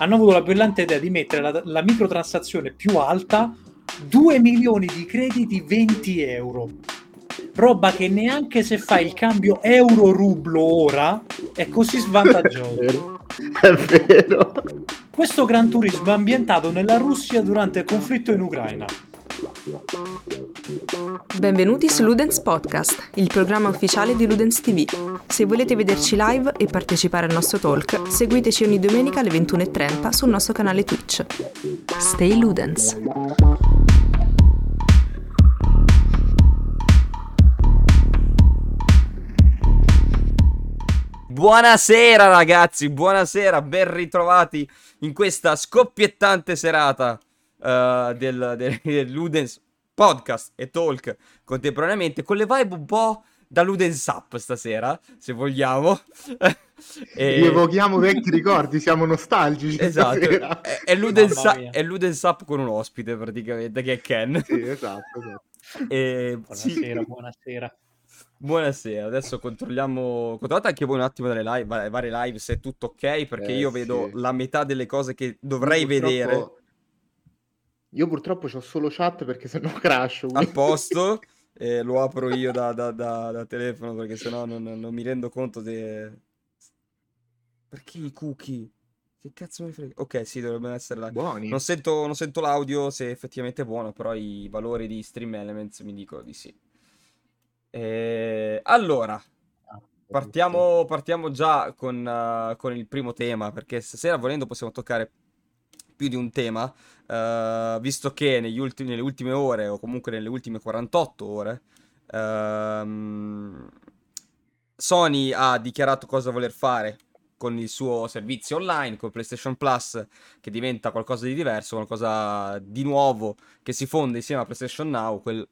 hanno avuto la brillante idea di mettere la, la microtransazione più alta 2 milioni di crediti 20 euro roba che neanche se fai il cambio euro-rublo ora è così svantaggioso. È vero. Questo Gran Turismo è ambientato nella Russia durante il conflitto in Ucraina. Benvenuti su Ludens Podcast, il programma ufficiale di Ludens TV. Se volete vederci live e partecipare al nostro talk, seguiteci ogni domenica alle 21.30 sul nostro canale Twitch. Stay Ludens! Buonasera ragazzi, buonasera, ben ritrovati in questa scoppiettante serata uh, del, del, del, Ludens podcast e talk contemporaneamente con le vibe un po' da Ludens Up stasera, se vogliamo. e... Rievochiamo vecchi ricordi, siamo nostalgici. Esatto, è, è, Ludens, è, Ludens, Up con un ospite praticamente che è Ken. Sì, esatto, esatto. E... Buonasera, sì. buonasera. Buonasera, adesso controlliamo. Controllate anche voi un attimo dalle live, varie live se è tutto ok, perché eh, io vedo sì. la metà delle cose che dovrei vedere. Io purtroppo ho solo chat perché se no crash. A posto, eh, lo apro io da, da, da, da telefono perché sennò non, non mi rendo conto di. Perché i cookie? Che cazzo mi frega? Ok, sì, dovrebbero essere là. Buoni. Non sento, non sento l'audio se effettivamente è buono, però i valori di Stream Elements mi dicono di sì. Eh, allora, ah, partiamo, partiamo già con, uh, con, il primo tema, perché stasera volendo possiamo toccare più di un tema, uh, visto che ultimi, nelle ultime ore, o comunque nelle ultime 48 ore, uh, Sony ha dichiarato cosa voler fare con il suo servizio online, con PlayStation Plus, che diventa qualcosa di diverso, qualcosa di nuovo, che si fonde insieme a PlayStation Now, quel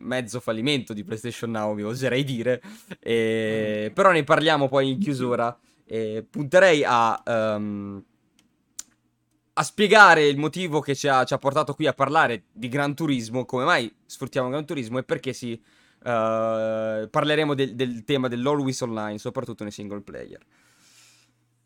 mezzo fallimento di PlayStation Now, mi oserei dire. E... Però ne parliamo poi in chiusura. E punterei a, um, a spiegare il motivo che ci ha, ci ha, portato qui a parlare di Gran Turismo, come mai sfruttiamo Gran Turismo e perché si... Uh, parleremo del, del tema dell'Always Online, soprattutto nei single player.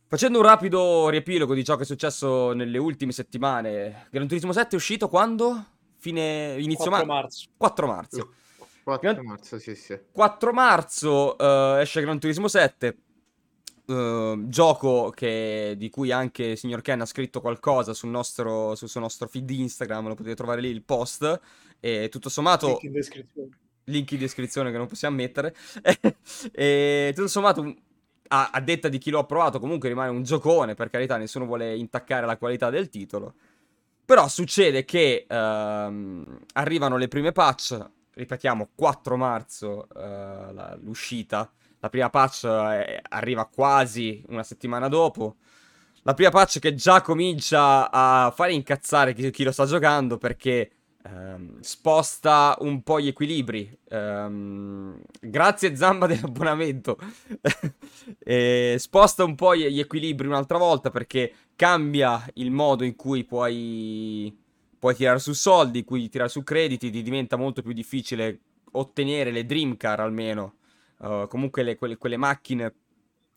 Facendo un rapido riepilogo di ciò che è successo nelle ultime settimane, Gran Turismo 7 è uscito quando? fine inizio 4 marzo. 4 marzo. 4 Gran... marzo, sì, sì. 4 marzo uh, esce Gran Turismo 7. Uh, eh, gioco che, di cui anche il signor Ken ha scritto qualcosa sul nostro, sul suo nostro feed Instagram, lo potete trovare lì il post. E tutto sommato. Link in descrizione. Link in descrizione che non possiamo mettere. e tutto sommato, a, a, detta di chi lo ha provato, comunque rimane un giocone. Per carità, nessuno vuole intaccare la qualità del titolo. Però succede che ehm, arrivano le prime patch, ripetiamo 4 marzo eh, la, l'uscita, la prima patch eh, arriva quasi una settimana dopo. La prima patch che già comincia a fare incazzare chi, chi lo sta giocando perché ehm, sposta un po' gli equilibri. Ehm, grazie Zamba dell'abbonamento. sposta un po' gli equilibri un'altra volta perché cambia il modo in cui puoi, puoi tirare su soldi, in cui tirare su crediti, ti diventa molto più difficile ottenere le Dream Car almeno. Uh, comunque le, quelle, quelle, macchine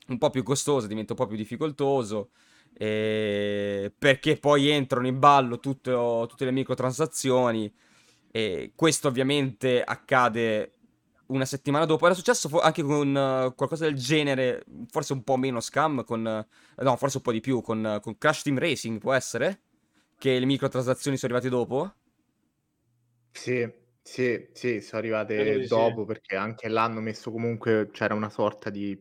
un po' più costose diventa un po' più difficoltoso. Eh, perché poi entrano in ballo tutto, tutte le microtransazioni. E questo ovviamente accade una settimana dopo. Era successo fo- anche con uh, qualcosa del genere, forse un po' meno scam, con, uh, no, forse un po' di più, con, uh, con, Crash Team Racing, può essere? Che le microtransazioni sono arrivate dopo? Sì, sì, sì, sono arrivate dopo sì. perché anche là hanno messo comunque, c'era una sorta di...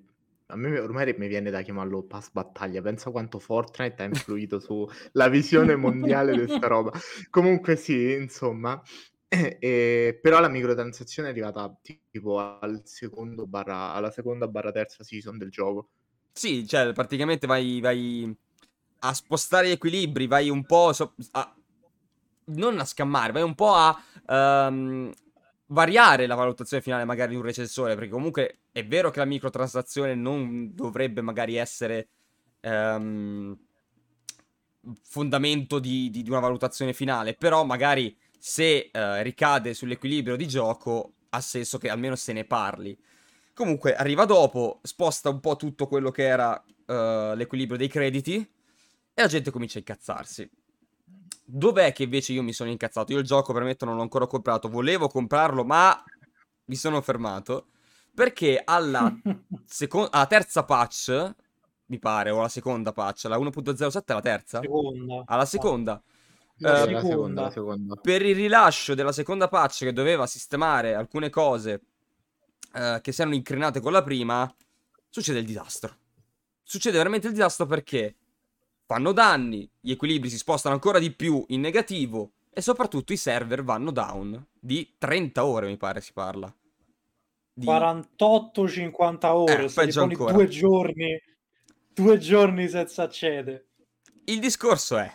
A me ormai mi viene da chiamarlo pass battaglia, pensa quanto Fortnite ha influito sulla visione mondiale di questa roba. Comunque sì, insomma, E, però la microtransazione è arrivata tipo al secondo barra, alla seconda barra terza season del gioco. Sì, cioè praticamente vai, vai a spostare gli equilibri, vai un po' so- a, non a scammare, vai un po' a um, variare la valutazione finale magari di un recensore, perché comunque è vero che la microtransazione non dovrebbe magari essere um, fondamento di, di, di una valutazione finale, però magari se uh, ricade sull'equilibrio di gioco, ha senso che almeno se ne parli. Comunque, arriva dopo, sposta un po' tutto quello che era uh, l'equilibrio dei crediti e la gente comincia a incazzarsi. Dov'è che invece io mi sono incazzato? Io il gioco, premetto, non l'ho ancora comprato. Volevo comprarlo, ma mi sono fermato. Perché alla, seco- alla terza patch, mi pare, o alla seconda patch, la 1.07 è la terza? Seconda. Alla seconda. La, Eh, la seconda, la seconda. per il rilascio della seconda patch che doveva sistemare alcune cose eh, che si erano incrinate con la prima, succede il disastro. Succede veramente il disastro perché fanno danni, gli equilibri si spostano ancora di più in negativo e soprattutto i server vanno down di 30 ore, mi pare si parla. Di- 48-50 ore, Eh, peggio ancora. due giorni, due giorni senza accedere. Il discorso è,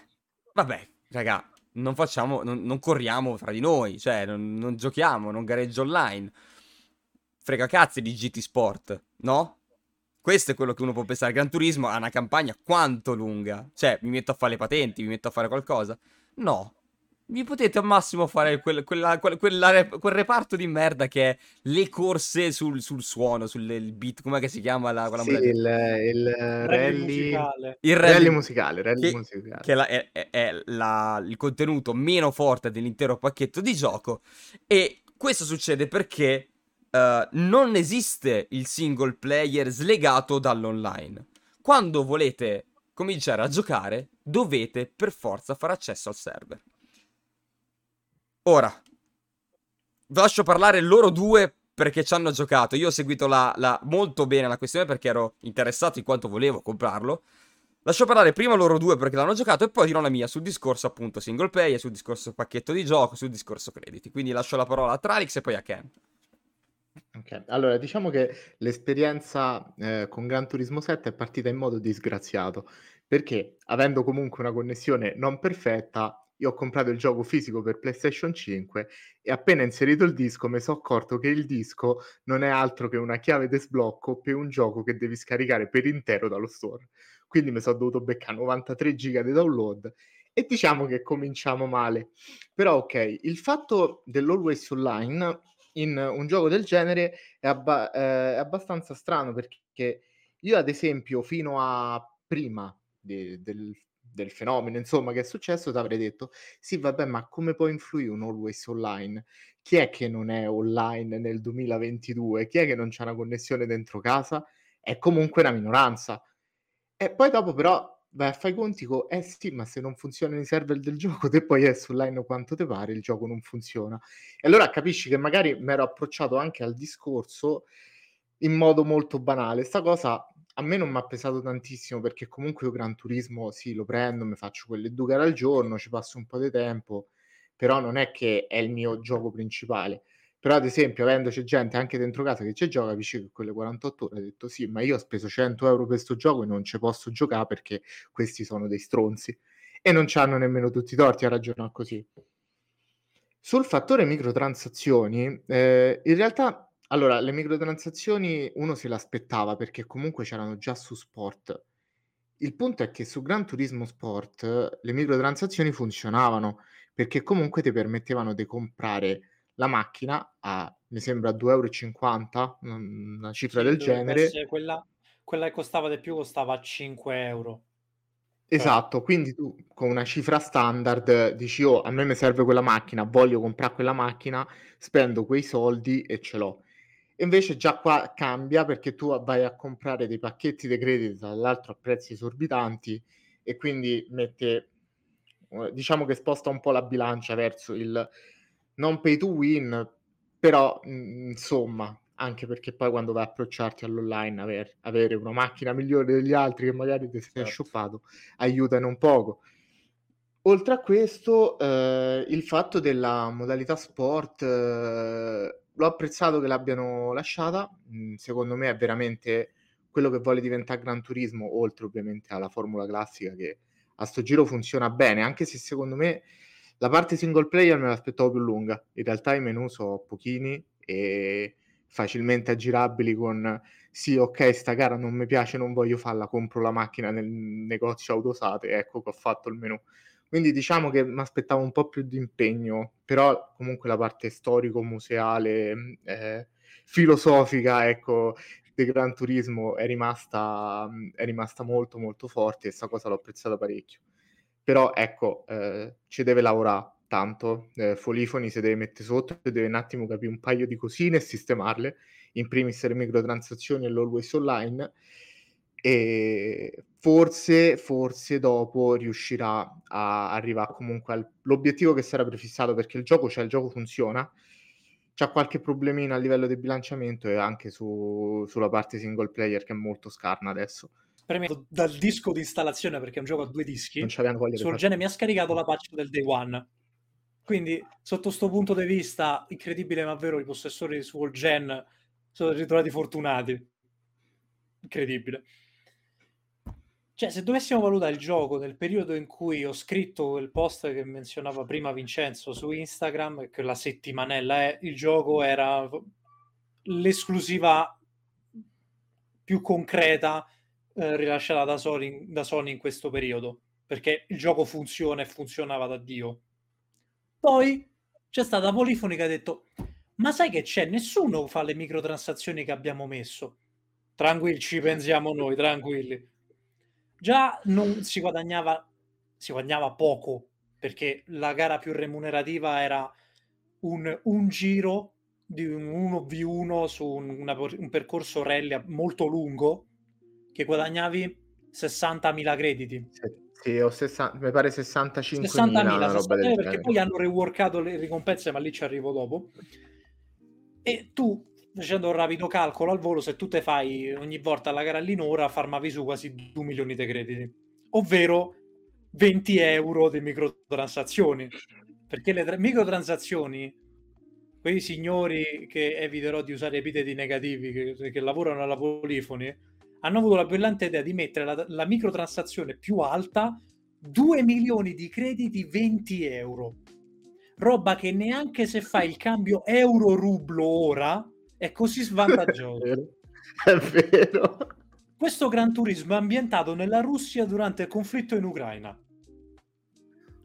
vabbè, raga, non facciamo, non, non corriamo fra di noi, cioè non, non giochiamo, non gareggio online. Frega cazzi di GT Sport, no? Questo è quello che uno può pensare. Gran Turismo ha una campagna quanto lunga? Cioè, mi metto a fare le patenti, mi metto a fare qualcosa? No. Vi potete al massimo fare quel, quella- quel- quella- quel reparto di merda che è le corse sul, sul suono, sul il beat, com'è che si chiama la, quella Sì, il, il Rally rally, musicale. Il rally rally musicale, rally che- musicale. che la- è, è- è la- il contenuto meno forte dell'intero pacchetto di gioco. E questo succede perché eh, non esiste il single player slegato dall'online. Quando volete cominciare a giocare, dovete per forza fare accesso al server. Ora, vi lascio parlare loro due perché ci hanno giocato. Io ho seguito la, la- molto bene la questione perché ero interessato in quanto volevo comprarlo. Lascio parlare prima loro due perché l'hanno giocato e poi dirò la mia sul discorso appunto single player, sul discorso pacchetto di gioco, sul discorso crediti. Quindi lascio la parola a Tralix e poi a Ken. Ok, Allora, diciamo che l'esperienza eh, con Gran Turismo 7 è partita in modo disgraziato, perché avendo comunque una connessione non perfetta, io ho comprato il gioco fisico per PlayStation 5 e appena inserito il disco mi sono accorto che il disco non è altro che una chiave di sblocco per un gioco che devi scaricare per intero dallo store. Quindi mi sono dovuto beccare 93 giga di download e diciamo che cominciamo male. Però ok, il fatto dell'Always Online in un gioco del genere è, abba- eh, è abbastanza strano perché io ad esempio fino a prima de- del, del fenomeno insomma che è successo ti avrei detto sì vabbè ma come può influire un always online? Chi è che non è online nel 2022 chi è che non c'ha una connessione dentro casa? È comunque una minoranza. E poi dopo però vai a fare i conti con eh sì ma se non funzionano i server del gioco te poi è online quanto te pare il gioco non funziona e allora capisci che magari mi ero approcciato anche al discorso in modo molto banale. Sta cosa a me non mi ha pesato tantissimo perché comunque io Gran Turismo sì, lo prendo, mi faccio quelle due gare al giorno, ci passo un po' di tempo, però non è che è il mio gioco principale. Però ad esempio, avendoci gente anche dentro casa che ci gioca, capisci che quelle 48 ore ha detto sì, ma io ho speso 100 euro per questo gioco e non ci posso giocare perché questi sono dei stronzi. E non c'hanno nemmeno tutti i torti a ragionare così. Sul fattore microtransazioni, eh, in realtà, allora, le microtransazioni uno se l'aspettava perché comunque c'erano già su Sport. Il punto è che su Gran Turismo Sport le microtransazioni funzionavano perché comunque ti permettevano di comprare la macchina a, mi sembra, 2,50 euro, una cifra Sì, del genere. quella, quella che costava di più costava 5 euro. Esatto, quindi tu con una cifra standard dici, oh, a me mi serve quella macchina, voglio comprare quella macchina, spendo quei soldi e ce l'ho. Invece già qua cambia perché tu vai a comprare dei pacchetti di credito, tra l'altro a prezzi esorbitanti, e quindi mette, eh, diciamo che sposta un po' la bilancia verso il non pay to win, però mh, insomma, anche perché poi quando vai a approcciarti all'online, aver- avere una macchina migliore degli altri che magari ti sei Certo. shoppato aiutano un poco. Oltre a questo, eh, il fatto della modalità sport, eh, l'ho apprezzato che l'abbiano lasciata, mm, secondo me è veramente quello che vuole diventare Gran Turismo, oltre ovviamente alla formula classica che a sto giro funziona bene, anche se secondo me la parte single player me l'aspettavo più lunga, in realtà i menu sono pochini e facilmente aggirabili con sì, ok, sta gara non mi piace, non voglio farla, compro la macchina nel negozio auto usate, ecco che ho fatto il menu. Quindi diciamo che mi aspettavo un po' più di impegno, però comunque la parte storico-museale, eh, filosofica, ecco, di Gran Turismo è rimasta, è rimasta molto molto forte e questa cosa l'ho apprezzata parecchio. Però ecco, eh, ci deve lavorare tanto, eh, Folifoni si deve mettere sotto e deve un attimo capire un paio di cosine e sistemarle, in primis le microtransazioni e l'always online, e forse, forse dopo riuscirà a arrivare comunque all'obiettivo che si era prefissato perché il gioco c'è, il gioco funziona, c'ha qualche problemino a livello di bilanciamento e anche su, sulla parte single player che è molto scarna adesso. Premendo dal disco di installazione perché è un gioco a due dischi, sul gene mi ha scaricato la patch del day one. Quindi, sotto questo punto di vista, incredibile ma vero, i possessori di Soul Gen sono ritrovati fortunati. Incredibile. Cioè, se dovessimo valutare il gioco nel periodo in cui ho scritto il post che menzionava prima Vincenzo su Instagram, che la settimanella è, il gioco era l'esclusiva più concreta eh, rilasciata da Sony, da Sony in questo periodo, perché il gioco funziona e funzionava da Dio. Poi c'è stata Polifoni che ha detto, ma sai che c'è? Nessuno fa le microtransazioni che abbiamo messo. Tranquilli, ci pensiamo noi, tranquilli già non si guadagnava, si guadagnava poco perché la gara più remunerativa era un, un giro di un 1v1 su una, un percorso rally molto lungo che guadagnavi 60.000 crediti. Sì, ho 60, mi pare 65.000 60.000 60 perché poi hanno reworkato le ricompense, ma lì ci arrivo dopo. E tu facendo un rapido calcolo al volo, se tu te fai ogni volta la gara all'inora, farmavi su quasi 2 milioni di crediti, ovvero 20 euro di microtransazioni. Perché le tra- microtransazioni, quei signori che eviterò di usare epiteti negativi, che, che lavorano alla Polifoni, hanno avuto la brillante idea di mettere la, la microtransazione più alta 2 milioni di crediti 20 euro. Roba che neanche se fai il cambio euro-rublo ora è così svantaggioso. è, vero. Questo Gran Turismo è ambientato nella Russia durante il conflitto in Ucraina.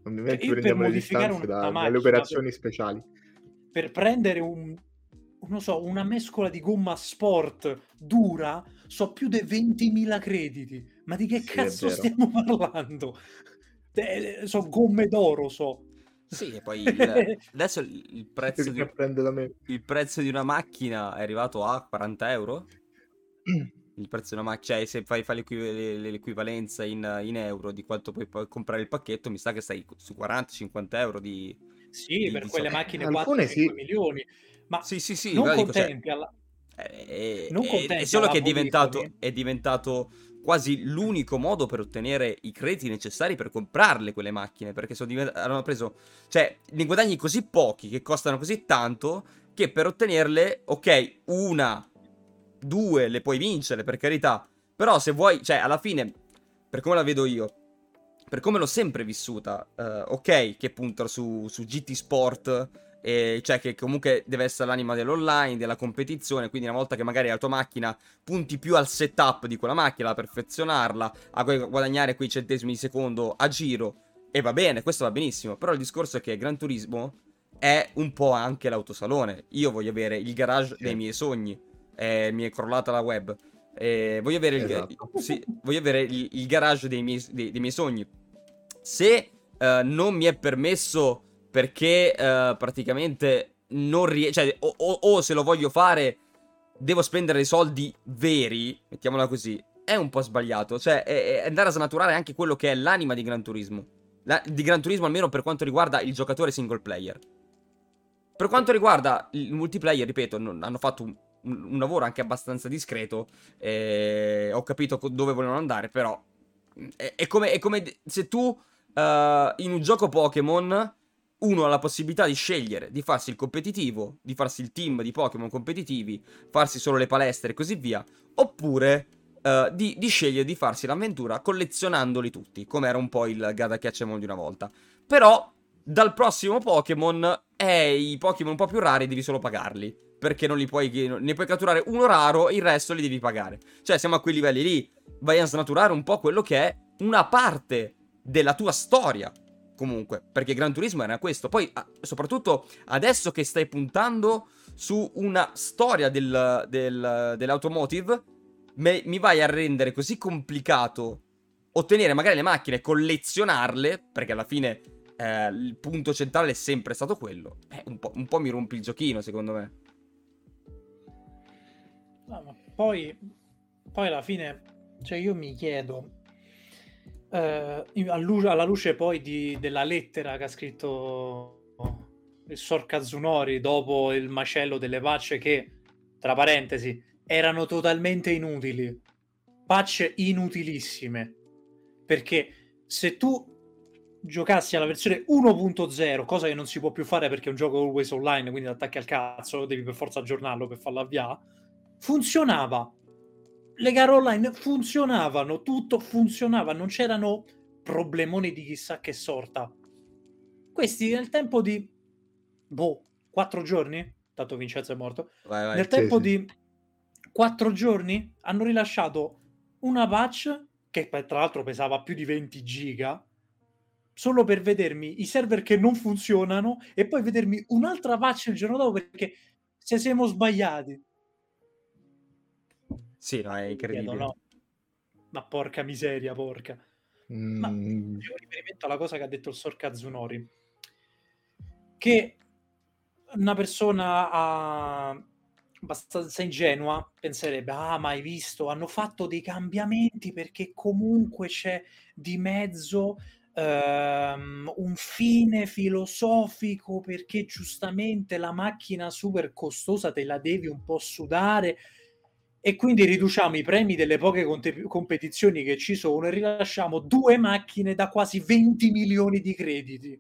Prendiamo le distanze da, macchina, dalle operazioni per, speciali. Per prendere un, non so, una mescola di gomma sport dura, so più di 20.000 crediti. Ma di che sì, cazzo stiamo parlando? Eh, so gomme d'oro, so. Sì, e poi il, adesso il prezzo, di, il prezzo di una macchina è arrivato a 40 euro. Il prezzo di una macchina, cioè se fai, fai l'equivalenza in, in, euro di quanto puoi, puoi, comprare il pacchetto, mi sa che stai su 40-50 euro di... Sì, di, per di quelle so... macchine 4 sì. milioni. Ma sì, sì, sì, non contenti dico, cioè, alla... È, non contenti è solo che è diventato, è diventato quasi l'unico modo per ottenere i crediti necessari per comprarle quelle macchine, perché sono divent- hanno preso, cioè, ne guadagni così pochi che costano così tanto che per ottenerle, ok, una, due le puoi vincere, per carità, però se vuoi, cioè, alla fine, per come la vedo io, per come l'ho sempre vissuta, uh, ok, che punta su, su GT Sport, e cioè che comunque deve essere l'anima dell'online, della competizione, quindi una volta che magari la tua macchina punti più al setup di quella macchina, a perfezionarla, a guadagnare quei centesimi di secondo a giro, e va bene, questo va benissimo, però il discorso è che Gran Turismo è un po' anche l'autosalone, io voglio avere il garage dei miei sogni, eh, mi è crollata la web, eh, voglio avere, il, esatto. sì, voglio avere il, il garage dei miei, dei, dei miei, sogni, se eh, non mi è permesso perché uh, praticamente non riesco, cioè o, o, o, se lo voglio fare devo spendere dei soldi veri, mettiamola così, è un po' sbagliato, cioè è, è andare a snaturare anche quello che è l'anima di Gran Turismo, La, di Gran Turismo almeno per quanto riguarda il giocatore single player. Per quanto riguarda il multiplayer, ripeto, non, hanno fatto un, un, lavoro anche abbastanza discreto, eh, ho capito dove volevano andare, però è, è, come, è come se tu uh, in un gioco Pokémon uno ha la possibilità di scegliere di farsi il competitivo, di farsi il team di Pokémon competitivi, farsi solo le palestre e così via, oppure uh, di, di, scegliere di farsi l'avventura collezionandoli tutti, come era un po' il Gada Catchemon di una volta. Però dal prossimo Pokémon eh, i Pokémon un po' più rari devi solo pagarli. Perché non li puoi. Ne puoi catturare uno raro, il resto li devi pagare. Cioè, siamo a quei livelli lì. Vai a snaturare un po' quello che è una parte della tua storia comunque, perché Gran Turismo era questo. Poi, soprattutto adesso che stai puntando su una storia del, del, dell'automotive, me, mi vai a rendere così complicato ottenere magari le macchine, collezionarle, perché alla fine eh, il punto centrale è sempre stato quello, eh, un, po', un po' mi rompi il giochino, secondo me. No, poi, poi alla fine, cioè io mi chiedo, eh, alla luce poi di, della lettera che ha scritto il Sor Kazunori dopo il macello delle pacce che, tra parentesi, erano totalmente inutili. Patch inutilissime. Perché se tu giocassi alla versione 1.0, cosa che non si può più fare perché è un gioco always online, quindi attacchi al cazzo, devi per forza aggiornarlo per farlo avviare, funzionava. Le gare online funzionavano, tutto funzionava, non c'erano problemoni di chissà che sorta. Questi nel tempo di boh, quattro giorni, tanto Vincenzo è morto, vai, vai. nel tempo sì, di quattro giorni hanno rilasciato una patch che tra l'altro pesava più di 20 giga solo per vedermi i server che non funzionano e poi vedermi un'altra patch il giorno dopo perché se siamo sbagliati. Sì, no, è incredibile. no. Ma porca miseria, porca. Mm. Ma io riferimento alla cosa che ha detto il Sor Kazunori, che una persona uh, abbastanza ingenua penserebbe, ah, ma hai visto, hanno fatto dei cambiamenti perché comunque c'è di mezzo um, un fine filosofico perché giustamente la macchina super costosa te la devi un po' sudare e quindi riduciamo i premi delle poche conte- competizioni che ci sono e rilasciamo due macchine da quasi 20 milioni di crediti.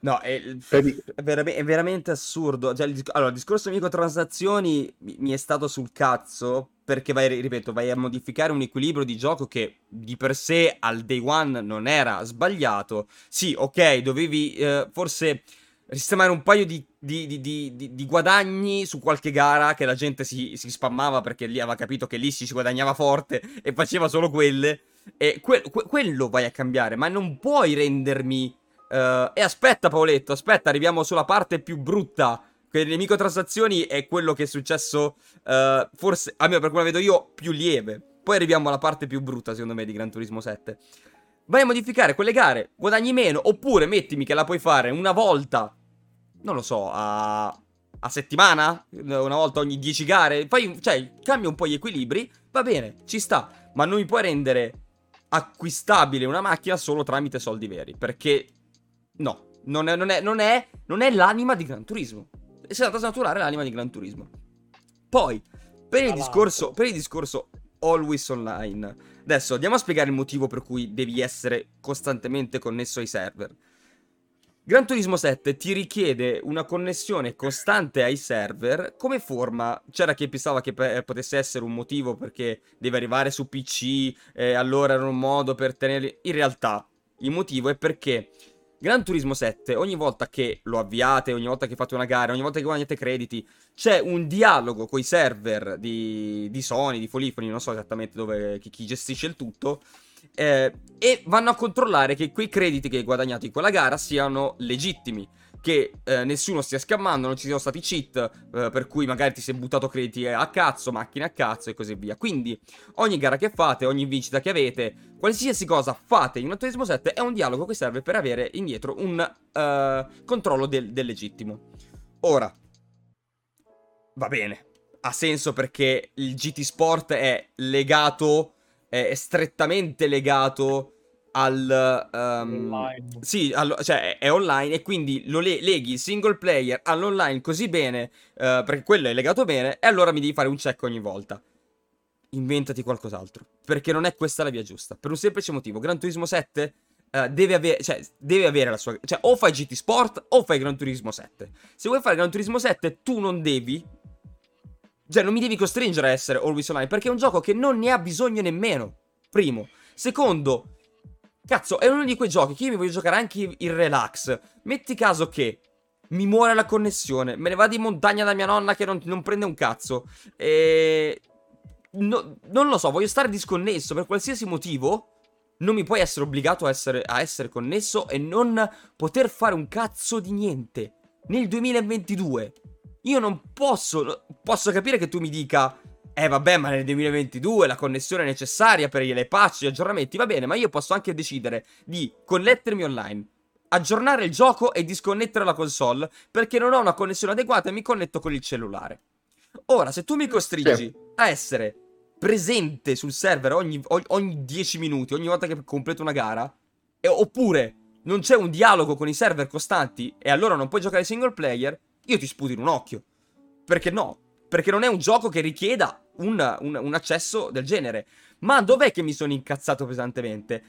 No, è, è, vera- è veramente assurdo. Cioè, il, allora, il discorso di microtransazioni mi, mi è stato sul cazzo perché vai, ripeto, vai a modificare un equilibrio di gioco che di per sé al day one non era sbagliato. Sì, ok, dovevi eh, forse sistemare un paio di, di, di, di, guadagni su qualche gara che la gente si, si, spammava perché lì aveva capito che lì si guadagnava forte e faceva solo quelle. E que- que- quello vai a cambiare, ma non puoi rendermi Uh, e aspetta Paoletto, aspetta, arriviamo sulla parte più brutta. Per le microtransazioni è quello che è successo, uh, forse, almeno per come la vedo io, più lieve. Poi arriviamo alla parte più brutta, secondo me, di Gran Turismo 7. Vai a modificare quelle gare, guadagni meno, oppure mettimi che la puoi fare una volta, non lo so, a, a settimana, una volta ogni 10 gare. Fai, cioè, cambia un po' gli equilibri, va bene, ci sta. Ma non mi puoi rendere acquistabile una macchina solo tramite soldi veri, perché No, non è, non è, non è, non è l'anima di Gran Turismo. Si è andata a snaturare l'anima di Gran Turismo. Poi, per il, discorso, per il discorso always online, adesso andiamo a spiegare il motivo per cui devi essere costantemente connesso ai server. Gran Turismo 7 ti richiede una connessione costante ai server. Come forma? C'era chi pensava che potesse essere un motivo perché deve arrivare su PC e allora era un modo per tenerli. In realtà, il motivo è perché Gran Turismo 7, ogni volta che lo avviate, ogni volta che fate una gara, ogni volta che guadagnate crediti, c'è un dialogo con i server di, di Sony, di Folifoni, non so esattamente dove, chi, chi gestisce il tutto, eh, e vanno a controllare che quei crediti che hai guadagnato in quella gara siano legittimi che eh, nessuno stia scammando, non ci siano stati cheat, eh, per cui magari ti sei buttato crediti a cazzo, macchine a cazzo e così via. Quindi ogni gara che fate, ogni vincita che avete, qualsiasi cosa fate in un Turismo 7 è un dialogo che serve per avere indietro un uh, controllo del, del legittimo. Ora, va bene, ha senso perché il GT Sport è legato, è strettamente legato al um. Sì, allo, cioè è online e quindi lo le- leghi single player all'online così bene, uh, perché quello è legato bene, e allora mi devi fare un check ogni volta. Inventati qualcos'altro, perché non è questa la via giusta. Per un semplice motivo, Gran Turismo 7 uh, eh, deve, avere, cioè, deve avere la sua... Cioè, o fai GT Sport o fai Gran Turismo 7. Se vuoi fare Gran Turismo 7, tu non devi... Cioè, non mi devi costringere a essere always online, perché è un gioco che non ne ha bisogno nemmeno. Primo. Secondo, Cazzo, è uno di quei giochi che io mi voglio giocare anche in relax. Metti caso che mi muore la connessione, me ne vado in montagna da mia nonna che non, non prende un cazzo. E... No, non lo so, voglio stare disconnesso per qualsiasi motivo. Non mi puoi essere obbligato a essere, a essere connesso e non poter fare un cazzo di niente. nel 2022. Io non posso, posso capire che tu mi dica, eh vabbè, ma nel 2022 la connessione è necessaria per le patch, gli aggiornamenti, va bene, ma io posso anche decidere di connettermi online, aggiornare il gioco e disconnettere la console perché non ho una connessione adeguata e mi connetto con il cellulare. Ora, se tu mi costringi sì. a essere presente sul server ogni, ogni 10 minuti, ogni volta che completo una gara, e, oppure non c'è un dialogo con i server costanti e allora non puoi giocare single player, io ti sputo in un occhio. Perché no? Perché non è un gioco che richieda un, un, un accesso del genere. Ma dov'è che mi sono incazzato pesantemente?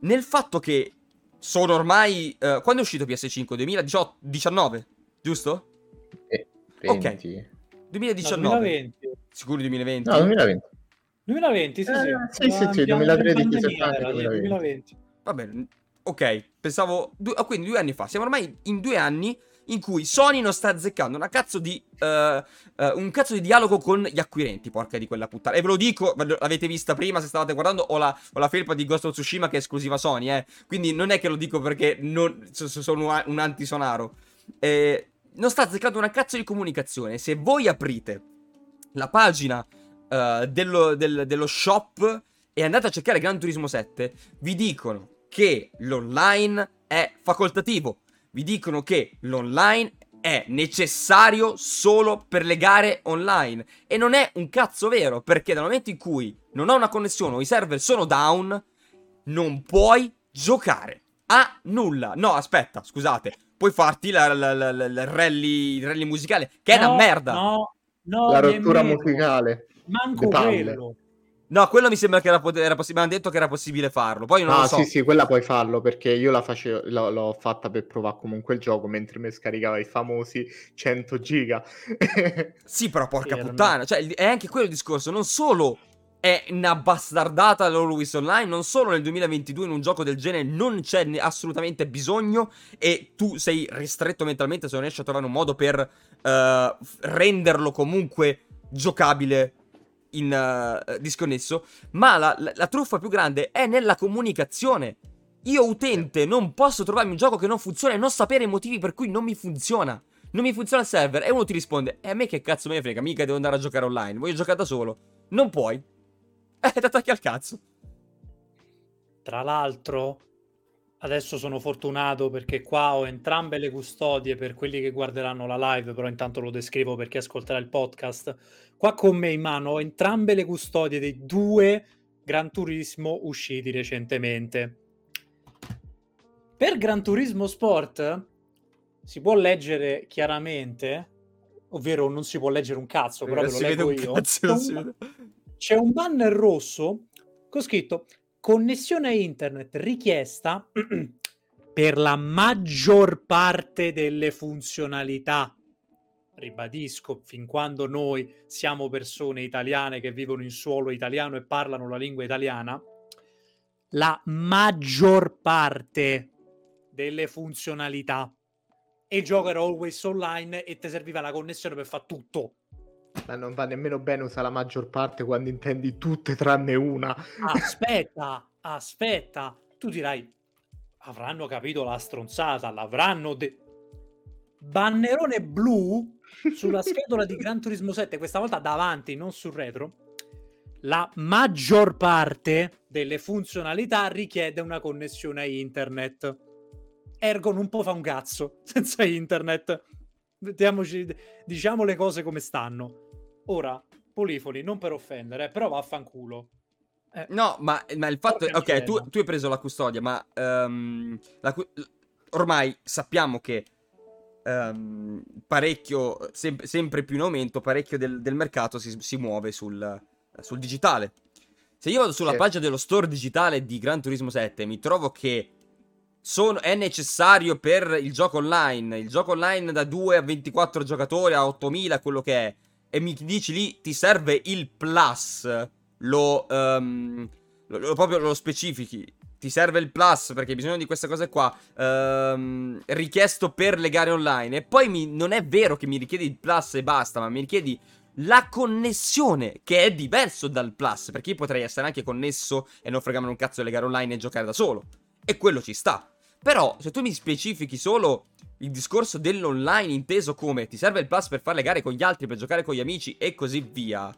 Nel fatto che sono ormai... Uh, quando è uscito PS5? 2019, giusto? Eh, 20. Ok. 2019. No, 2020. Sicuro 2020? No, 2020. 2020, sì, eh, sì. Sì, sì, sì, 2013, 2020. 2020. Va bene, ok, pensavo... Du- oh, quindi due anni fa. Siamo ormai in due anni in cui Sony non sta azzeccando una cazzo di, uh, uh, un cazzo di dialogo con gli acquirenti, porca di quella puttana. E ve lo dico, l'avete vista prima se stavate guardando, ho la, ho la felpa di Ghost of Tsushima che è esclusiva Sony, eh. Quindi non è che lo dico perché non, sono un anti-sonaro. Eh, non sta azzeccando una cazzo di comunicazione. Se voi aprite la pagina uh, dello, del, dello shop e andate a cercare Gran Turismo 7, vi dicono che l'online è facoltativo vi dicono che l'online è necessario solo per le gare online. E non è un cazzo vero, perché dal momento in cui non ho una connessione o i server sono down, non puoi giocare a nulla. No, aspetta, scusate. Puoi farti la, la, la, la rally, il rally musicale, che no, è una merda. No, no, la rottura musicale. Manco quello. No, quello mi sembra che era, era possibile. Mi hanno detto che era possibile farlo. Poi non ah, lo so. sì, sì, quella puoi farlo perché io la facevo, l'ho, l'ho fatta per provare comunque il gioco mentre mi scaricava i famosi 100 giga. sì, però porca sì, puttana. Cioè, è anche quello il discorso. Non solo è una bastardata l'Always Online, non solo nel 2022 in un gioco del genere non c'è assolutamente bisogno e tu sei ristretto mentalmente se non riesci a trovare un modo per uh, renderlo comunque giocabile in uh, disconnesso, ma la, la, la truffa più grande è nella comunicazione. Io utente non posso trovarmi un gioco che non funziona e non sapere i motivi per cui non mi funziona. Non mi funziona il server e uno ti risponde E a me che cazzo me ne frega, mica devo andare a giocare online, voglio giocare da solo. Non puoi. Eh, ti attacchi al cazzo. Tra l'altro, adesso sono fortunato perché qua ho entrambe le custodie per quelli che guarderanno la live, però intanto lo descrivo per chi ascolterà il podcast. Qua con me in mano ho entrambe le custodie dei due Gran Turismo usciti recentemente. Per Gran Turismo Sport si può leggere chiaramente, ovvero non si può leggere un cazzo, però ve lo leggo io. Cazzo, c'è, un, c'è un banner rosso con scritto connessione a internet richiesta per la maggior parte delle funzionalità ribadisco, fin quando noi siamo persone italiane che vivono in suolo italiano e parlano la lingua italiana, la maggior parte delle funzionalità. E il gioco era always online e ti serviva la connessione per fare tutto. Ma non va nemmeno bene usare la maggior parte quando intendi tutte tranne una. Aspetta, aspetta. Tu dirai, avranno capito la stronzata, l'avranno detto. Bannerone blu sulla schedula di Gran Turismo 7, questa volta davanti, non sul retro, la maggior parte delle funzionalità richiede una connessione a internet. Ergo non può fare un cazzo senza internet. Mettiamoci, diciamo le cose come stanno. Ora, Polifoni, non per offendere, però vaffanculo. Eh, no, ma, ma il fatto è... Ok, tu, tu, hai preso la custodia, ma um, la, ormai sappiamo che um, parecchio, sem- sempre più in aumento, parecchio del, del mercato si, si muove sul, sul, digitale. Se io vado sulla sì. pagina dello store digitale di Gran Turismo 7 mi trovo che sono, è necessario per il gioco online, il gioco online da 2 a 24 giocatori a 8000, quello che è, e mi dici lì ti serve il plus, lo, um, lo, lo proprio lo specifichi ti serve il plus perché hai bisogno di queste cose qua, ehm, richiesto per le gare online. E poi mi, non è vero che mi richiedi il plus e basta, ma mi richiedi la connessione, che è diverso dal plus, perché io potrei essere anche connesso e non fregarmi un cazzo delle gare online e giocare da solo. E quello ci sta. Però, se tu mi specifichi solo il discorso dell'online inteso come ti serve il plus per fare le gare con gli altri, per giocare con gli amici e così via.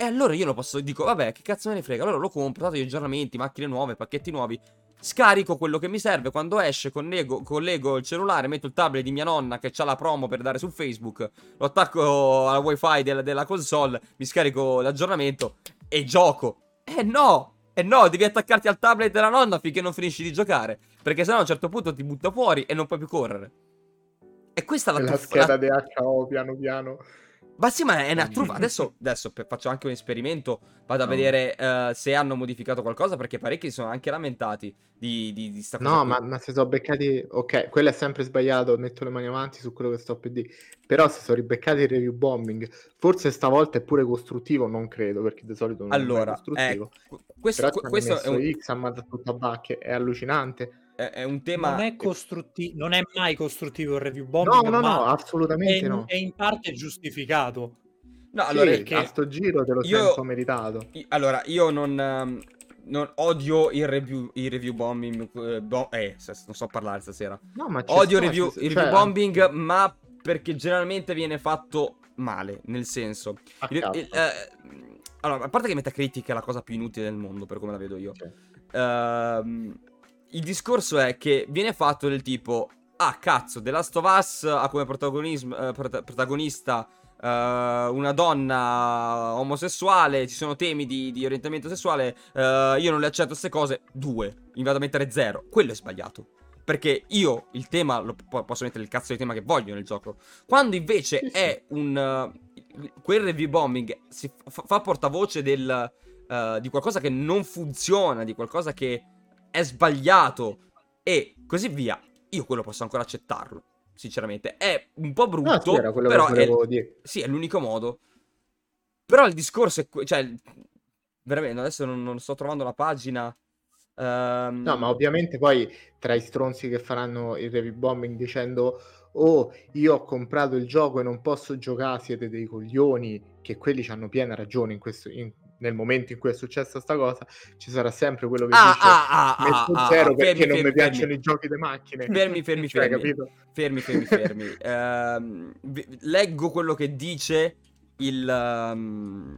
E allora io lo posso, dico, vabbè, che cazzo me ne frega, allora lo compro, dato gli aggiornamenti, macchine nuove, pacchetti nuovi, scarico quello che mi serve, quando esce collego, collego il cellulare, metto il tablet di mia nonna che ha la promo per dare su Facebook, lo attacco alla wifi della, della console, mi scarico l'aggiornamento e gioco. Eh no, eh no, devi attaccarti al tablet della nonna finché non finisci di giocare. Perché sennò a un certo punto ti butta fuori e non puoi più correre. E questa è la, la scheda la... DHO piano piano. Ma sì, ma è una truffa. Adesso, adesso faccio anche un esperimento. Vado a no. vedere uh, se hanno modificato qualcosa. Perché parecchi sono anche lamentati di, di, di sta cosa. No, ma, ma, se sono beccati. Ok, quello è sempre sbagliato. Metto le mani avanti su quello che sto per dire. Però se sono ribeccati il review bombing, forse stavolta è pure costruttivo. Non credo, perché di solito non allora, è costruttivo. Eh, questo, questo è un... X ha mandato tutto a bacche. È allucinante è, un tema... Non è, costruttivo, non è mai costruttivo il review bombing. No, no, no, assolutamente è, no. È in parte giustificato. No, allora, sì, a sto giro te lo io, sento meritato. Io, allora, io non, um, non odio il review, il review bombing. Eh, bo- eh, non so parlare stasera. No, ma odio review, il review cioè, bombing, ma perché generalmente viene fatto male. Nel senso, il, il, eh, allora, a parte che Metacritic è la cosa più inutile del mondo, per come la vedo io. Okay. Uh, il discorso è che viene fatto del tipo, ah cazzo, The Last of Us ha come eh, protagonista uh, una donna omosessuale, ci sono temi di, di orientamento sessuale, uh, io non le accetto queste cose, due, mi vado a mettere zero, quello è sbagliato. Perché io il tema lo, posso mettere il cazzo di tema che voglio nel gioco. Quando invece sì, è un... Uh, quel review bombing si fa, fa portavoce del, di qualcosa che non funziona, di qualcosa che è sbagliato e così via, io quello posso ancora accettarlo. Sinceramente, è un po' brutto, ah, sì, però è, sì, è l'unico modo. Però il discorso è, cioè, veramente, adesso non, non sto trovando la pagina. Um... No, ma ovviamente poi tra i stronzi che faranno il review bombing dicendo oh, io ho comprato il gioco e non posso giocare, siete dei coglioni, che quelli hanno piena ragione in questo, in, nel momento in cui è successa questa cosa, ci sarà sempre quello che ah, dice ah, ah, metto ah, zero ah, perché fermi, non fermi, mi piacciono fermi. i giochi di macchine. Fermi, fermi, cioè, fermi. Fermi, fermi, fermi. uh, leggo quello che dice il, um,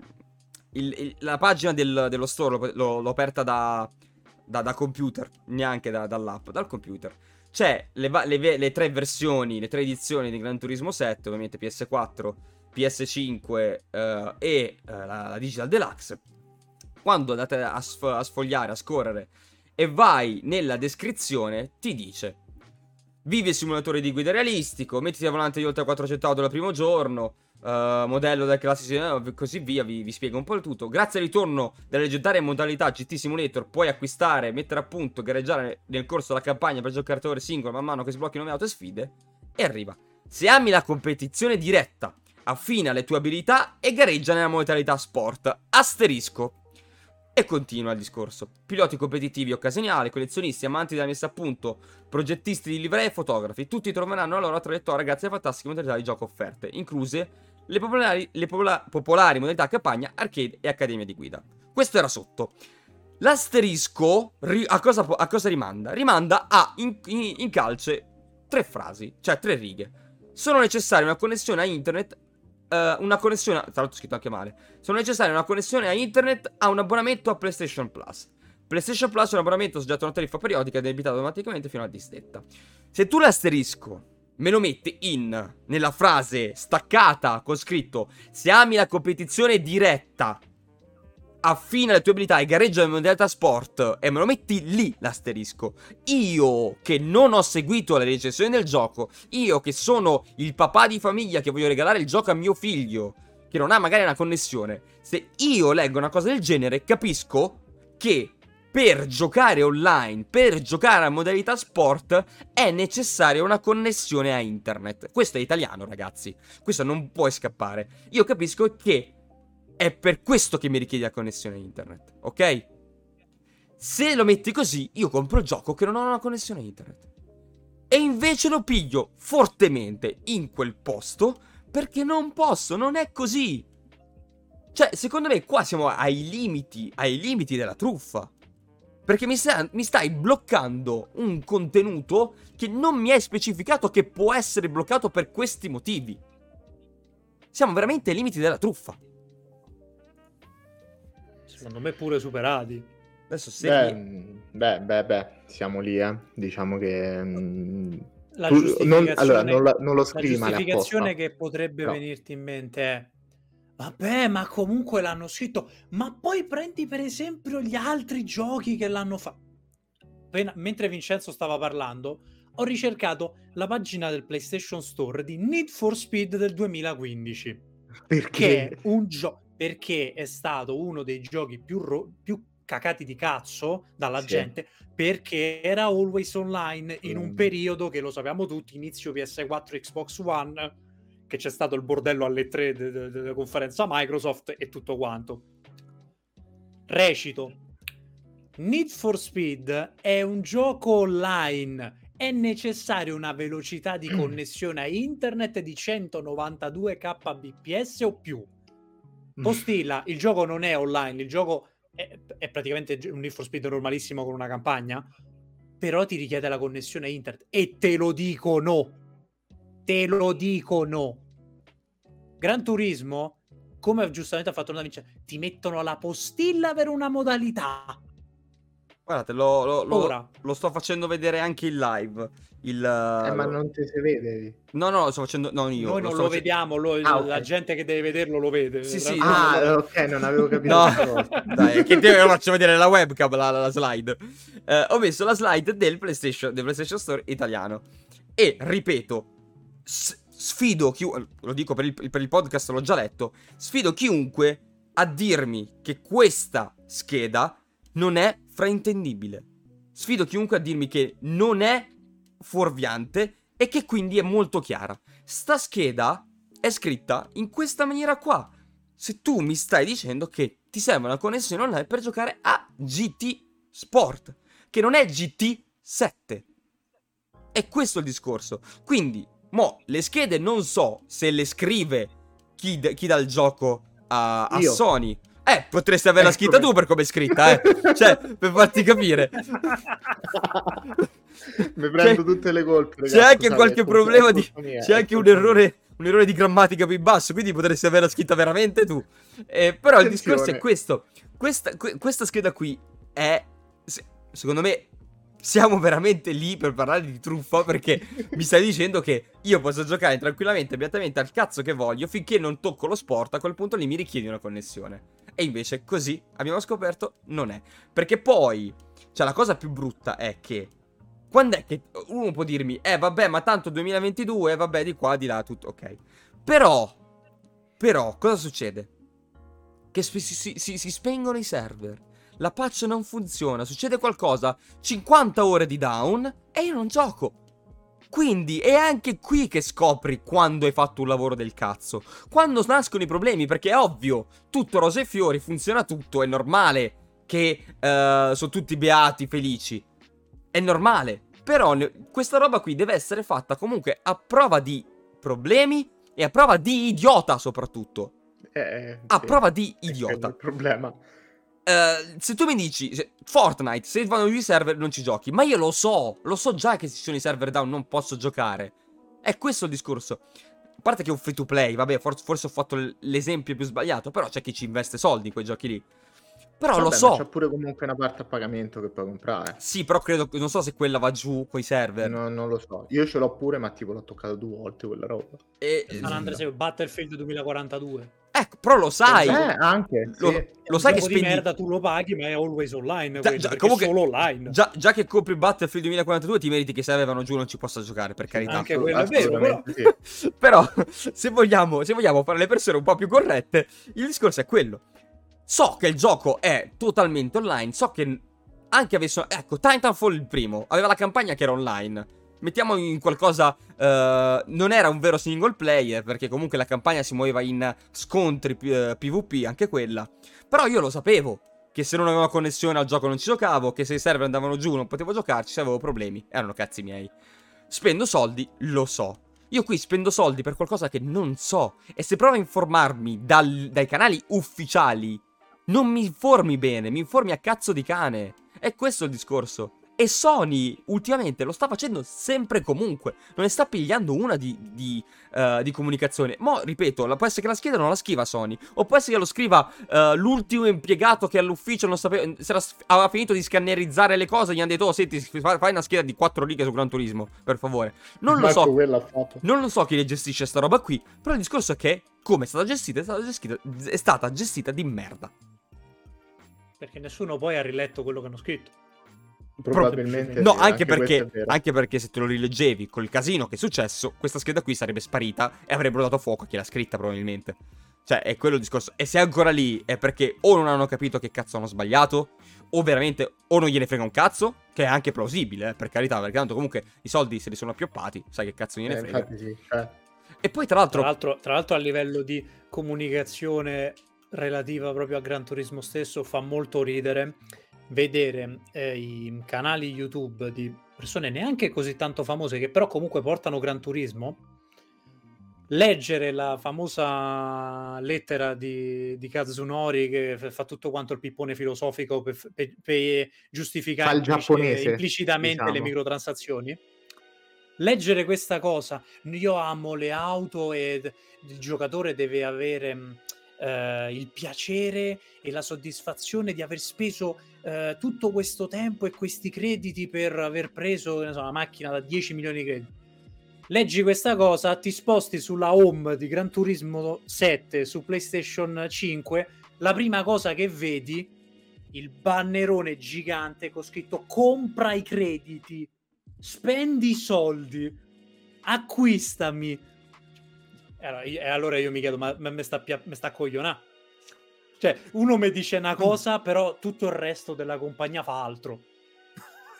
il, il, la pagina del, dello store, l'ho, l'ho aperta da, da, da, computer, neanche da, dall'app, dal computer. C'è le, le, le tre versioni, le tre edizioni di Gran Turismo 7, ovviamente PS4, PS5 eh, e eh, la, la, Digital Deluxe. Quando andate a, sf- a sfogliare, a scorrere e vai nella descrizione, ti dice Vivi il simulatore di guida realistico, mettiti a volante di oltre 400 auto dal primo giorno, uh, modello del classico e così via, vi, vi, spiego un po' il tutto. Grazie al ritorno delle leggendarie modalità GT Simulator puoi acquistare, mettere a punto, gareggiare nel corso della campagna per giocatore singolo man mano che sblocchi nuove auto e sfide e arriva. Se ami la competizione diretta affina le tue abilità e gareggia nella modalità sport. Asterisco. E continua il discorso. Piloti competitivi occasionali, collezionisti, amanti della messa a punto, progettisti di livree e fotografi, tutti troveranno la loro traiettoria grazie alle fantastiche modalità di gioco offerte, incluse le popolari, le popola popolari modalità campagna, arcade e accademia di guida. Questo era sotto. L'asterisco a cosa, a cosa rimanda? Rimanda a in, in, in calce tre frasi, cioè tre righe. Sono necessarie una connessione a internet uh, una connessione, tra l'altro scritto anche male, sono necessarie una connessione a internet a un abbonamento a PlayStation Plus. PlayStation Plus è un abbonamento soggetto a una tariffa periodica ed è debitato automaticamente fino alla distetta. Se tu l'asterisco me lo metti in nella frase staccata con scritto se ami la competizione diretta affina le tue abilità e gareggia in modalità sport e me lo metti lì l'asterisco. Io che non ho seguito le recensioni del gioco, io che sono il papà di famiglia che voglio regalare il gioco a mio figlio, che non ha magari una connessione, se io leggo una cosa del genere capisco che per giocare online, per giocare a modalità sport, è necessaria una connessione a internet. Questo è italiano, ragazzi. Questo non puoi scappare. Io capisco che è per questo che mi richiede la connessione internet, ok? Se lo metti così, io compro il gioco che non ha una connessione internet. E invece lo piglio fortemente in quel posto perché non posso, non è così. Cioè, secondo me qua siamo ai limiti, ai limiti della truffa. Perché mi, sta, mi stai bloccando un contenuto che non mi è specificato che può essere bloccato per questi motivi. Siamo veramente ai limiti della truffa. Secondo me pure superati. Adesso se beh, beh, beh, beh, siamo lì, eh. Diciamo che... Mm, la tu, giustificazione, non, allora, non, la, non lo scrivi La giustificazione che potrebbe no. venirti in mente è Vabbè, ma comunque l'hanno scritto. Ma poi prendi per esempio gli altri giochi che l'hanno fatto. Mentre Vincenzo stava parlando, ho ricercato la pagina del PlayStation Store di Need for Speed del 2015. Perché? un gioco perché è stato uno dei giochi più, ro- più cacati di cazzo dalla sì. gente perché era always online in mm. un periodo che lo sappiamo tutti, inizio PS4 Xbox One, che c'è stato il bordello alle 3 della conferenza Microsoft e tutto quanto. Recito. Need for Speed è un gioco online è necessaria una velocità di connessione a internet di 192 kbps o più. Postilla, il gioco non è online, il gioco è, è praticamente un for Speed normalissimo con una campagna, però ti richiede la connessione internet e te lo dicono. Te lo dicono. Gran Turismo, come giustamente ha fatto una vincere, ti mettono la postilla per una modalità Guardate, lo, lo, lo, lo, sto facendo vedere anche in live. Il, eh, ma non ti si vede. No, no, lo sto facendo. No, io. Noi non lo, vediamo, lo, ah, okay. la gente che deve vederlo lo vede. Sì, sì. Ah, ok, non avevo capito. no. Dai, che te lo faccio vedere la webcam, la, la slide. Eh, ho messo la slide del PlayStation, del PlayStation Store italiano. E ripeto, sfido chiunque. Lo dico per il, per il podcast, l'ho già letto. Sfido chiunque a dirmi che questa scheda non è fraintendibile. Sfido chiunque a dirmi che non è fuorviante e che quindi è molto chiara. Sta scheda è scritta in questa maniera qua. Se tu mi stai dicendo che ti serve una connessione online per giocare a GT Sport, che non è GT7. È questo il discorso. Quindi, mo, le schede non so se le scrive chi, chi dà il gioco a, a Sony eh, potresti averla ecco scritta tu per come è scritta, eh. cioè, per farti capire. Mi prendo tutte le colpe. Ragazzi, c'è anche qualche problema di... C'è anche un errore, un errore di grammatica più basso, quindi potresti averla scritta veramente tu. Eh, però Attenzione. il discorso è questo. Questa, questa scheda qui è, secondo me, siamo veramente lì per parlare di truffa perché mi stai dicendo che io posso giocare tranquillamente, beatamente al cazzo che voglio finché non tocco lo sport, a quel punto lì mi richiedi una connessione. E invece così abbiamo scoperto non è. Perché poi, cioè la cosa più brutta è che quando è che uno può dirmi, eh vabbè, ma tanto 2022, vabbè, di qua, di là, tutto ok. Però, però, cosa succede? Che si, si, si, si spengono i server la patch non funziona, succede qualcosa, 50 ore di down e io non gioco. Quindi è anche qui che scopri quando hai fatto un lavoro del cazzo. Quando nascono i problemi, perché è ovvio, tutto rose e fiori, funziona tutto, è normale che uh, sono tutti beati, felici. È normale. Però questa roba qui deve essere fatta comunque a prova di problemi e a prova di idiota soprattutto. Eh, a sì. prova di idiota. È il problema. Uh, se tu mi dici se, Fortnite, se vanno giù i server non ci giochi, ma io lo so, lo so già che se ci sono i server down non posso giocare. È questo il discorso. A parte che è un free to play, vabbè, forse, forse ho fatto l'esempio più sbagliato, però c'è chi ci investe soldi in quei giochi lì. Però Vabbè, lo so. C'è pure comunque una parte a pagamento che puoi comprare. Sì, però credo. Non so se quella va giù coi server. No, non lo so. Io ce l'ho pure, ma tipo l'ho toccato due volte quella roba. E. San Battlefield 2042. Ecco, però lo sai. Eh, anche. Lo, sì. lo sai che spendi... di merda tu lo paghi, ma è always online. Già, già, comunque, solo online. Già, già, che compri Battlefield 2042 ti meriti che se avevano giù non ci possa giocare, per carità. Anche quello è vero, però. Sì. però se, vogliamo, se vogliamo fare le persone un po' più corrette, il discorso è quello. So che il gioco è totalmente online, so che anche avessero... Ecco, Titanfall il primo, aveva la campagna che era online mettiamo in qualcosa... Uh, non era un vero single player, perché comunque la campagna si muoveva in scontri uh, eh, PvP, anche quella. Però io lo sapevo, che se non avevo connessione al gioco non ci giocavo, che se i server andavano giù non potevo giocarci, se avevo problemi. Erano cazzi miei. Spendo soldi, lo so. Io qui spendo soldi per qualcosa che non so. E se provo a informarmi dal, dai canali ufficiali, non mi informi bene, mi informi a cazzo di cane. È questo il discorso. E Sony ultimamente lo sta facendo sempre comunque. Non ne sta pigliando una di, di, uh, di comunicazione. Ma ripeto, può essere che la scheda non la scriva Sony. O può essere che lo scriva uh, l'ultimo impiegato che all'ufficio non sapeva. Era, aveva finito di scannerizzare le cose. Gli hanno detto: Oh, senti, fai una scheda di 4 righe su Gran Turismo, per favore. Non lo so. Non lo so chi le gestisce sta roba qui. Però il discorso è che, come è stata gestita, è stata gestita, è stata gestita di merda. Perché nessuno poi ha riletto quello che hanno scritto. Probabilmente. No, anche, anche, perché, anche, perché, se te lo rileggevi col casino che è successo, questa scheda qui sarebbe sparita e avrebbero dato fuoco a chi l'ha scritta, probabilmente. Cioè, è quello il discorso. E se è ancora lì è perché o non hanno capito che cazzo hanno sbagliato, o veramente o non gliene frega un cazzo, che è anche plausibile, eh, per carità, perché tanto comunque i soldi se li sono appioppati, sai che cazzo gliene eh, frega. Sì, cioè. E poi tra l'altro... tra l'altro... Tra l'altro a livello di comunicazione relativa proprio a Gran Turismo stesso fa molto ridere vedere eh, i canali YouTube di persone neanche così tanto famose che però comunque portano Gran Turismo, leggere la famosa lettera di, di Kazunori che fa tutto quanto il pippone filosofico per, per, per giustificare implicitamente diciamo. le microtransazioni. Leggere questa cosa, io amo le auto e il giocatore deve avere eh, il piacere e la soddisfazione di aver speso eh, tutto questo tempo e questi crediti per aver preso so, una macchina da 10 milioni di crediti. Leggi questa cosa, ti sposti sulla home di Gran Turismo 7 su PlayStation 5, la prima cosa che vedi il bannerone gigante con scritto compra i crediti, spendi i soldi, acquistami e allora io mi chiedo, ma mi sta, pia- sta coglionando? Cioè, uno mi dice una mm. cosa, però tutto il resto della compagnia fa altro.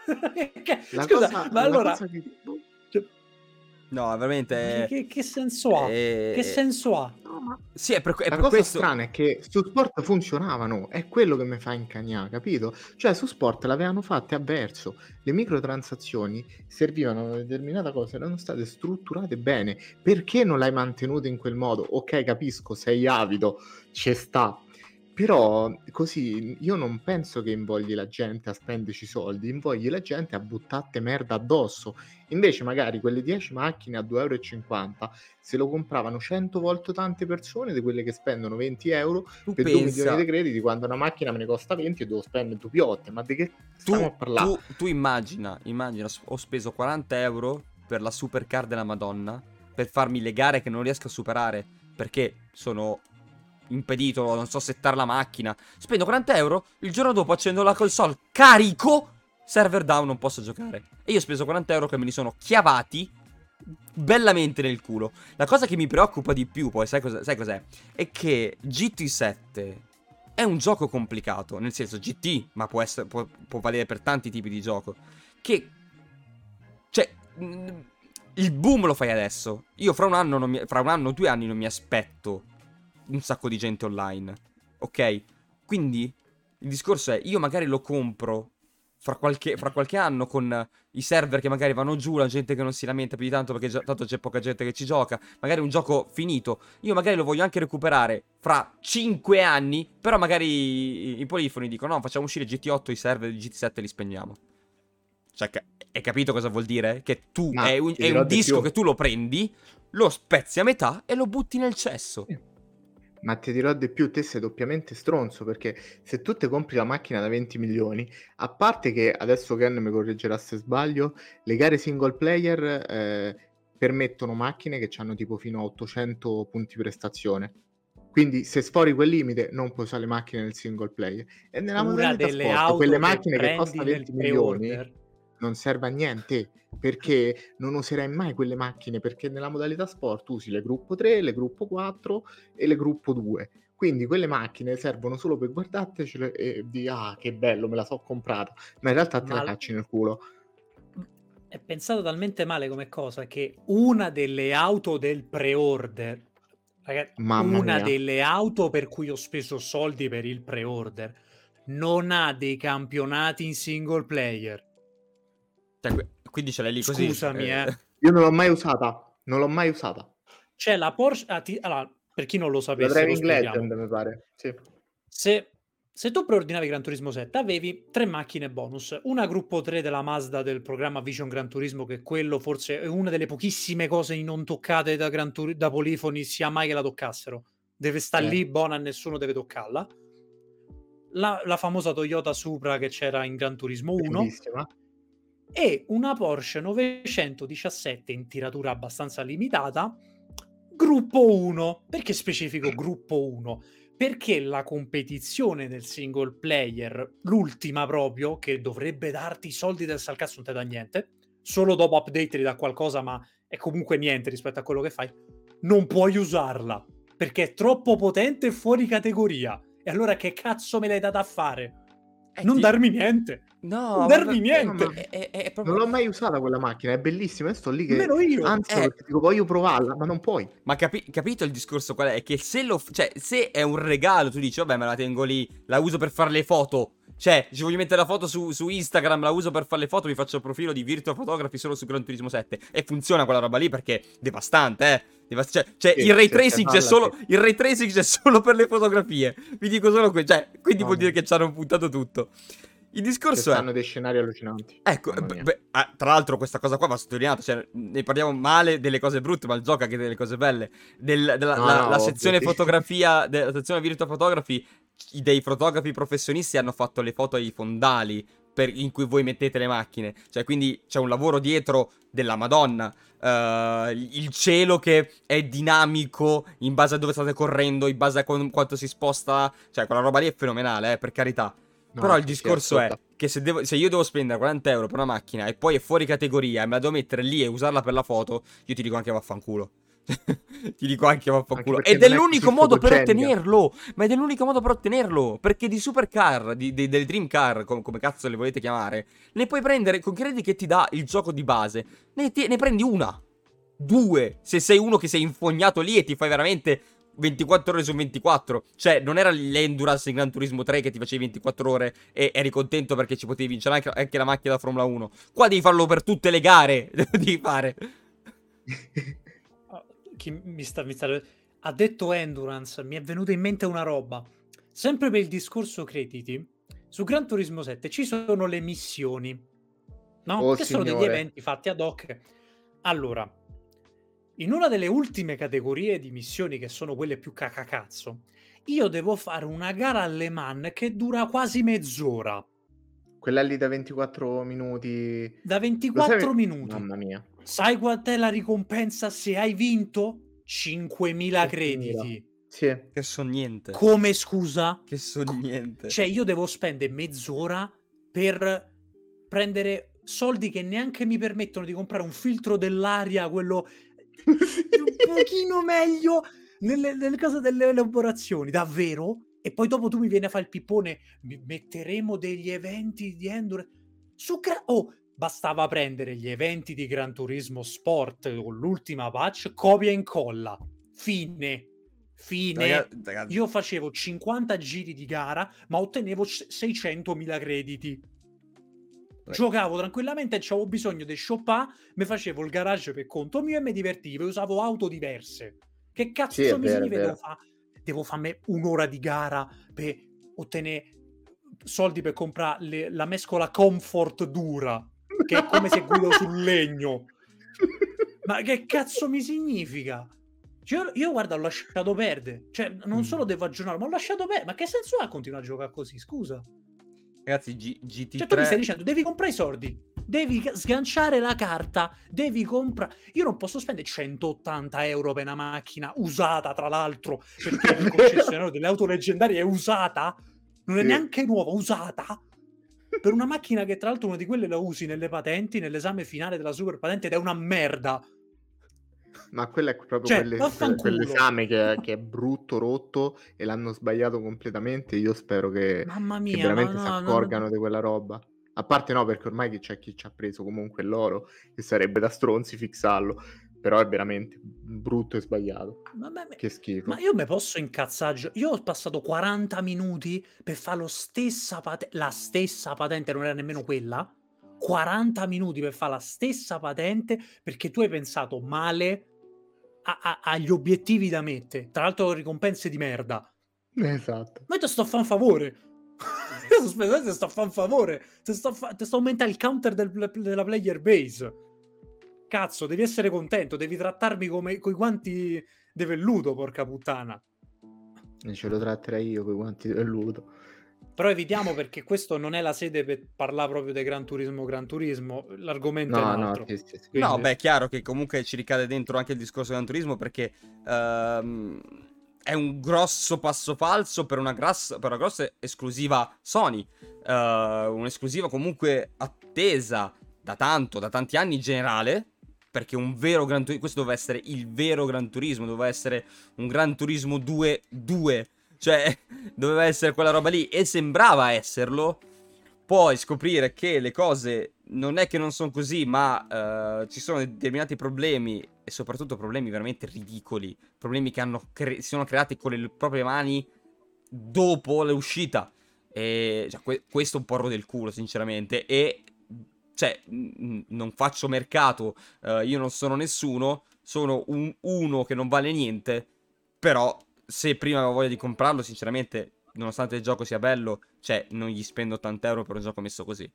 Scusa, cosa, ma allora... Che... No, veramente. Che, che senso ha? È... Che senso ha? No, ma... Sì, è per, è la per cosa questo... strana è che su Sport funzionavano, è quello che mi fa incagnare, capito? Cioè, su Sport l'avevano fatte a verso, le microtransazioni servivano a una determinata cosa, erano state strutturate bene. Perché non l'hai mantenuto in quel modo? Ok, capisco, sei avido, ci sta però così io non penso che invogli la gente a spenderci soldi, invogli la gente a buttarti merda addosso. Invece magari quelle 10 macchine a 2,50 euro se lo compravano 100 volte tante persone di quelle che spendono 20 euro tu per pensa... 2 milioni di crediti quando una macchina me ne costa 20 e devo spendere 2 piotte. Ma di che stiamo a parlare? Tu, tu immagina, immagina, ho speso 40 euro per la supercar della Madonna per farmi le gare che non riesco a superare perché sono impedito, non so, settare la macchina. Spendo 40 euro, il giorno dopo accendo la console, carico, server down, non posso giocare. E io ho speso 40 euro che me li sono chiavati bellamente nel culo. La cosa che mi preoccupa di più, poi, sai, cos- sai cos'è? È che GT7 è un gioco complicato, nel senso GT, ma può, essere, può, può valere per tanti tipi di gioco. Che... Cioè... Il boom lo fai adesso. Io fra un anno, mi, fra un anno due anni non mi aspetto un sacco di gente online. Ok? Quindi il discorso è, io magari lo compro fra qualche, fra qualche, anno con i server che magari vanno giù, la gente che non si lamenta più di tanto perché già, tanto c'è poca gente che ci gioca, magari un gioco finito, io magari lo voglio anche recuperare fra 5 anni, però magari i, i polifoni dicono no, facciamo uscire GT8, i server di GT7 li spegniamo. Cioè, hai capito cosa vuol dire? Che tu, Ma è un, è un disco più. che tu lo prendi, lo spezzi a metà e lo butti nel cesso. Sì. Ma ti dirò di più, te sei doppiamente stronzo perché se tu ti compri la macchina da 20 milioni, a parte che adesso Ken mi correggerà se sbaglio, le gare single player eh, permettono macchine che hanno tipo fino a 800 punti prestazione. Quindi se sfori quel limite non puoi usare le macchine nel single player. E nella modalità sport, quelle macchine che, che costano 20 milioni non serve a niente perché non userai mai quelle macchine perché nella modalità sport usi le gruppo 3, le gruppo 4 e le gruppo 2 quindi quelle macchine servono solo per guardartecele e di ah che bello me la so comprata ma in realtà te ma... la cacci nel culo. È pensato talmente male come cosa che una delle auto del pre-order ragazzi, una delle auto per cui ho speso soldi per il pre-order non ha dei campionati in single player cioè, quindi ce l'hai lì così. Scusami, eh. eh. Io non l'ho mai usata. Non l'ho mai usata. C'è la Porsche. Ah, ti... allora, per chi non lo sapesse, la Driving Legend, mi pare. Sì. Se, se tu preordinavi Gran Turismo 7 avevi tre macchine bonus, una gruppo 3 della Mazda del programma Vision Gran Turismo, che quello forse è una delle pochissime cose non toccate da, Gran Tur- da Polifoni, sia mai che la toccassero. Deve stare eh. lì buona, nessuno deve toccarla. La, la, famosa Toyota Supra che c'era in Gran Turismo 1. Bellissima. E una Porsche 917 in tiratura abbastanza limitata, gruppo 1. Perché specifico gruppo 1? perché la competizione del single player, l'ultima proprio, che dovrebbe darti i soldi del salcazzo, non ti dà niente, solo dopo update ti dà qualcosa, ma è comunque niente rispetto a quello che fai, non puoi usarla, perché è troppo potente e fuori categoria. E allora che cazzo me l'hai data a fare? Eh, non ti... darmi niente. No, non darmi niente. No, è, è proprio... Non l'ho mai usata quella macchina, è bellissima. sto lì che. Meno io. Anzi, eh. dico, voglio provarla, ma non puoi. Ma capi- capito il discorso qual è? È che se, lo, cioè, se è un regalo, tu dici, vabbè, me la tengo lì, la uso per fare le foto. Cioè, ci voglio mettere la foto su, su, Instagram, la uso per fare le foto, mi faccio il profilo di Virtual Photography solo su Gran Turismo 7. E funziona quella roba lì perché è devastante, eh. Devast- cioè, cioè sì, il, ray tracing c'è solo, il ray tracing c'è solo per le fotografie. Vi dico solo questo. Cioè, quindi no, vuol dire che ci hanno puntato tutto. Il discorso che è... dei scenari allucinanti. Ecco, b- b- ah, tra l'altro questa cosa qua va sottolineata, cioè ne parliamo male delle cose brutte, ma il gioco anche delle cose belle. Del, della, no, la, no, la sezione fotografia, della sezione virtual photography, dei fotografi professionisti hanno fatto le foto ai fondali per, in cui voi mettete le macchine. Cioè, quindi c'è un lavoro dietro della Madonna. Uh, il cielo che è dinamico in base a dove state correndo, in base a qu- quanto si sposta. Cioè, quella roba lì è fenomenale, eh, per carità. No, Però il discorso è che se, devo, se, io devo spendere 40 euro per una macchina e poi è fuori categoria e me la devo mettere lì e usarla per la foto, io ti dico anche vaffanculo. ti dico anche vaffanculo. Anche Ed è l'unico modo per ottenerlo. Ma è l'unico modo per ottenerlo. Perché di supercar, di, di, delle dream car, com, come cazzo le volete chiamare, ne puoi prendere con crediti che ti dà il gioco di base. Ne, ti, ne prendi una. Due. Se sei uno che sei infognato lì e ti fai veramente 24 ore su 24. Cioè, non era l'Endurance in Gran Turismo 3 che ti facevi 24 ore e eri contento perché ci potevi vincere anche, anche la macchina da Formula 1. Qua devi farlo per tutte le gare. devi fare. Ah, chi mi sta, mi sta... Ha detto Endurance, mi è venuta in mente una roba. Sempre per il discorso crediti, su Gran Turismo 7 ci sono le missioni. No? Oh, che signore. sono degli eventi fatti ad hoc. Allora, in una delle ultime categorie di missioni, che sono quelle più cacacazzo, io devo fare una gara alle man che dura quasi mezz'ora. Quella lì da 24 minuti. Da 24 sai... minuti. Mamma mia. Sai quant'è la ricompensa se hai vinto? 5.000 crediti. Sì. Che so niente. Come scusa? Che so niente. Cioè, io devo spendere mezz'ora per prendere soldi che neanche mi permettono di comprare un filtro dell'aria, quello un pochino meglio nelle, nelle cose delle elaborazioni, davvero? E poi dopo tu mi vieni a fare il pippone, metteremo degli eventi di Endurance. Su gra- oh, bastava prendere gli eventi di Gran Turismo Sport con l'ultima patch, copia e incolla. Fine. Fine. Ragazzi, ragazzi. Io facevo 50 giri di gara, ma ottenevo 600.000 crediti giocavo tranquillamente e avevo bisogno di shoppare, mi facevo il garage per conto mio e mi divertivo e usavo auto diverse. Che cazzo sì, mi vero, devo fare? Devo farmi un'ora di gara per ottenere soldi per comprare la mescola comfort dura, che è come se guido sul legno. Ma che cazzo mi significa? Cioè, io, io, guarda, ho lasciato perdere. Cioè, non mm. solo devo aggiornare, ma ho lasciato perdere. Ma che senso ha continuare a giocare così? Scusa. Ragazzi, G- GT3... Cioè tu mi stai dicendo, devi comprare i soldi, devi sganciare la carta, devi comprare... Io non posso spendere 180 euro per una macchina usata, tra l'altro, perché il concessionario delle auto leggendarie è usata, non è sì. neanche nuova, usata, per una macchina che tra l'altro una di quelle la usi nelle patenti, nell'esame finale della super patente ed è una merda. Ma quello è proprio cioè, quelle, quell'esame che, che, è brutto, rotto e l'hanno sbagliato completamente. Io spero che, mia, che veramente no, si accorgano no, di quella roba. A parte no, perché ormai c'è chi ci ha preso comunque l'oro, che sarebbe da stronzi fixarlo. Però è veramente brutto e sbagliato. Vabbè, che schifo. Ma io mi posso incazzare. Io ho passato 40 minuti per fare lo stessa patente. La stessa patente non era nemmeno quella. 40 minuti per fare la stessa patente perché tu hai pensato male agli obiettivi da mettere. Tra l'altro, ricompense di merda. Esatto. Ma io ti sto a fare un favore. sto aspettando, ti sto a fare un favore. Ti sto, fa... sto aumentando il counter del, della player base. Cazzo, devi essere contento, devi trattarmi come coi guanti di velluto, porca puttana. E ce lo tratterei io con i guanti di velluto. Però evitiamo perché questo non è la sede per parlare proprio di Gran Turismo Gran Turismo, l'argomento no, è un altro. No, sì, sì, sì. Quindi... no, beh, è chiaro che comunque ci ricade dentro anche il discorso Gran Turismo perché uh, è un grosso passo falso per una, grass- per una grossa esclusiva Sony, uh, un'esclusiva comunque attesa da tanto, da tanti anni in generale, perché un vero Gran Turismo, questo doveva essere il vero Gran Turismo, doveva essere un Gran Turismo 2 2 cioè, doveva essere quella roba lì e sembrava esserlo. Poi scoprire che le cose non è che non sono così, ma uh, ci sono determinati problemi e soprattutto problemi veramente ridicoli. Problemi che cre- si sono creati con le proprie mani dopo l'uscita. E cioè, que- questo è un porro del culo, sinceramente. E cioè, non faccio mercato, uh, io non sono nessuno, sono un uno che non vale niente. Però se prima avevo voglia di comprarlo, sinceramente, nonostante il gioco sia bello, cioè, non gli spendo 80 euro per un gioco messo così.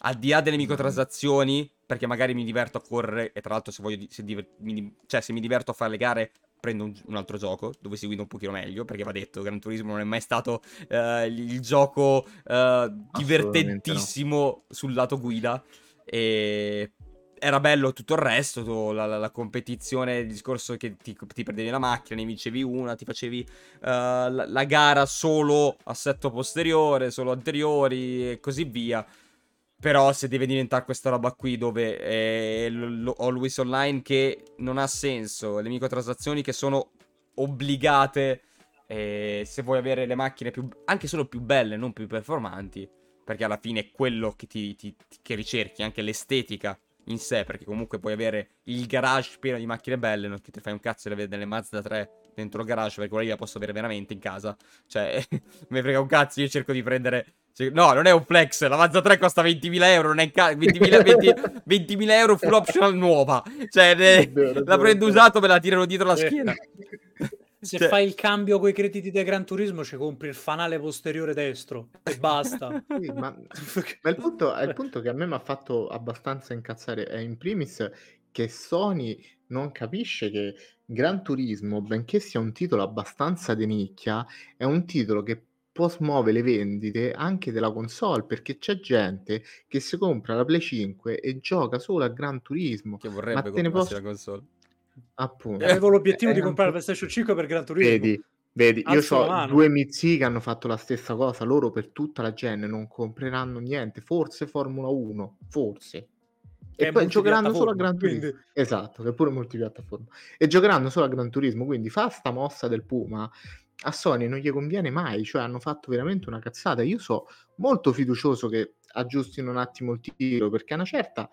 Al di là delle microtransazioni, perché magari mi diverto a correre, e tra l'altro se, voglio, se, diver, mi, cioè, se mi diverto a fare le gare, prendo un, un, altro gioco dove si guida un pochino meglio, perché va detto, Gran Turismo non è mai stato uh, il gioco uh, divertentissimo no. sul lato guida. E era bello tutto il resto, la, la, la, competizione, il discorso che ti, ti, perdevi la macchina, ne vincevi una, ti facevi uh, la, la, gara solo assetto posteriore, solo anteriori e così via. Però se deve diventare questa roba qui dove è Always Online che non ha senso, le microtransazioni che sono obbligate, e se vuoi avere le macchine più, anche solo più belle, non più performanti, perché alla fine è quello che, ti, ti, che ricerchi, anche l'estetica in sé, perché comunque puoi avere il garage pieno di macchine belle, non che ti fai un cazzo di avere delle Mazda 3 dentro il garage, perché quella lì la posso avere veramente in casa. Cioè, mi frega un cazzo, io cerco di prendere... No, non è un flex, la Mazda 3 costa 20.000 euro, non è in casa... 20.000 20, 20 euro full optional nuova. Cioè, ne... la prendo usato, me la tirano dietro la schiena. Se cioè... fai il cambio con i crediti del Gran Turismo, ci compri il fanale posteriore destro e basta. Sì, ma, ma il, punto, il punto che a me mi ha fatto abbastanza incazzare è in primis che Sony non capisce che Gran Turismo, benché sia un titolo abbastanza di nicchia, è un titolo che può smuovere le vendite anche della console perché c'è gente che si compra la Play 5 e gioca solo a Gran Turismo. Che vorrebbe comprarsi posso... la console Appunto. Avevo l'obiettivo eh, di comprare la PlayStation 5 per Gran Turismo. Vedi, vedi io ho due amici che hanno fatto la stessa cosa. Loro per tutta la gen non compreranno niente. Forse Formula 1, forse. E poi giocheranno solo a Gran Turismo. Quindi... Esatto, che è pure multipiattaforma. E giocheranno solo a Gran Turismo. Quindi fa sta mossa del Puma. A Sony non gli conviene mai, cioè hanno fatto veramente una cazzata. Io so molto fiducioso che aggiustino un attimo il tiro perché una certa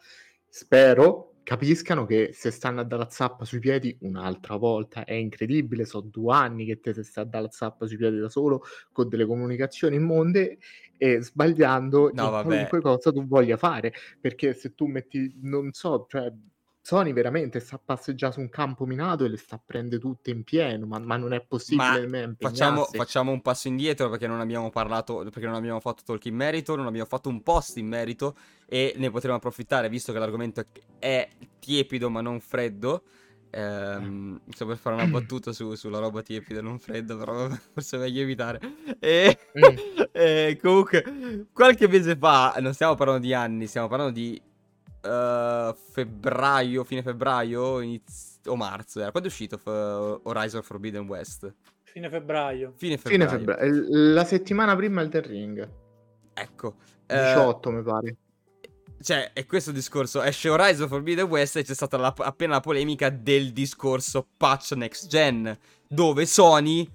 spero capiscano che se stanno a dare la zappa sui piedi un'altra volta è incredibile, sono due anni che te se stai a dare la zappa sui piedi da solo con delle comunicazioni immonde e sbagliando no, in qualunque cosa tu voglia fare perché se tu metti non so cioè Sony veramente sta passeggiando su un campo minato e le sta a prendere tutte in pieno, ma, ma non è possibile. Facciamo, facciamo, un passo indietro perché non abbiamo parlato, perché non abbiamo fatto talk in merito, non abbiamo fatto un post in merito e ne potremo approfittare visto che l'argomento è tiepido ma non freddo. Ehm, sto per fare una battuta su, sulla roba tiepida e non fredda, però forse è meglio evitare. E, mm. e comunque, qualche mese fa, non stiamo parlando di anni, stiamo parlando di uh, febbraio, fine febbraio iniz- o marzo. Era. Quando è uscito uh, Horizon Forbidden West? Fine febbraio. Fine febbraio. Fine febbraio. La settimana prima il Ring. Ecco. 18 uh, mi pare. Cioè, è questo discorso. Esce Horizon Forbidden West e c'è stata la, appena la polemica del discorso patch next gen. Dove Sony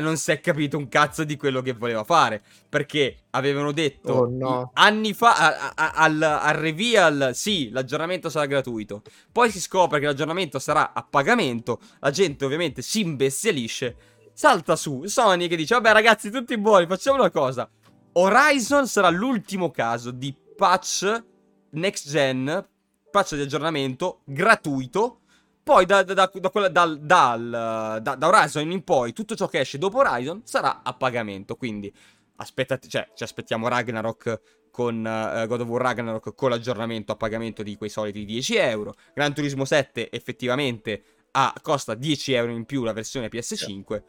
non si è capito un cazzo di quello che voleva fare. Perché avevano detto oh, no. anni fa a, a, al, al, reveal, sì, l'aggiornamento sarà gratuito. Poi si scopre che l'aggiornamento sarà a pagamento. La gente ovviamente si imbestialisce. Salta su Sony che dice: Vabbè, ragazzi, tutti buoni, facciamo una cosa. Horizon sarà l'ultimo caso di patch next gen, patch di aggiornamento gratuito poi da, da, da, dal, dal, da, Horizon in poi tutto ciò che esce dopo Horizon sarà a pagamento. Quindi aspettate, cioè, ci aspettiamo Ragnarok con uh, God of War Ragnarok con l'aggiornamento a pagamento di quei soliti 10 euro. Gran Turismo 7 effettivamente ha, costa 10 euro in più la versione PS5 sì.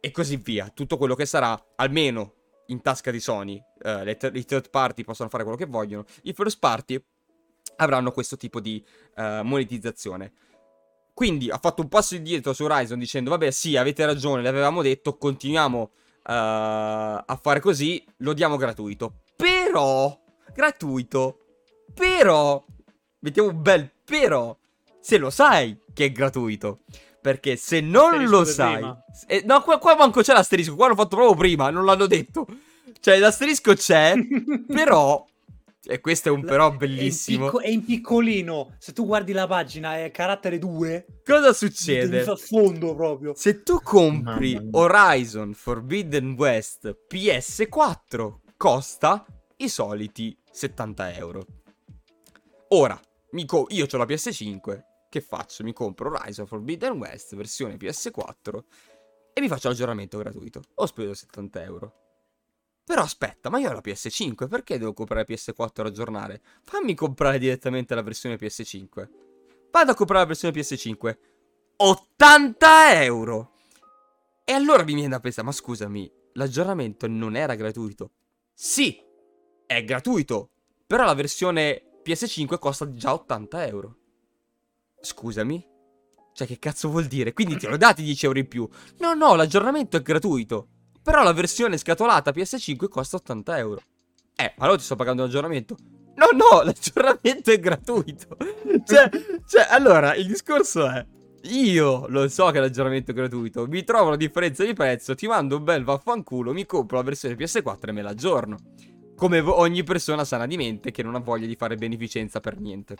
e così via. Tutto quello che sarà, almeno in tasca di Sony, uh, le, t- i third party possono fare quello che vogliono, i first party avranno questo tipo di uh, monetizzazione. Quindi ha fatto un passo indietro su Horizon dicendo vabbè sì avete ragione, l'avevamo detto, continuiamo a fare così, lo diamo gratuito. Però, gratuito. Però, mettiamo un bel però, se lo sai che è gratuito. Perché se non lo sai... Eh, no, qua, qua manco c'è l'asterisco, qua l'ho fatto proprio prima, non l'hanno detto. Cioè, l'asterisco c'è, però... E questo è un però bellissimo. È in, picco- è in, piccolino. Se tu guardi la pagina è carattere 2. Cosa succede? Fa fondo proprio. Se tu compri Horizon Forbidden West PS4, costa i soliti 70 euro. Ora, co- io ho la PS5, che faccio? Mi compro Horizon Forbidden West versione PS4 e mi faccio l'aggiornamento gratuito. Ho speso 70 euro. Però aspetta, ma io ho la PS5, perché devo comprare la PS4 e aggiornare? Fammi comprare direttamente la versione PS5. Vado a comprare la versione PS5. 80 euro! E allora mi viene da pensare, ma scusami, l'aggiornamento non era gratuito? Sì, è gratuito, però la versione PS5 costa già 80 euro. Scusami? Cioè, che cazzo vuol dire? Quindi ti ho dati 10 euro in più. No, no, l'aggiornamento è gratuito. Però la versione scatolata PS5 costa 80 euro. Eh, allora ti sto pagando l'aggiornamento. No, no, l'aggiornamento è gratuito. cioè, cioè, allora, il discorso è... Io lo so che l'aggiornamento è gratuito, mi trovo una differenza di prezzo, ti mando un bel vaffanculo, mi compro la versione PS4 e me l'aggiorno. Come ogni persona sana di mente che non ha voglia di fare beneficenza per niente.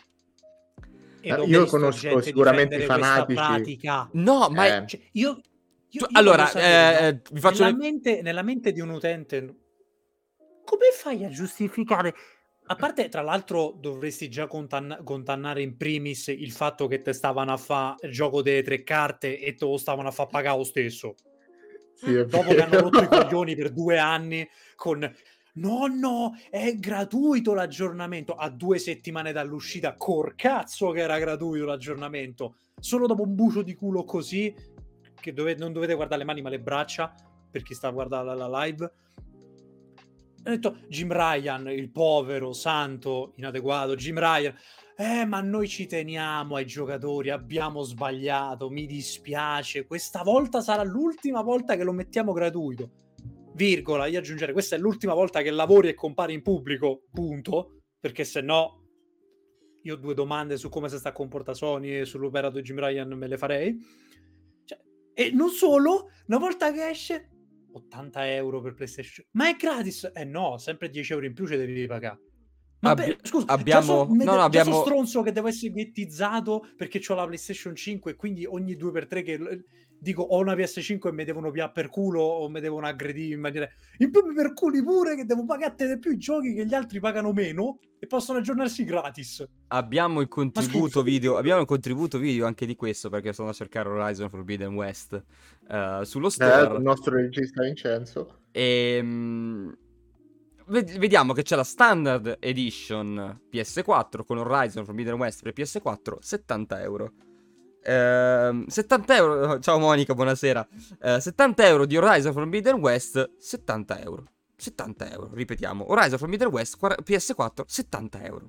Eh, io conosco sicuramente i fanatici. No, ma eh. cioè, io, io, io, allora, eh, vi faccio nella, le... mente, nella mente di un utente come fai a giustificare a parte, tra l'altro, dovresti già contan- contannare in primis il fatto che te stavano a fare il gioco delle tre carte e te lo stavano a fare pagare lo stesso. Sì, Dopo che hanno rotto i coglioni per due anni con No, no, è gratuito l'aggiornamento. A due settimane dall'uscita, cor cazzo che era gratuito l'aggiornamento. Solo dopo un bucio di culo così, che dove, non dovete guardare le mani ma le braccia, per chi sta guardando la, la live. Ho detto Jim Ryan, il povero, santo, inadeguato. Jim Ryan, eh, ma noi ci teniamo ai giocatori, abbiamo sbagliato, mi dispiace. Questa volta sarà l'ultima volta che lo mettiamo gratuito virgola, io aggiungere, questa è l'ultima volta che lavori e compari in pubblico, punto, perché se no io ho due domande su come si sta comportando Sony e sull'operato di Jim Ryan me le farei. E non solo, una volta che esce 80 euro per PlayStation, ma è gratis? Eh no, sempre 10 euro in più ci devi pagare. Ma Abbi- per, scusa, abbiamo, so, no, no, abbiamo... so stronzo che devo essere ghettizzato perché ho la PlayStation 5 e quindi ogni 2x3 che dico ho una PS5 e mi devono piare per culo o mi devono aggredire in maniera in più mi perculi pure che devo pagare di più i giochi che gli altri pagano meno e possono aggiornarsi gratis. Abbiamo il contributo video abbiamo il contributo video anche di questo perché sono a cercare Horizon Forbidden West uh, sullo store. eh, il nostro regista Vincenzo. E um, vediamo che c'è la standard edition PS4 con Horizon Forbidden West per PS4 70 euro Uh, 70 euro, ciao Monica, buonasera. Uh, 70 euro di Horizon Forbidden West, 70 euro. 70 euro, ripetiamo. Horizon Forbidden West, PS4, 70 euro.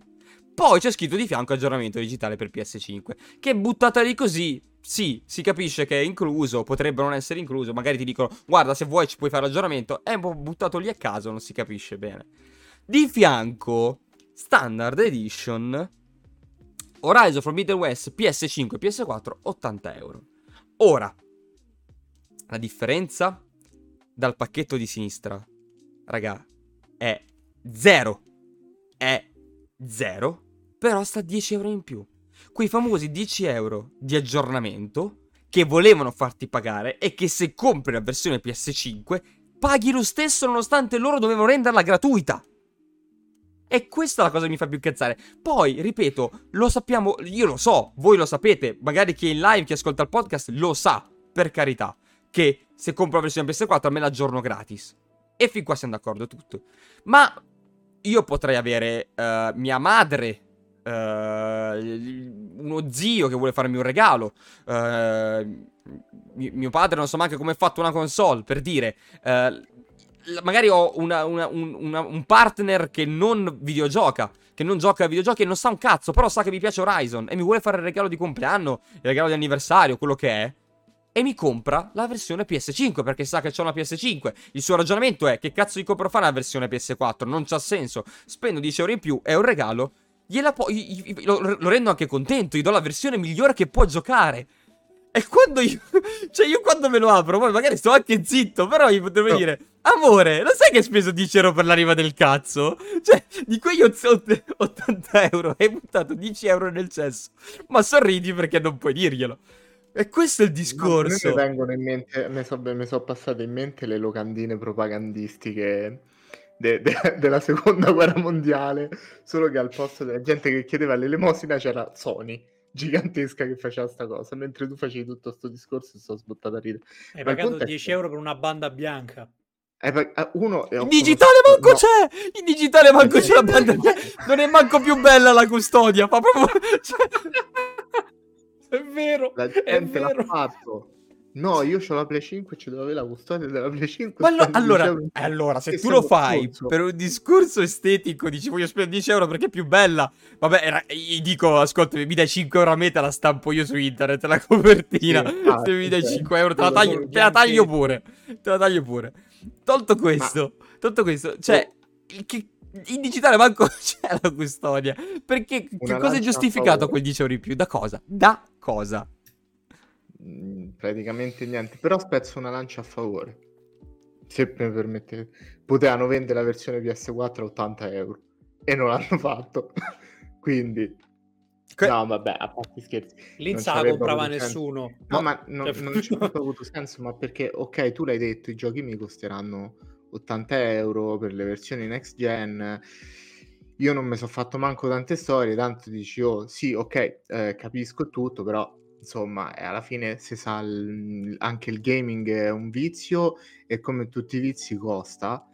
Poi c'è scritto di fianco aggiornamento digitale per PS5. Che buttata lì così, sì, si capisce che è incluso, potrebbe non essere incluso. Magari ti dicono, guarda, se vuoi ci puoi fare l'aggiornamento. È buttato lì a caso, non si capisce bene. Di fianco, Standard Edition, Horizon Forbidden West PS5 PS4 80 euro. Ora, la differenza dal pacchetto di sinistra, raga, è zero. È zero, però sta 10 euro in più. Quei famosi 10 euro di aggiornamento che volevano farti pagare e che se compri la versione PS5 paghi lo stesso nonostante loro dovevano renderla gratuita. E questa è la cosa che mi fa più cazzare. Poi, ripeto, lo sappiamo, io lo so, voi lo sapete, magari chi è in live, chi ascolta il podcast, lo sa, per carità, che se compro la versione PS4 me l'aggiorno gratis. E fin qua siamo d'accordo tutto. Ma io potrei avere uh, mia madre, uh, uno zio che vuole farmi un regalo, uh, mio padre non so neanche come è fatto una console, per dire magari ho una, una, una, un partner che non videogioca, che non gioca a videogiochi e non sa un cazzo, però sa che mi piace Horizon e mi vuole fare il regalo di compleanno, il regalo di anniversario, quello che è. E mi compra la versione PS5 perché sa che c'è una PS5. Il suo ragionamento è: che cazzo di compro fare la versione PS4? Non c'ha senso. Spendo 10 euro in più, è un regalo. Gliela po- lo, lo rendo anche contento. Gli do la versione migliore che può giocare. E quando io. Cioè, io quando me lo apro, poi magari sto anche zitto. Però gli potrei no. dire: Amore, lo sai che hai speso 10 euro per la riva del cazzo? Cioè, di quegli 80 euro hai buttato 10 euro nel cesso. Ma sorridi perché non puoi dirglielo. E questo è il discorso. No, mi vengono in mente, mi sono so passate in mente le locandine propagandistiche de, de, della seconda guerra mondiale. Solo che al posto della gente che chiedeva l'elemosina c'era Sony gigantesca che faceva sta cosa, mentre tu facevi tutto questo discorso e sto sbuttato a ridere. Hai Ma pagato 10 euro per una banda bianca. Eh, eh uno, in digitale manco no. c'è! In digitale manco c'è la banda bianca. Non è manco più bella la custodia, fa proprio... Cioè... È vero, la gente l'ha fatto. No, io ho la Play 5 e ci devo avere la custodia della Play 5. Lo, allora, allora, se tu lo fai discorso. per un discorso estetico, dici voglio spendere 10 euro perché è più bella. Vabbè, era, gli dico, ascolta, mi dai 5 euro a me, te la stampo io su internet, la copertina. Sì, ah, se mi dai 5 euro, te la, taglio, te la taglio pure. Te la taglio pure. Tolto questo, Ma... tolto questo, cioè, oh. che, in digitale manco c'è la custodia. Perché che cosa è giustificato quel 10 euro in più? Da cosa? Da cosa? Praticamente niente. Però spezzo una lancia a favore. Se mi permettete. Potevano vendere la versione PS4 a 80 euro. E non l'hanno fatto. Quindi... Que- no, vabbè, a parte scherzi. Lì non la comprava nessuno. No, no, ma non, cioè... non ci ha avuto senso, ma perché, ok, tu l'hai detto, i giochi mi costeranno 80 euro per le versioni next gen. Io non mi sono fatto manco tante storie, tanto dici, oh sì, ok, eh, capisco tutto, però insomma, alla fine si sa, l- anche il gaming è un vizio e come tutti i vizi costa.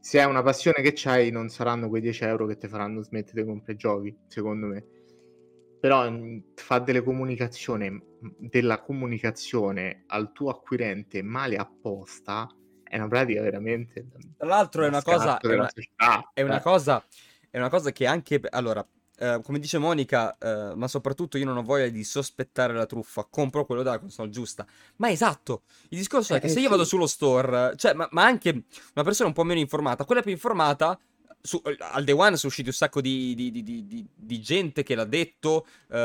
Se è una passione che c'hai, non saranno quei 10 euro che ti faranno smettere di comprare giochi, secondo me. Però mhmm, fa delle comunicazioni, della comunicazione al tuo acquirente male apposta, è una pratica veramente... Tra l'altro è una cosa... È una, è una, cosa... È una cosa che anche... Allora, Uh, come dice Monica, uh, ma soprattutto io non ho voglia di sospettare la truffa, compro quello della console giusta. Ma esatto, il discorso è che eh, se io vado sullo store, cioè, ma, ma, anche una persona un po' meno informata, quella più informata, su, al day one sono usciti un sacco di, di, di, di gente che l'ha detto uh,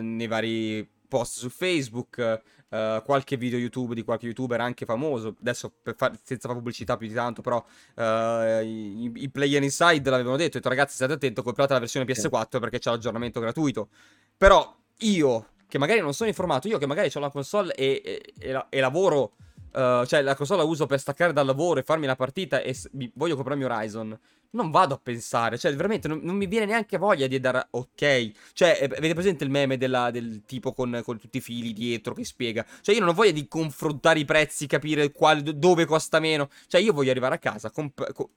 nei vari post su Facebook, uh, qualche video YouTube di qualche youtuber anche famoso, adesso far, senza fare pubblicità più di tanto, però uh, i, i, player inside l'avevano detto, detto ragazzi state attenti, comprate la versione PS4 perché c'è l'aggiornamento gratuito. Però io, che magari non sono informato, io che magari ho la console e, e, e, e lavoro... Uh, cioè la console la uso per staccare dal lavoro e farmi la partita e s- voglio comprarmi Horizon non vado a pensare, cioè veramente non, non mi viene neanche voglia di dare ok. Cioè, eh, avete presente il meme della, del tipo con, con, tutti i fili dietro che spiega? Cioè, io non ho voglia di confrontare i prezzi, capire quale, dove costa meno. Cioè, io voglio arrivare a casa, comp- co-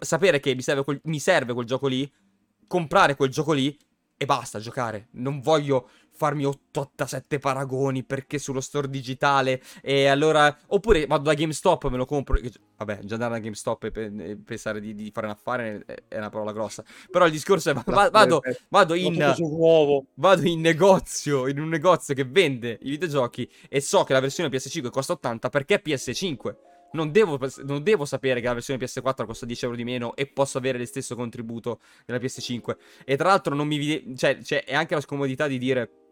sapere che mi serve, quel, mi serve quel gioco lì, comprare quel gioco lì e basta giocare. Non voglio farmi 87 paragoni perché sullo store digitale e allora oppure vado da GameStop me lo compro vabbè già andare da GameStop e pensare di, di, fare un affare è una parola grossa però il discorso è vado, vado in vado in negozio in un negozio che vende i videogiochi e so che la versione PS5 costa 80 perché è PS5 non devo, non devo, sapere che la versione PS4 costa 10 euro di meno e posso avere lo stesso contributo della PS5. E tra l'altro non mi... Cioè, cioè, è anche la scomodità di dire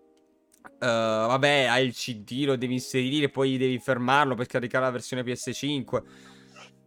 Uh, vabbè, hai il CD, lo devi inserire, poi devi fermarlo per caricare la versione PS5.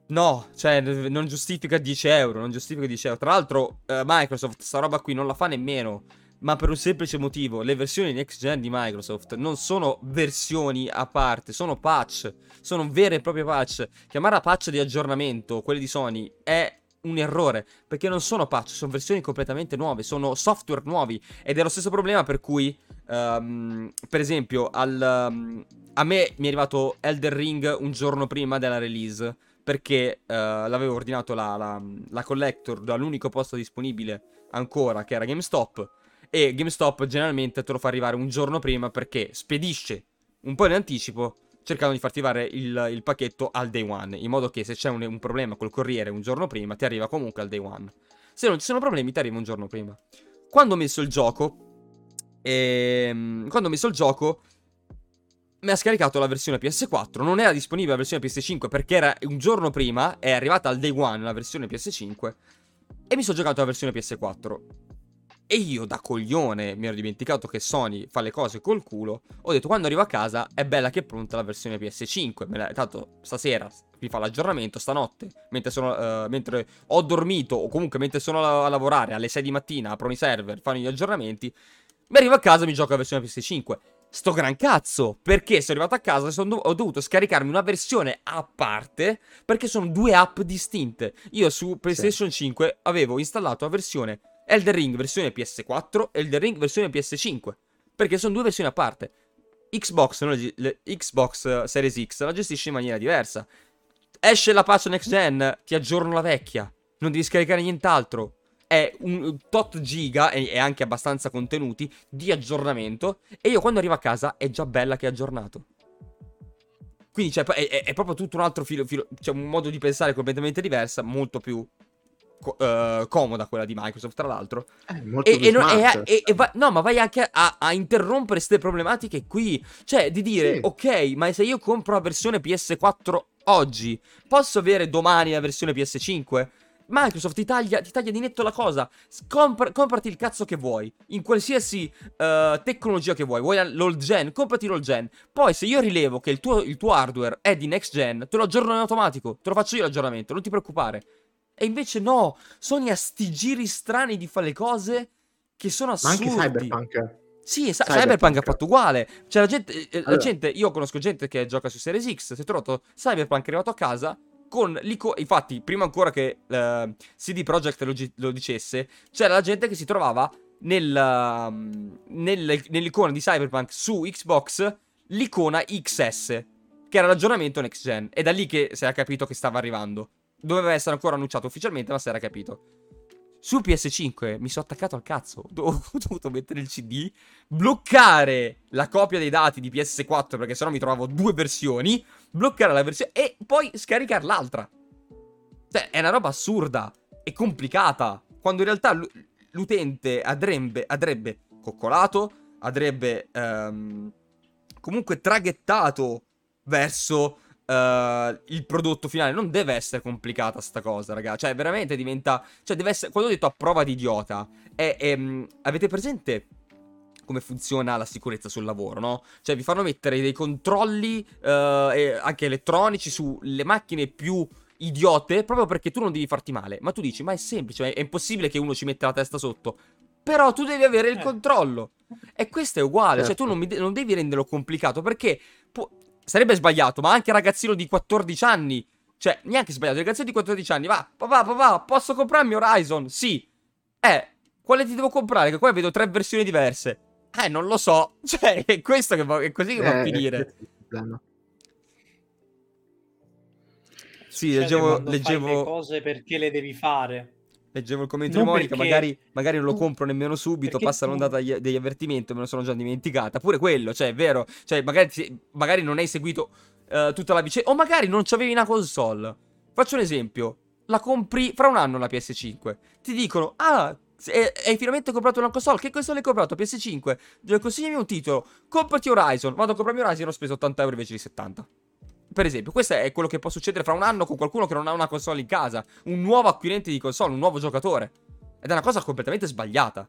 No, cioè, non giustifica 10 euro, non giustifica 10 euro. Tra l'altro, uh, Microsoft sta roba qui non la fa nemmeno. Ma per un semplice motivo, le versioni next gen di Microsoft non sono versioni a parte, sono patch, sono vere e proprie patch. Chiamarla patch di aggiornamento, quelle di Sony, è un errore, perché non sono patch, sono versioni completamente nuove, sono software nuovi ed è lo stesso problema per cui, um, per esempio, al, um, a me mi è arrivato Elder Ring un giorno prima della release, perché uh, l'avevo ordinato la, la, la collector dall'unico posto disponibile ancora che era GameStop e GameStop generalmente te lo fa arrivare un giorno prima perché spedisce un po' in anticipo cercando di farti arrivare il, il pacchetto al day one, in modo che se c'è un, un, problema col corriere un giorno prima ti arriva comunque al day one. Se non ci sono problemi ti arriva un giorno prima. Quando ho messo il gioco, ehm, quando ho messo il gioco mi ha scaricato la versione PS4, non era disponibile la versione PS5 perché era un giorno prima, è arrivata al day one la versione PS5 e mi sono giocato la versione PS4. E io da coglione mi ero dimenticato che Sony fa le cose col culo. Ho detto quando arrivo a casa è bella che è pronta la versione PS5. Me la, tanto stasera mi fa l'aggiornamento, stanotte, mentre, sono, uh, mentre ho dormito o comunque mentre sono a, a, lavorare alle 6 di mattina, aprono i server, fanno gli aggiornamenti. Mi arrivo a casa e mi gioco la versione PS5. Sto gran cazzo, perché sono arrivato a casa e ho dovuto scaricarmi una versione a parte perché sono due app distinte. Io su PlayStation sì. 5 avevo installato la versione Elden Ring versione PS4 e Elden Ring versione PS5. Perché sono due versioni a parte. Xbox, no, Xbox Series X la gestisce in maniera diversa. Esce la patch next gen, ti aggiorno la vecchia. Non devi scaricare nient'altro. È un tot giga e, e anche abbastanza contenuti di aggiornamento. E io quando arrivo a casa è già bella che è aggiornato. Quindi cioè, è, è, proprio tutto un altro filo, filo, cioè un modo di pensare completamente diversa, molto più co- uh, comoda quella di Microsoft, tra l'altro. Eh, molto e, e, no, e, e va- no, ma vai anche a, a interrompere queste problematiche qui. Cioè, di dire, sì. ok, ma se io compro la versione PS4 oggi, posso avere domani la versione PS5? Microsoft ti taglia, ti taglia, di netto la cosa. Compr- comprati il cazzo che vuoi. In qualsiasi uh, tecnologia che vuoi. Vuoi l'old gen? Comprati l'old gen. Poi, se io rilevo che il tuo, il tuo hardware è di next gen, te lo aggiorno in automatico. Te lo faccio io l'aggiornamento. Non ti preoccupare. E invece no, Sony ha sti giri strani di fare le cose che sono assurdi. Ma anche Cyberpunk. Sì, sa- Cyberpunk. Cyberpunk ha fatto uguale. Cioè, la gente, eh, allora. la gente, io conosco gente che gioca su Series X, si è trovato Cyberpunk è arrivato a casa con l'icona. Infatti, prima ancora che uh, eh, CD Projekt lo, gi- lo, dicesse, c'era la gente che si trovava nel, uh, nel, nell'icona di Cyberpunk su Xbox l'icona XS, che era l'aggiornamento next gen. È da lì che si era capito che stava arrivando. Doveva essere ancora annunciato ufficialmente, ma si era capito. Su PS5 mi sono attaccato al cazzo. Ho dovuto mettere il CD, bloccare la copia dei dati di PS4 perché sennò mi trovavo due versioni, bloccare la versione e poi scaricare l'altra. Cioè, è una roba assurda e complicata. Quando in realtà l'utente andrebbe, andrebbe coccolato, andrebbe um, comunque traghettato verso uh, il prodotto finale. Non deve essere complicata sta cosa, raga. Cioè, veramente diventa... Cioè, deve essere... Quando ho detto a prova di idiota, è, è, um, avete presente come funziona la sicurezza sul lavoro, no? Cioè, vi fanno mettere dei controlli uh, anche elettronici sulle macchine più idiote proprio perché tu non devi farti male. Ma tu dici, ma è semplice, è impossibile che uno ci metta la testa sotto. Però tu devi avere il eh. controllo. E questo è uguale, certo. cioè tu certo. non, mi, non, devi renderlo complicato perché può, sarebbe sbagliato, ma anche ragazzino di 14 anni. Cioè, neanche sbagliato, ragazzino di 14 anni, va, papà, papà, posso comprarmi Horizon? Sì. Eh, quale ti devo comprare? Che qua vedo tre versioni diverse. Eh, non lo so. Cioè, è questo che va, è così che va a eh, finire. Sì, leggevo, leggevo... le cose perché le devi fare. Leggevo il commento non di Monica, perché... magari, magari, non lo compro nemmeno subito, passa tu... l'ondata degli, avvertimenti, me lo sono già dimenticata. Pure quello, cioè, è vero. Cioè, magari, magari non hai seguito uh, tutta la vicenda, o magari non c'avevi una console. Faccio un esempio. La compri fra un anno la PS5. Ti dicono, ah, hai finalmente comprato una console. Che console hai comprato? PS5. Consigliami un titolo. Comprati Horizon. Vado a comprarmi Horizon e ho speso 80 euro invece di 70. Per esempio, questo è quello che può succedere fra un anno con qualcuno che non ha una console in casa. Un nuovo acquirente di console, un nuovo giocatore. Ed è una cosa completamente sbagliata.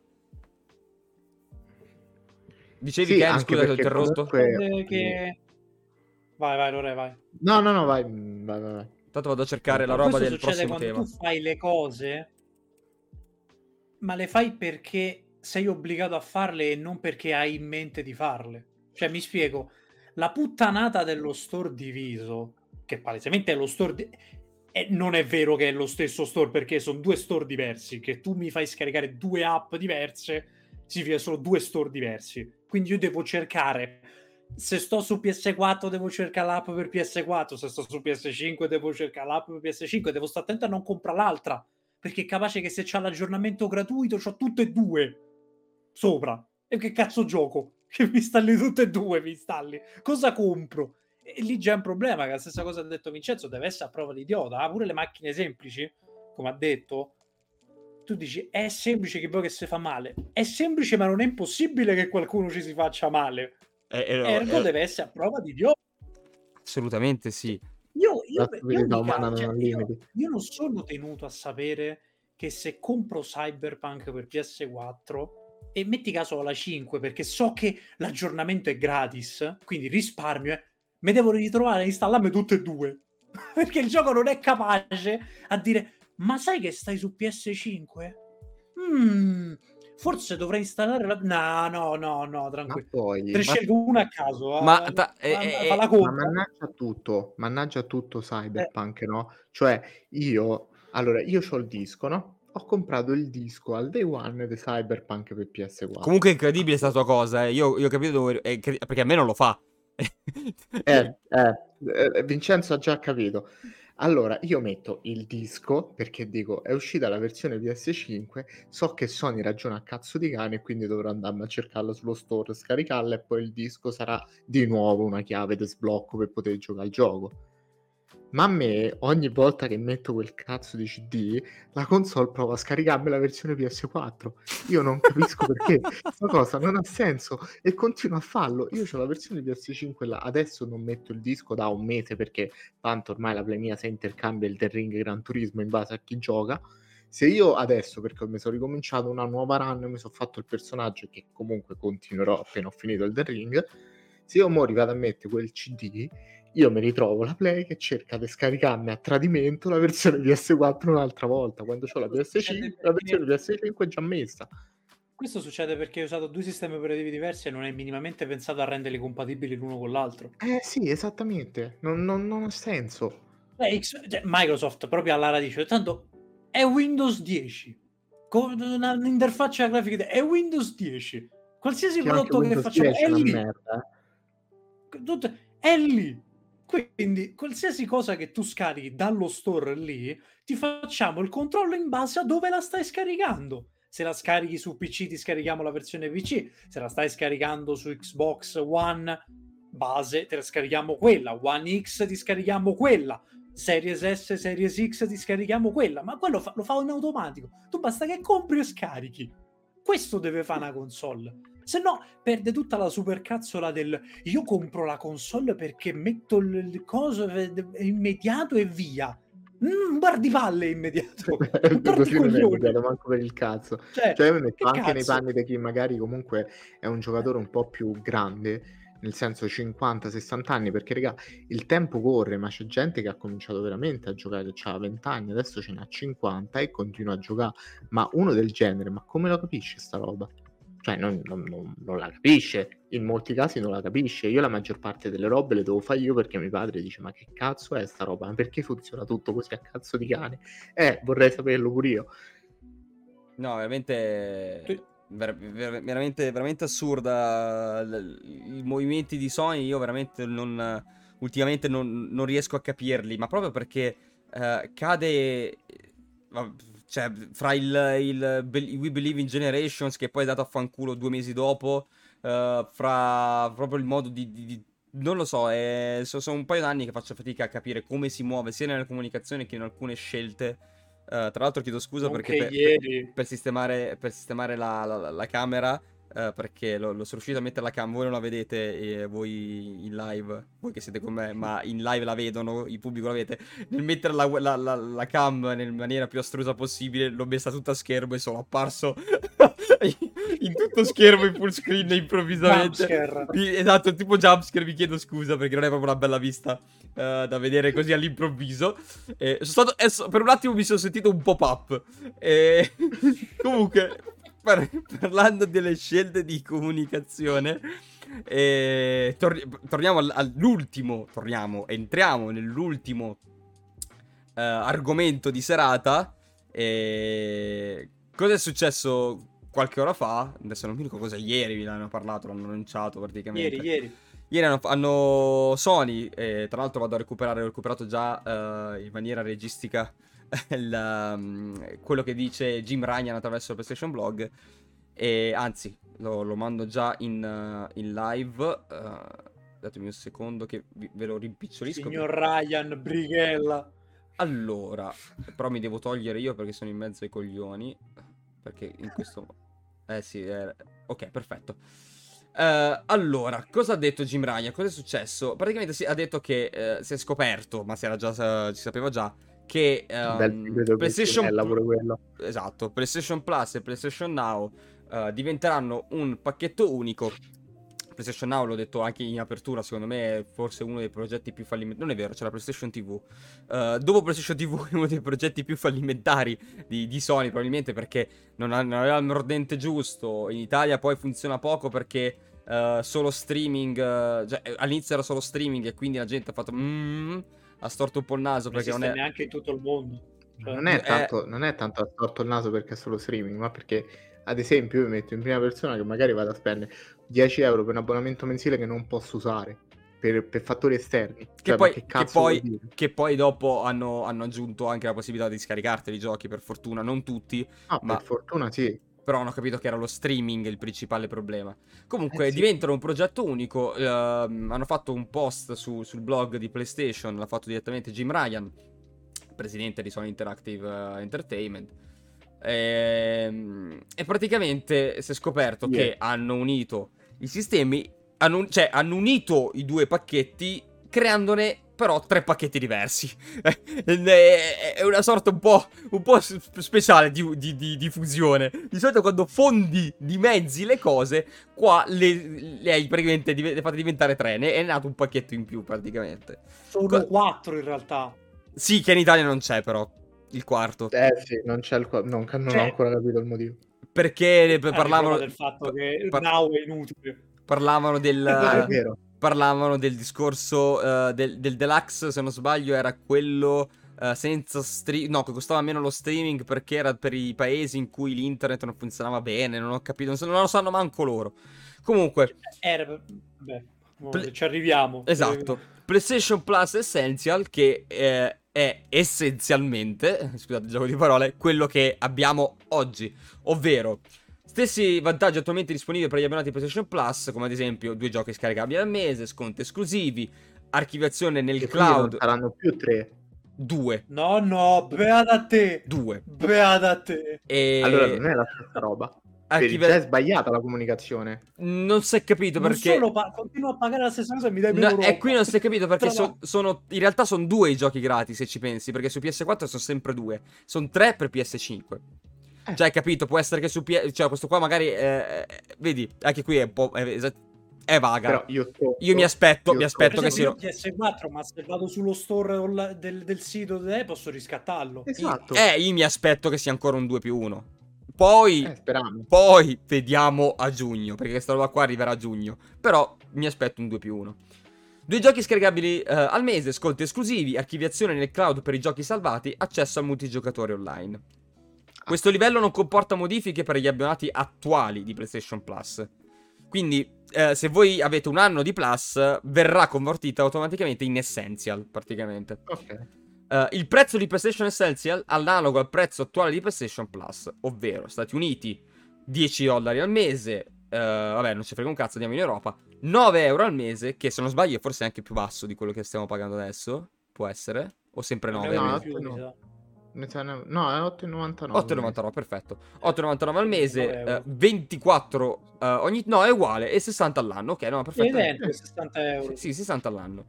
Dicevi sì, Ken, scusa, ti ho interrotto. Comunque... Che... Vai, vai, Lore, vai. No, no, no, vai, vai, vai. Tanto vado a cercare la roba del prossimo quando tema. tu fai le cose, ma le fai perché sei obbligato a farle e non perché hai in mente di farle. Cioè, mi spiego, la puttanata dello store diviso, che palesemente è lo store... Di... E non è vero che è lo stesso store perché sono due store diversi, che tu mi fai scaricare due app diverse, significa sono due store diversi. Quindi io devo cercare se sto su PS4 devo cercare l'app per PS4, se sto su PS5 devo cercare l'app per PS5, devo stare attento a non comprare l'altra, perché è capace che se c'ha l'aggiornamento gratuito c'ho tutte e due sopra. E che cazzo gioco? Che mi installi tutte e due, mi installi. Cosa compro? E lì c'è un problema, che la stessa cosa ha detto Vincenzo, deve essere a prova di idiota. Ah, pure le macchine semplici, come ha detto, tu dici è semplice che poi che si fa male. È semplice, ma non è impossibile che qualcuno ci si faccia male. Eh, eh, Ergo eh, deve essere a prova di idiota. Assolutamente sì. Io, io, io, cioè, io, non sono tenuto a sapere che se compro Cyberpunk per PS4 e metti caso alla 5 perché so che l'aggiornamento è gratis, quindi risparmio, eh, mi devo ritrovare a installarmi tutte e due. perché il gioco non è capace a dire ma sai che stai su PS5? Mm, Forse dovrei installare la... No, no, no, no, tranquillo. Poi... Te ne ma... scelgo una a caso. Ma, eh, ta... eh, eh, ma mannaggia tutto, mannaggia tutto Cyberpunk, eh. no? Cioè, io... Allora, io ho il disco, no? Ho comprato il disco al day one di Cyberpunk per PS4. Comunque è incredibile questa tua cosa, eh. Io, io ho capito dove... Perché a me non lo fa. eh, eh, Vincenzo ha già capito. Allora, io metto il disco perché dico è uscita la versione PS5, so che Sony ragiona a cazzo di cane e quindi dovrò andarmi a cercarla sullo store, scaricarla e poi il disco sarà di nuovo una chiave di sblocco per poter giocare al gioco. Ma a me, ogni volta che metto quel cazzo di CD, la console prova a scaricarmi la versione PS4. Io non capisco perché. Questa cosa non ha senso e continuo a farlo. Io ho la versione PS5 là. Adesso non metto il disco da un mese perché tanto ormai la Play mia si intercambia il The Ring Gran Turismo in base a chi gioca. Se io adesso, perché mi sono ricominciato una nuova run, mi sono fatto il personaggio che comunque continuerò appena ho finito il The Ring, se io mo vado a mettere quel CD io mi ritrovo la Play che cerca di scaricarmi a tradimento la versione PS4 un'altra volta, quando ho la PS5, la versione PS5 è già messa. Questo succede perché hai usato due sistemi operativi diversi e non hai minimamente pensato a renderli compatibili l'uno con l'altro. Eh sì, esattamente, non, non, non ha senso. Eh, X, cioè, Microsoft proprio alla radice, tanto è Windows 10, con un'interfaccia grafica è Windows 10, qualsiasi che prodotto che facciamo è lì. Merda. Tutto, è lì quindi, qualsiasi cosa che tu scarichi dallo store lì, ti facciamo il controllo in base a dove la stai scaricando. Se la scarichi su PC, ti scarichiamo la versione PC. Se la stai scaricando su Xbox One base, te la scarichiamo quella. One X, ti scarichiamo quella. Series S, Series X, ti scarichiamo quella. Ma quello fa, lo fa in automatico. Tu basta che compri e scarichi. Questo deve fare una console. Se no, perde tutta la supercazzola del io compro la console perché metto il coso immediato e via. Mm, guardi palle immediato. Così non è immediato manco per il cazzo. Cioè, cioè mi metto anche cazzo? nei panni di chi magari comunque è un giocatore un po' più grande nel senso 50-60 anni, perché raga, il tempo corre, ma c'è gente che ha cominciato veramente a giocare, ha 20 anni, adesso ce n'ha 50 e continua a giocare, ma uno del genere, ma come lo capisce sta roba? Cioè non, non, non, non, la capisce, in molti casi non la capisce. Io la maggior parte delle robe le devo fare io perché mio padre dice ma che cazzo è sta roba? Ma perché funziona tutto così a cazzo di cane? Eh, vorrei saperlo pure io. No, veramente... Ver- ver- veramente, veramente assurda i movimenti di Sony io veramente non ultimamente non, non riesco a capirli ma proprio perché uh, cade cioè, fra il, il, We Believe in Generations, che poi è dato a fanculo due mesi dopo, uh, fra proprio il modo di, di, di non lo so, è, sono un paio d'anni che faccio fatica a capire come si muove sia nella comunicazione che in alcune scelte. Uh, tra l'altro chiedo scusa perché per, per, per, sistemare, per sistemare la, la, la camera Uh, perché lo, lo, sono riuscito a mettere la cam, voi non la vedete eh, voi in live, voi che siete con me, ma in live la vedono, il pubblico la vede. Nel mettere la, la, la, la cam in maniera più astrusa possibile, l'ho messa tutta a schermo e sono apparso in tutto schermo in full screen improvvisamente. Jumpscare. Esatto, tipo jumpscare, vi chiedo scusa perché non è proprio una bella vista uh, da vedere così all'improvviso. Eh, sono stato, eh, per un attimo mi sono sentito un pop-up. E... Comunque par- parlando delle scelte di comunicazione, eh, tor- torniamo all'ultimo, torniamo, entriamo nell'ultimo eh, argomento di serata. E... Cosa è successo qualche ora fa? Adesso non mi ricordo cosa, ieri vi l'hanno parlato, l'hanno annunciato praticamente. Ieri, ieri. Ieri hanno, hanno Sony, tra l'altro vado a recuperare, ho recuperato già uh, in maniera registica il, um, quello che dice Jim Ryan attraverso il PlayStation Blog. E anzi, lo, lo mando già in, uh, in live. Uh, datemi un secondo che vi, ve lo rimpicciolisco. Signor Ryan, Brighella. Allora, però mi devo togliere io perché sono in mezzo ai coglioni. Perché in questo... Eh sì, eh... ok, perfetto. Uh, allora, cosa ha detto Jim Ryan? Cosa è successo? Praticamente si, ha detto che uh, si è scoperto, ma si era già, uh, ci sapeva già, che um, PlayStation... È Esatto, PlayStation Plus e PlayStation Now uh, diventeranno un pacchetto unico PlayStation Now, l'ho detto anche in apertura, secondo me è forse uno dei progetti più fallimentari. Non è vero, c'è la PlayStation TV. Uh, eh, dopo PlayStation TV è uno dei progetti più fallimentari di, di Sony, probabilmente perché non, ha, non, aveva il mordente giusto. In Italia poi funziona poco perché uh, solo streaming. Cioè, all'inizio era solo streaming e quindi la gente ha fatto. Mm, ha storto un po' il naso perché non, non è. neanche in tutto il mondo. Cioè, non, è tanto, è... non è tanto ha storto il naso perché è solo streaming, ma perché ad esempio io metto in prima persona che magari vado a spendere 10 euro per un abbonamento mensile che non posso usare per, per fattori esterni. Che, cioè, poi, che, che, poi, che, poi, dopo hanno, hanno, aggiunto anche la possibilità di scaricarteli i giochi, per fortuna, non tutti. Ah, ma... per fortuna sì. Però hanno capito che era lo streaming il principale problema. Comunque eh, sì. diventano un progetto unico. Uh, hanno fatto un post su, sul blog di PlayStation, l'ha fatto direttamente Jim Ryan, presidente di Sony Interactive uh, Entertainment e, ehm, e praticamente si è scoperto yeah. che hanno unito i sistemi, hanno, cioè hanno unito i due pacchetti creandone però tre pacchetti diversi. è una sorta un po', un po speciale di, di, di, di, fusione. Di solito quando fondi di mezzi le cose, qua le, le hai praticamente le fate diventare tre. Ne è nato un pacchetto in più praticamente. Sono quattro in realtà. Sì, che in Italia non c'è però il quarto. Eh sì, non c'è il quarto, non, non cioè, ho ancora capito il motivo. Perché eh, parlavano del fatto che par- Now è inutile. Parlavano del ah, parlavano del discorso uh, del, del, deluxe, se non sbaglio, era quello uh, senza stream, no, che costava meno lo streaming perché era per i paesi in cui l'internet non funzionava bene, non ho capito, non, so, non lo sanno manco loro. Comunque, era beh, Ple- ci arriviamo. Esatto. PlayStation Plus Essential che eh, è essenzialmente, scusate il gioco di parole, quello che abbiamo oggi, ovvero stessi vantaggi attualmente disponibili per gli abbonati PlayStation Plus, come ad esempio due giochi scaricabili al mese, sconti esclusivi, archiviazione nel che cloud. Saranno più tre. Due. No, no, beata te. Due. Beata te. E... Allora non è la stessa roba. Archive... È sbagliata la comunicazione. Non si è capito non perché. Pa- continuo a pagare la stessa cosa e mi dai meno. No, e qui non si è capito perché so- sono. In realtà sono due i giochi gratis, se ci pensi. Perché su PS4 sono sempre due. Sono tre per PS5. Eh. Cioè, hai capito? Può essere che su PS. Cioè, questo qua magari. Eh, vedi, anche qui è un po'. È, è vaga. Però io, sto, io mi aspetto, io mi aspetto che sia. PS4, ma se vado sullo store del, del sito de, posso riscattarlo. Esatto. Eh, io mi aspetto che sia ancora un 2 più 1. Poi, eh, poi vediamo a giugno, perché questa roba qua arriverà a giugno. Però mi aspetto un 2 più 1. Due giochi scaricabili uh, al mese, sconti esclusivi, archiviazione nel cloud per i giochi salvati, accesso al multigiocatore online. Questo livello non comporta modifiche per gli abbonati attuali di PlayStation Plus. Quindi, eh, se voi avete un anno di Plus, verrà convertita automaticamente in Essential, praticamente. Ok. Uh, il prezzo di PlayStation Essential analogo al prezzo attuale di PlayStation Plus, ovvero Stati Uniti 10 dollari al mese, uh, vabbè non ci frega un cazzo, andiamo in Europa, 9 euro al mese, che se non sbaglio è forse anche più basso di quello che stiamo pagando adesso, può essere, o sempre 9? No, no, no. No, è 8,99. 8,99, perfetto. 8,99 al mese, eh, 24 uh, ogni... No, è uguale, e 60 all'anno, ok, no, perfetto. È 60 euro. Sì, 60 all'anno.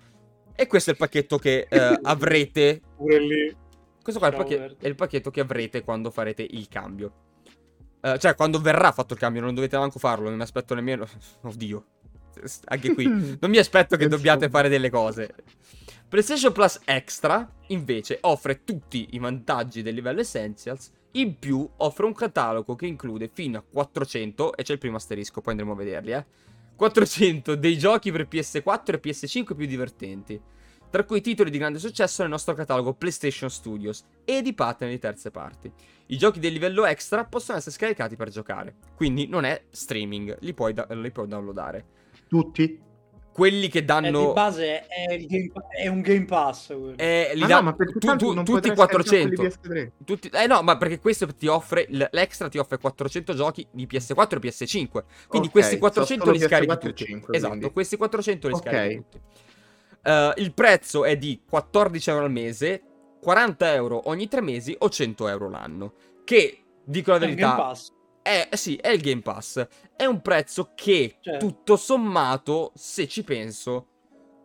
E questo è il pacchetto che eh, avrete. Pure lì. Questo qua è il, pacchetto, è il, pacchetto, che avrete quando farete il cambio. Uh, cioè, quando verrà fatto il cambio, non dovete manco farlo. Non mi aspetto nemmeno. Oddio. Anche qui. non mi aspetto che dobbiate fare delle cose. PlayStation Plus Extra, invece, offre tutti i vantaggi del livello Essentials. In più, offre un catalogo che include fino a 400. E c'è il primo asterisco, poi andremo a vederli, eh 400 dei giochi per PS4 e PS5 più divertenti, tra cui titoli di grande successo nel nostro catalogo PlayStation Studios e di partner di terze parti. I giochi del livello extra possono essere scaricati per giocare, quindi non è streaming, li puoi, da- li puoi downloadare. Tutti? Quelli che danno... Eh, di base è, game, è un Game Pass. Eh, li da... no, tu, tu, tutti 400. Tutti... Eh no, ma perché questo ti offre, l'extra ti offre 400 giochi di PS4 e PS5. Quindi okay, questi 400 li scarichi tutti. 5, esatto, quindi. questi 400 li okay. scarichi tutti. Uh, il prezzo è di 14 euro al mese, 40 euro ogni tre mesi o 100 euro l'anno. Che, dico la verità, è, eh, sì, è il Game Pass. È un prezzo che, certo. tutto sommato, se ci penso,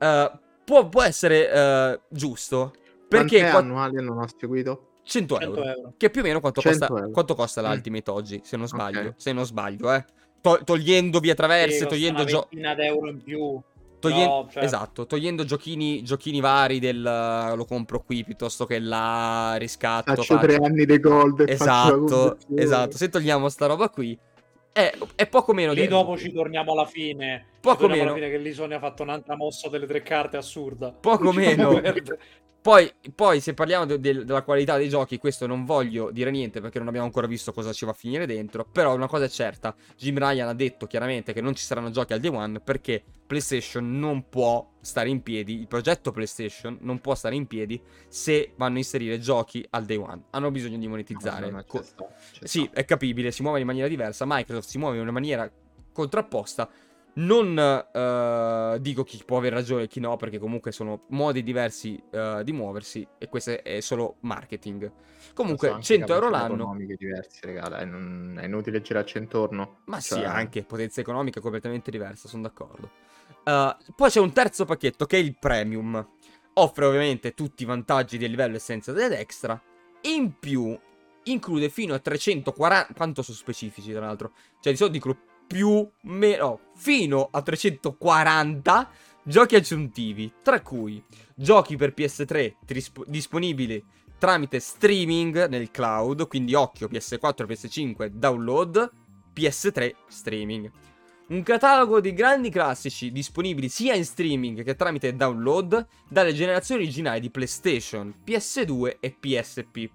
uh, può, può, essere uh, giusto. Perché Quant'è qu- annuale non ho seguito? 100 euro, 100 euro. Che è più o meno quanto costa, quanto costa l'Ultimate mm. oggi, se non sbaglio. Okay. Se non sbaglio, eh. To- togliendo via traverse, sì, togliendo giochi. Una euro in più. Toglie... No, cioè... Esatto, togliendo giochini, giochini vari del lo compro qui piuttosto che là, riscatto. Faccio, faccio... tre anni di gold. Esatto, esatto. Se togliamo sta roba qui, è, è poco meno lì di... dopo ci torniamo alla fine. Poco meno. Alla fine che lì Sony ha fatto un'altra mossa delle tre carte assurda. Poco meno. Poi, poi, se parliamo de- de- della qualità dei giochi, questo non voglio dire niente perché non abbiamo ancora visto cosa ci va a finire dentro. Però una cosa è certa: Jim Ryan ha detto chiaramente che non ci saranno giochi al day one perché PlayStation non può stare in piedi. Il progetto PlayStation non può stare in piedi se vanno a inserire giochi al day one. Hanno bisogno di monetizzare. No, no, Co- sta, sì, è capibile, si muove in maniera diversa. Microsoft si muove in una maniera contrapposta. Non uh, dico chi può aver ragione e chi no, perché comunque sono modi diversi uh, di muoversi e questo è solo marketing. Comunque, so, 100 euro l'anno. economiche diverse, raga, è, non... è inutile girarci intorno. Ma cioè... sì, anche potenza economica completamente diversa, sono d'accordo. Uh, poi c'è un terzo pacchetto che è il premium. Offre ovviamente tutti i vantaggi del livello essenza ed extra. In più include fino a 340. Quanto sono specifici, tra l'altro? Cioè, di solito dicono più meno fino a 340 giochi aggiuntivi, tra cui giochi per PS3 trisp- disponibili tramite streaming nel cloud, quindi occhio PS4 PS5 download, PS3 streaming. Un catalogo di grandi classici disponibili sia in streaming che tramite download dalle generazioni originali di PlayStation, PS2 e PSP.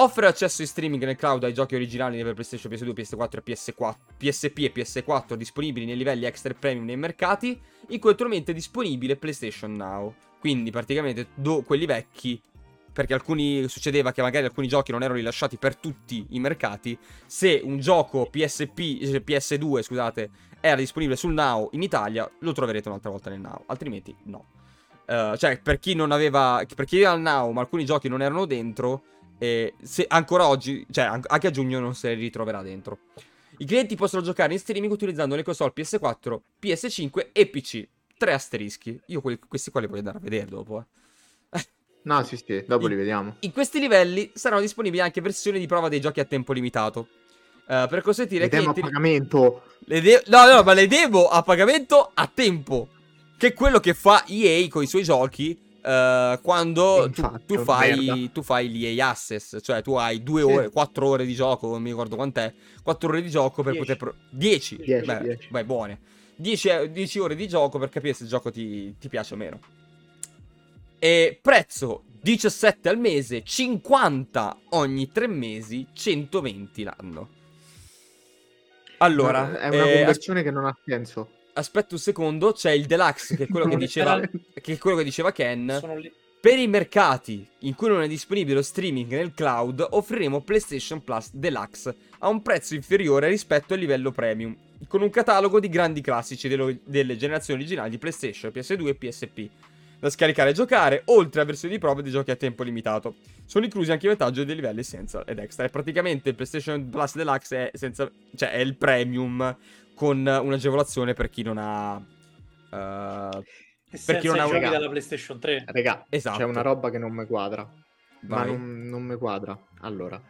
Offre accesso in streaming nel cloud ai giochi originali per PlayStation, PS2, PS4 e PS4, PSP e PS4 disponibili nei livelli extra premium nei mercati, in cui attualmente è disponibile PlayStation Now. Quindi praticamente do, quelli vecchi, perché alcuni succedeva che magari alcuni giochi non erano rilasciati per tutti i mercati, se un gioco PSP, eh, PS2, scusate, era disponibile sul Now in Italia, lo troverete un'altra volta nel Now, altrimenti no. Uh, cioè, per chi non aveva, per chi aveva il Now, ma alcuni giochi non erano dentro e se ancora oggi, cioè anche a giugno non se li ritroverà dentro. I clienti possono giocare in streaming utilizzando le console PS4, PS5 e PC. Tre asterischi. Io quelli, questi qua li voglio andare a vedere dopo. Eh. No, sì, sì, dopo in, li vediamo. In questi livelli saranno disponibili anche versioni di prova dei giochi a tempo limitato. Uh, per consentire le demo a pagamento. De- no, no, ma le devo a pagamento a tempo. Che è quello che fa EA con i suoi giochi Uh, quando Infatti, tu, tu, fai, tu, fai, l'EA Access, cioè tu hai due sì. ore, quattro ore di gioco, non mi ricordo quant'è, quattro ore di gioco per 10. poter... Pro- 10, 10, beh, 10. beh, buone. 10, 10, ore di gioco per capire se il gioco ti, ti piace o meno. E prezzo 17 al mese, 50 ogni 3 mesi, 120 l'anno. Allora, è una eh, conversione che non ha senso aspetta un secondo, c'è il deluxe che è quello che diceva, che è quello che diceva Ken. Per i mercati in cui non è disponibile lo streaming nel cloud, offriremo PlayStation Plus Deluxe a un prezzo inferiore rispetto al livello premium, con un catalogo di grandi classici dello, delle generazioni originali di PlayStation, PS2 e PSP, da scaricare e giocare, oltre a versioni di prova di giochi a tempo limitato. Sono inclusi anche i vantaggi dei livelli Essential ed Extra. E praticamente il PlayStation Plus Deluxe è, senza, cioè è il premium con un'agevolazione per chi non ha... Uh, per chi non ha giochi una... dalla PlayStation 3. Raga, esatto. c'è una roba che non mi quadra. Vai. Ma non, non mi quadra. Allora,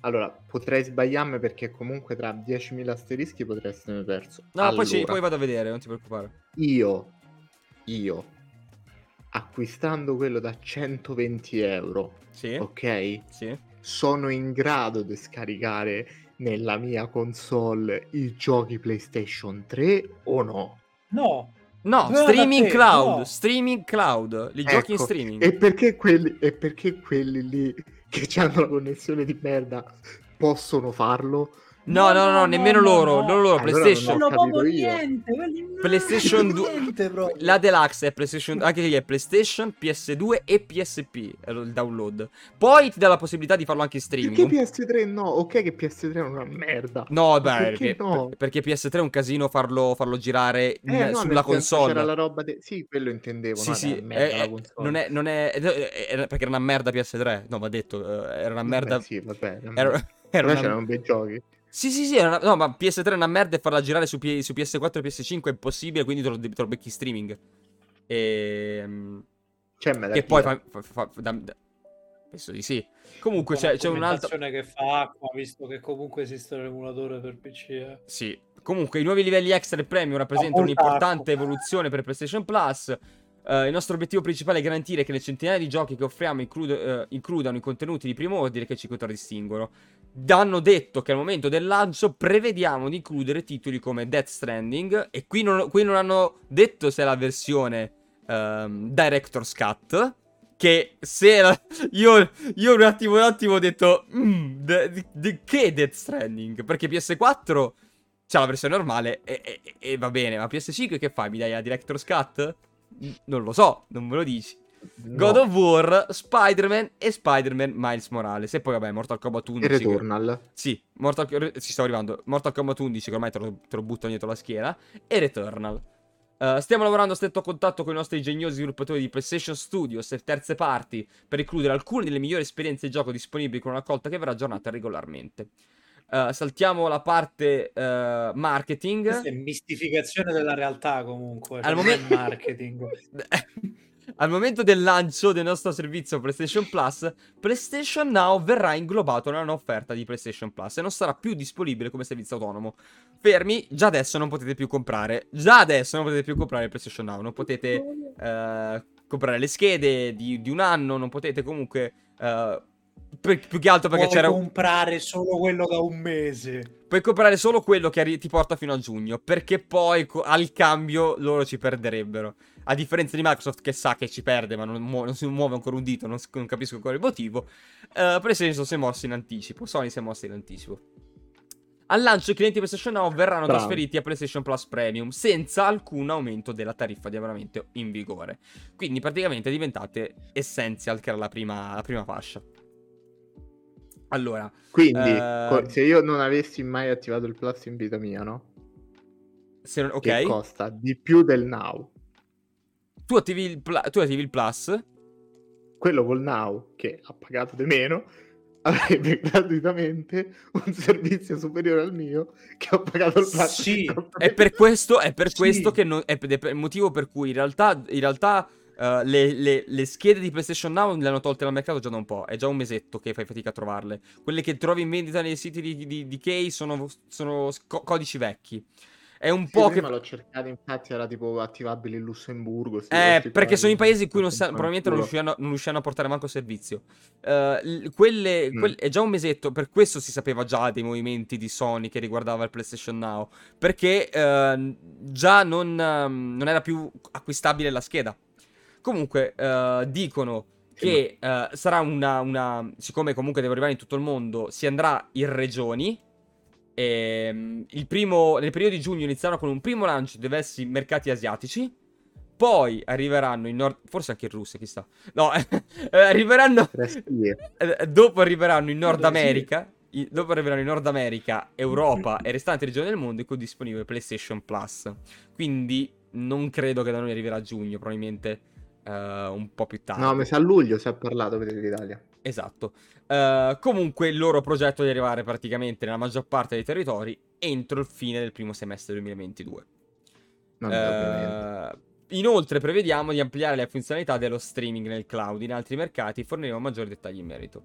allora, potrei sbagliarmi perché comunque tra 10.000 asterischi potrei essere perso. No, allora, poi, ci, poi vado a vedere, non ti preoccupare. Io, io, acquistando quello da 120 euro, sì. ok? Sì. Sono in grado di scaricare nella mia console i giochi PlayStation 3 o no? No. No, streaming cloud, no. streaming cloud, li ecco, giochi in ecco, streaming. E perché, quelli, e perché quelli lì che hanno la connessione di merda possono farlo? No, no, no, no, nemmeno loro, no, loro, Allora PlayStation. non Non ho proprio niente. PlayStation hanno 2 niente. La Deluxe è PlayStation anche lì è PlayStation, PS2 e PSP è il download. Poi ti dà la possibilità di farlo anche in streaming. Perché PS3 no? Ok che PS3 è una merda. No, beh, Perché perché, no? perché PS3 è un casino farlo, farlo girare in- Eh, no, sulla console. C'era la roba de- Sì, quello intendevo. Sì, no, sì, è non è, non è, eh, perché era una merda PS3, no, va detto, eh, era una merda, Vabbè, sì, vabbè. era, era una- c'erano bei giochi. Sì, sì, sì, una- no, ma PS3 è una merda e farla girare su, P- su PS4 e PS5 è impossibile, quindi te lo, te lo becchi in streaming. E... C'è Metal Che poi fa, fa- fa- da- da- penso di sì. Comunque c'è, c'è un altro... documentazione che fa acqua, visto che comunque esiste l'emulatore per PC. eh. Sì. Comunque i nuovi livelli extra e premium rappresentano un'importante acqua. evoluzione per PlayStation Plus. Eh, il nostro obiettivo principale è garantire che le centinaia di giochi che offriamo include- eh, includano i contenuti di primo ordine che ci contraddistinguono. Hanno detto che al momento del lancio prevediamo di includere titoli come Death Stranding e qui non, qui non hanno detto se è la versione ehm, Director's Cut. Che se la- io, io un attimo un attimo ho detto "Mm, de- de- che Death Stranding? Perché PS4 c'ha la versione normale e, e- e va bene, ma PS5 che fai? Mi dai la Director's Cut? Non lo so, non me lo dici. No. God of War, Spider-Man e Spider-Man Miles Morales. E poi vabbè, Mortal Kombat 11. E che- Returnal. Sì, Mortal... ci stavo arrivando. Mortal Kombat 11 che ormai te lo, te lo buttano dietro la schiena. E Returnal. Eh, stiamo lavorando a stretto contatto con i nostri ingegnosi sviluppatori di PlayStation Studios e terze parti per includere alcune delle migliori esperienze di gioco disponibili con una raccolta che verrà aggiornata regolarmente. Eh, saltiamo la parte eh, marketing. Questa è mistificazione della realtà comunque. Al Al momen- momento marketing. Al momento del lancio del nostro servizio PlayStation Plus, PlayStation Now verrà inglobato nella nuova offerta di PlayStation Plus e non sarà più disponibile come servizio autonomo. Fermi, già adesso non potete più comprare. Già adesso non potete più comprare PlayStation Now. Non potete eh, comprare le schede di, di un anno. Non potete comunque. eh, più che altro perché Puoi c'era. comprare solo quello da un mese. Puoi comprare solo quello che arri- ti porta fino a giugno. Perché poi co- al cambio loro ci perderebbero. A differenza di Microsoft che sa che ci perde, ma non, muo- non si muove ancora un dito, non, s- non capisco ancora il motivo. eh, PlayStation si è mosso in anticipo. Sony si è mossa in anticipo. Al lancio i clienti PlayStation Now verranno Bravo. trasferiti a PlayStation Plus Premium senza alcun aumento della tariffa di abbonamento in vigore. Quindi praticamente diventate Essential, che era la prima, la prima fascia. Allora, Quindi, Eh, se io non avessi mai attivato il Plus in vita mia, no? se non- Che ok, costa di più del Now. tu attivi, il pla- tu attivi il Plus, Quello col Now, che ha pagato di meno, avrebbe gratuitamente un servizio superiore al mio che ho pagato il Plus. Sì, È per questo, è per Sì. questo che non, è per- è per il motivo per cui in realtà, in realtà eh, le, le- le schede di PlayStation Now le hanno tolte dal mercato già da un po'. È già un mesetto che fai fatica a trovarle. Quelle che trovi in vendita nei siti di, di, di Key sono, sono co- codici vecchi. È un Sì, po' che. prima l'ho cercato, infatti era tipo attivabile in Lussemburgo. Eh, perché sono i paesi in cui non sa- probabilmente non riusciranno, non riusciranno a portare manco servizio. L- quelle, Mm. quel- è già un mesetto, per questo si sapeva già dei movimenti di Sony che riguardava il PlayStation Now. Perché eh, già non, ehm, non era più acquistabile la scheda. Comunque, eh, dicono che eh, sarà una, una. Siccome comunque deve arrivare in tutto il mondo, si andrà in regioni. Ehm, il primo, nel periodo di giugno inizieranno con un primo lancio di diversi mercati asiatici. Poi arriveranno in Nord. Forse anche in Russia, chissà. No, eh, arriveranno. Dopo arriveranno in Nord. America. i- Dopo arriveranno in Nord America, Europa e restanti regioni del mondo in cui è disponibile PlayStation Plus. Quindi non credo che da noi arriverà a giugno, probabilmente eh, un po' più tardi. No, mi sa a luglio si è parlato per l'Italia. Esatto. Eh, comunque il loro progetto è di arrivare praticamente nella maggior parte dei territori entro il fine del primo semestre 2022. Vabbè, Eh, ovviamente. inoltre prevediamo di ampliare le funzionalità dello streaming nel cloud. In altri mercati forniremo maggiori dettagli in merito.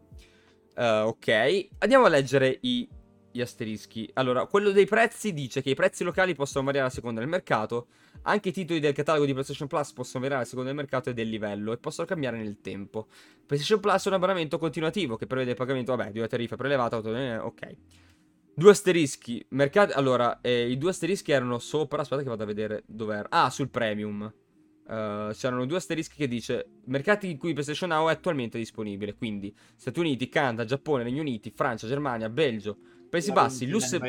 Eh, ok, andiamo a leggere i, gli asterischi. Allora, quello dei prezzi dice che i prezzi locali possono variare a seconda del mercato. Anche i titoli del catalogo di PlayStation Plus possono variare a seconda del mercato e del livello e possono cambiare nel tempo. PlayStation Plus è un abbonamento continuativo che prevede il pagamento, vabbè, di una tariffa prelevata. eh, Ok. Due asterischi. Mercati. Allora, eh, i due asterischi erano sopra. Aspetta che vado a vedere dov'era. Ah, sul premium. Eh, c'erano due asterischi che dice mercati in cui PlayStation Now è attualmente disponibile. Quindi Stati Uniti, Canada, Giappone, Regno Uniti, Francia, Germania, Belgio, Paesi Bassi, Lusse...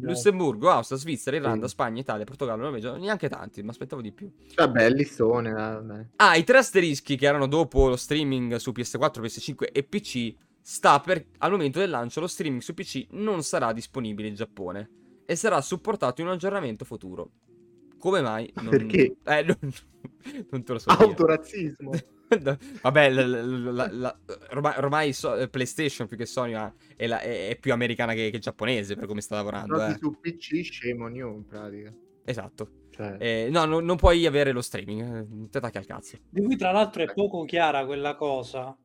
Lussemburgo, Austria, Svizzera, Irlanda, sì. Spagna, Italia, Portogallo, Norvegia, neanche tanti, mi aspettavo di più. Vabbè, listone. Vabbè. Ah, i tre asterischi che erano dopo lo streaming su PS4, PS5 e PC, sta per al momento del lancio lo streaming su PC non sarà disponibile in Giappone e sarà supportato in un aggiornamento futuro. Come mai? Non... Perché? Eh, non... non te lo so. Autorazzismo. Vabbè, la, la, la, ormai, ormai so, eh, PlayStation più che Sony è, è, è, più americana che, che, giapponese per come sta lavorando. Eh. su PC scemo on in pratica. Esatto. Cioè... Eh, no, no, non puoi avere lo streaming, eh, te tacchi al cazzo. Di cui tra l'altro è poco chiara quella cosa.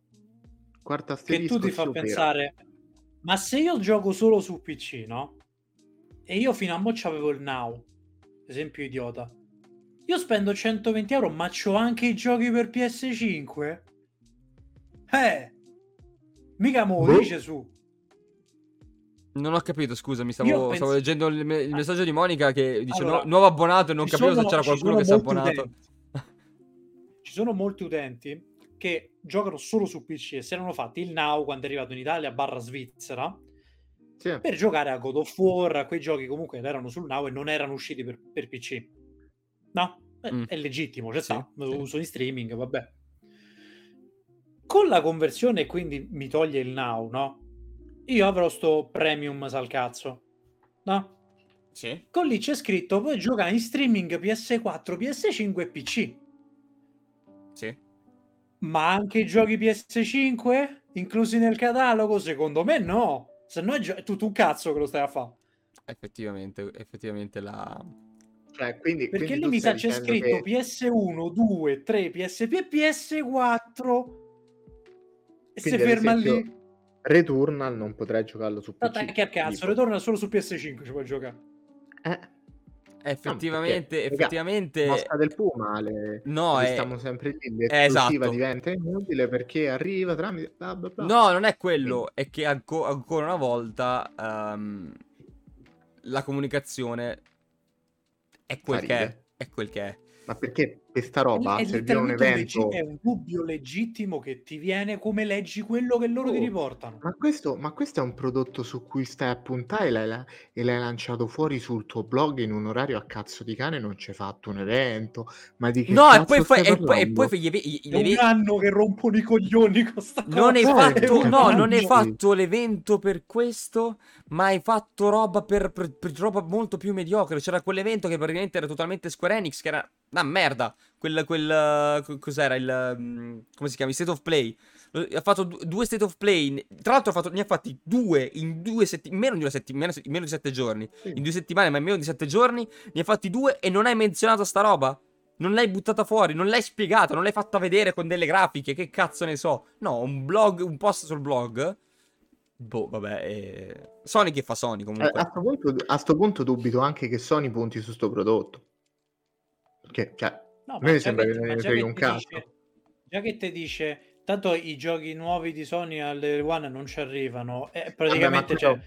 Quarta che tu ti fa pensare, ma se io gioco solo su PC, no? E io fino a mo' avevo il Now, esempio idiota io spendo 120 euro, ma c'ho anche i giochi per PS5? Eh, mica mo, boh. dice su. Non ho capito, scusami, stavo, penso... stavo leggendo il, il, ah. messaggio di Monica che dice allora, nuovo abbonato e non capivo se c'era qualcuno che si è abbonato. ci sono molti utenti che giocano solo su PC e si erano fatti il Now quando è arrivato in Italia barra Svizzera sì. per giocare a God of War, a quei giochi comunque erano sul Now e non erano usciti per, per PC. No, mm. è legittimo, cioè sì, sta, sì. uso di streaming, vabbè. Con la conversione quindi mi toglie il now, no? Io avrò sto premium sal cazzo, no? Sì. Con lì c'è scritto puoi giocare in streaming PS4, PS5 e PC. Sì. Ma anche i giochi PS5 inclusi nel catalogo? Secondo me no. Se no è, gi- è tutto un cazzo che lo stai a fare. Effettivamente, effettivamente la, cioè, quindi, Perché quindi lì mi sa c'è scritto che... PS1, 2, 3, PSP e PS4 e se ferma lì Returnal non potrai giocarlo su PC. No, che cazzo, tipo. Returnal solo su PS5 ci puoi giocare. Eh. Effettivamente, no, effettivamente... Mosca del Puma, le... no, è... stiamo sempre lì, l'esclusiva esatto. diventa inutile perché arriva tramite... Blah, blah, blah. No, non è quello, è che anco, ancora una volta um, la comunicazione è quel che è. È quel che è. Ma perché questa roba è, serviva un evento? È un dubbio legittimo che ti viene come leggi quello che loro oh, ti riportano. Ma questo, ma questo, è un prodotto su cui stai a puntare e l'hai, e l'hai, lanciato fuori sul tuo blog in un orario a cazzo di cane non c'è fatto un evento. Ma di che No, e poi, fai, e poi, e poi gli, gli, gli, è un anno che rompono i coglioni con sta non cosa. Hai fatto, no, non hai fatto l'evento per questo, ma hai fatto roba per, per, per roba molto più mediocre. C'era quell'evento che praticamente era totalmente Square Enix, che era una merda. Quel, quel cos'era il mm, come si chiama? Il State of Play. Ha fatto due State of Play. Tra l'altro ha fatto, ne ha fatti due in due settimane. Meno di una settimana. Meno, meno, di sette giorni. Sì. In due settimane, ma in meno di sette giorni. Ne ha fatti due e non hai menzionato sta roba. Non l'hai buttata fuori, non l'hai spiegata, non l'hai fatta vedere con delle grafiche. Che cazzo ne so. No, un blog, un post sul blog. Boh, vabbè. Eh... Sony che fa Sony comunque. A, a, sto punto, a sto punto dubito anche che Sony punti su sto prodotto. Perché, cioè, no, a me sembra che ne freghi un cazzo. già che ti dice, tanto i giochi nuovi di Sony alle One non ci arrivano, e praticamente... Vabbè, cioè,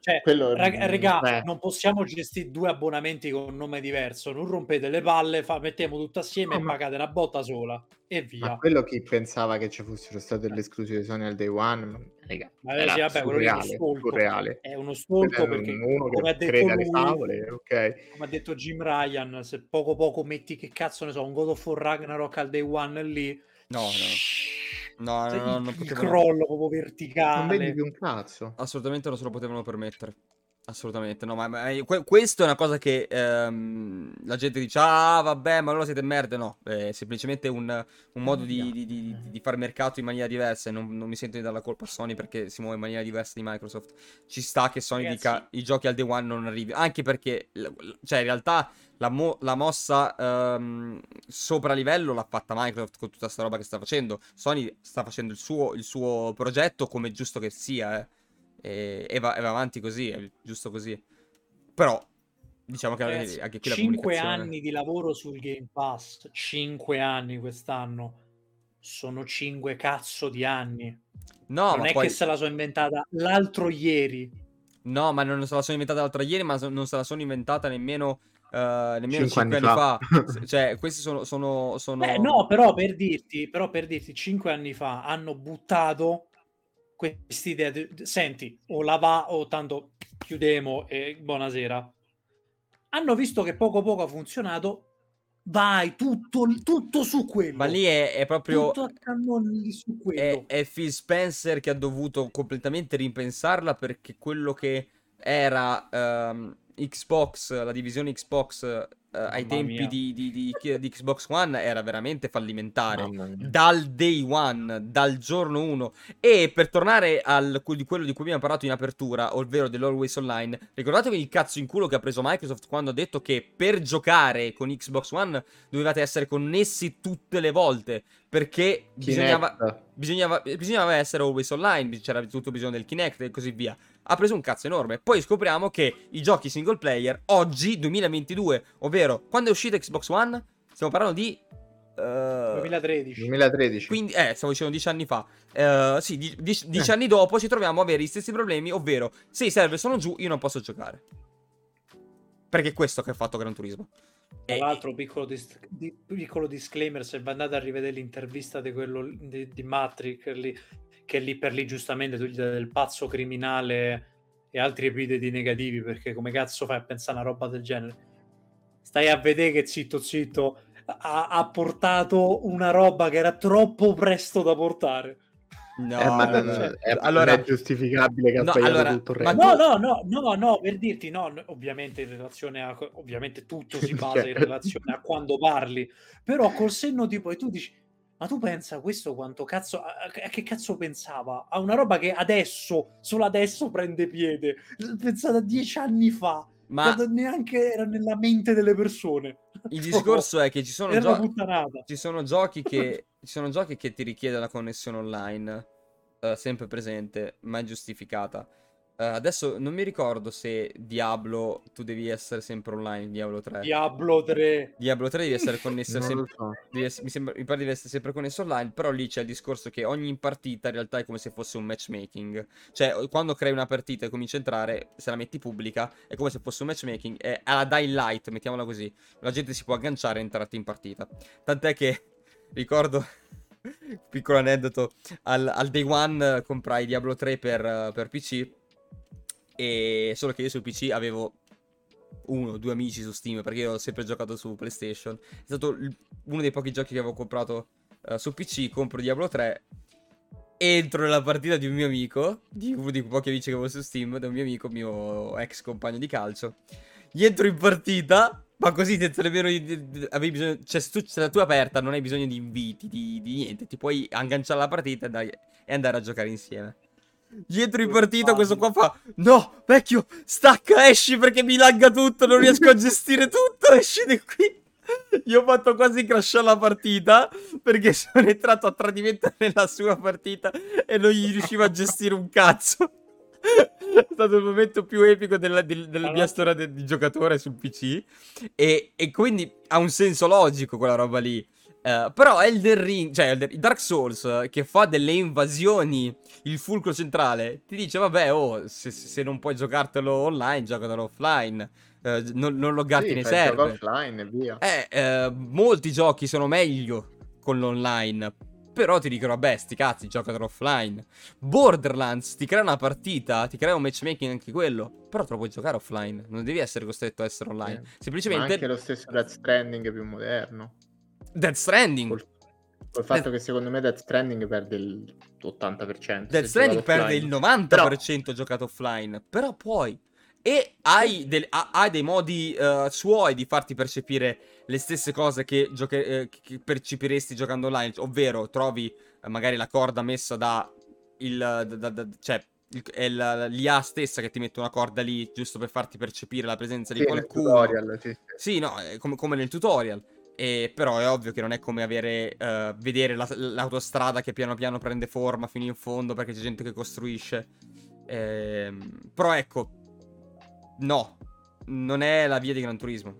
cioè, quello, raga non possiamo gestire due abbonamenti con un nome diverso. Non rompete le palle, fa, mettiamo tutto assieme no, e ma... pagate una botta sola e via. Ma quello chi pensava che ci fossero state le esclusive Sony al day one, raga, ma sì, vabbè, surreale, è, uno surreale. è uno stolto perché uno come ha detto lui, favole, okay. come ha detto Jim Ryan, se poco poco metti che cazzo ne so, un God of War Ragnarok al day one lì. No, no. No, no, no, non il crollo proprio verticale. Non vedi più un cazzo. Assolutamente non se lo potevano permettere. Assolutamente, no, ma, ma que- questo è una cosa che ehm, la gente dice, ah vabbè, ma allora siete merde, no, è semplicemente un, un modo di, di, di, di, fare mercato in maniera diversa e non, non, mi sento di dare la colpa a Sony perché si muove in maniera diversa di Microsoft. Ci sta che Sony Ragazzi. dica i giochi al day one non arrivi, anche perché, cioè in realtà la, mo- la mossa um, sopra livello l'ha fatta Microsoft con tutta questa roba che sta facendo. Sony sta facendo il suo, il suo progetto come giusto che sia, eh. E, e, va, e, va, avanti così, è giusto così. Però, diciamo che Ragazzi, anche qui la 5 anni di lavoro sul Game Pass, 5 anni quest'anno, sono 5 cazzo di anni. No, non è poi... che se la sono inventata l'altro ieri. No, ma non se la sono inventata l'altro ieri, ma non se la sono inventata nemmeno Uh, nemmeno 5 anni, anni fa. fa. cioè, questi sono. sono, sono... Beh, no, però per dirti, però per dirti, 5 anni fa hanno buttato quest'idea, di, senti, o la va o tanto chiudemo e buonasera. Hanno visto che poco poco ha funzionato, vai tutto, tutto su quello. Ma lì è, è proprio. Tutto a cannoni su quello. È, è Phil Spencer che ha dovuto completamente ripensarla perché quello che era um, Xbox, la divisione Xbox uh, ai tempi di, di, di, di, Xbox One era veramente fallimentare. Dal day one, dal giorno 1 e per tornare al, di quello di cui abbiamo parlato in apertura, ovvero dell'Always Online ricordatevi il cazzo in culo che ha preso Microsoft quando ha detto che per giocare con Xbox One dovevate essere connessi tutte le volte perché bisognava, bisognava, bisognava, essere always online, c'era tutto bisogno del Kinect e così via. Ha preso un cazzo enorme. Poi scopriamo che i giochi single player oggi, 2022, ovvero quando è uscita Xbox One, stiamo parlando di Uh, 2013. 2013. Quindi, eh, stavo dicendo dieci anni fa. Uh, sì, di, di, dieci eh. anni dopo ci troviamo a avere gli stessi problemi, ovvero se i server sono giù io non posso giocare. Perché è questo che ha fatto Gran Turismo. Tra l'altro, piccolo, dis- di- piccolo, disclaimer: se andate a rivedere l'intervista di quello di, di Matrix, lì, che lì per lì giustamente tu gli dai del pazzo criminale e altri epiteti negativi, perché come cazzo fai a pensare a una roba del genere? Stai a vedere che zitto zitto ha, ha portato una roba che era troppo presto da portare. No, eh, ma cioè, è, allora, è giustificabile che no, allora, tutto il resto. No, no, no, no, no, per dirti, no, ovviamente in relazione a, ovviamente tutto si basa in relazione a quando parli, però col senno di poi tu dici, ma tu pensa questo quanto cazzo, a, a che cazzo pensava? A una roba che adesso, solo adesso prende piede, pensata dieci anni fa, ma neanche era nella mente delle persone. Il discorso è che ci sono, gio- ci sono giochi che ci sono giochi che ti richiede la connessione online, uh, sempre presente, ma è giustificata. Uh, adesso non mi ricordo se Diablo tu devi essere sempre online, Diablo 3. Diablo 3. Diablo 3 devi essere connesso sempre. So. Essere, mi, sembra, mi pare devi essere sempre connesso online, però lì c'è il discorso che ogni partita in realtà è come se fosse un matchmaking. Cioè, quando crei una partita e cominci a entrare, se la metti pubblica, è come se fosse un matchmaking. È alla dying light, mettiamola così. La gente si può agganciare e entrarti in partita. Tant'è che ricordo, piccolo aneddoto, al, al, day one comprai Diablo 3 per, per PC, e solo che io sul PC avevo uno due amici su Steam perché io ho sempre giocato su PlayStation. È stato uno dei pochi giochi che avevo comprato uh, su PC. Compro Diablo 3. Entro nella partita di un mio amico, di uno dei pochi amici che avevo su Steam, da un mio amico, mio ex compagno di calcio. Gli entro in partita ma così senza nemmeno avevi bisogno. Cioè, se, tu, se la tua aperta non hai bisogno di inviti, di, di niente. Ti puoi agganciare alla partita e andare a giocare insieme. Dietro in partita questo qua fa No, vecchio, stacca, esci perché mi lagga tutto Non riesco a gestire tutto, esci di qui Io ho fatto quasi crashare la partita Perché sono entrato a tradimento nella sua partita E non gli riuscivo a gestire un cazzo è stato il momento più epico della, del, della mia storia de, di giocatore sul PC. E, e, quindi ha un senso logico quella roba lì. Uh, però Elden Ring, cioè Elden, Dark Souls, che fa delle invasioni, il fulcro centrale, ti dice: Vabbè, oh, se, se non puoi giocartelo online, giocatelo offline. Uh, non, non loggarti sì, nei server. offline via. Eh, uh, molti giochi sono meglio con l'online. Però ti dicono, vabbè, sti cazzi, giocatelo offline. Borderlands ti crea una partita, ti crea un matchmaking anche quello. Però te lo puoi giocare offline. Non devi essere costretto a essere online. Eh. Semplicemente. Ma anche lo stesso Death Stranding più moderno. Death Stranding. Col, col fatto Death... che secondo me Death Stranding perde l'80%. Death Stranding perde il 90% però... giocato offline. Però poi e hai, del, hai dei modi uh, suoi di farti percepire le stesse cose che, gioche, eh, che percepiresti giocando online, ovvero trovi eh, magari la corda messa da il, da, da, da, cioè è l'IA stessa che ti mette una corda lì giusto per farti percepire la presenza sì, di qualcuno. Tutorial, sì, sì. sì, no, come, come, nel tutorial. E, però è ovvio che non è come avere, uh, vedere la, l'autostrada che piano piano prende forma fino in fondo perché c'è gente che costruisce. Ehm, però ecco, No, non è la via di Gran Turismo.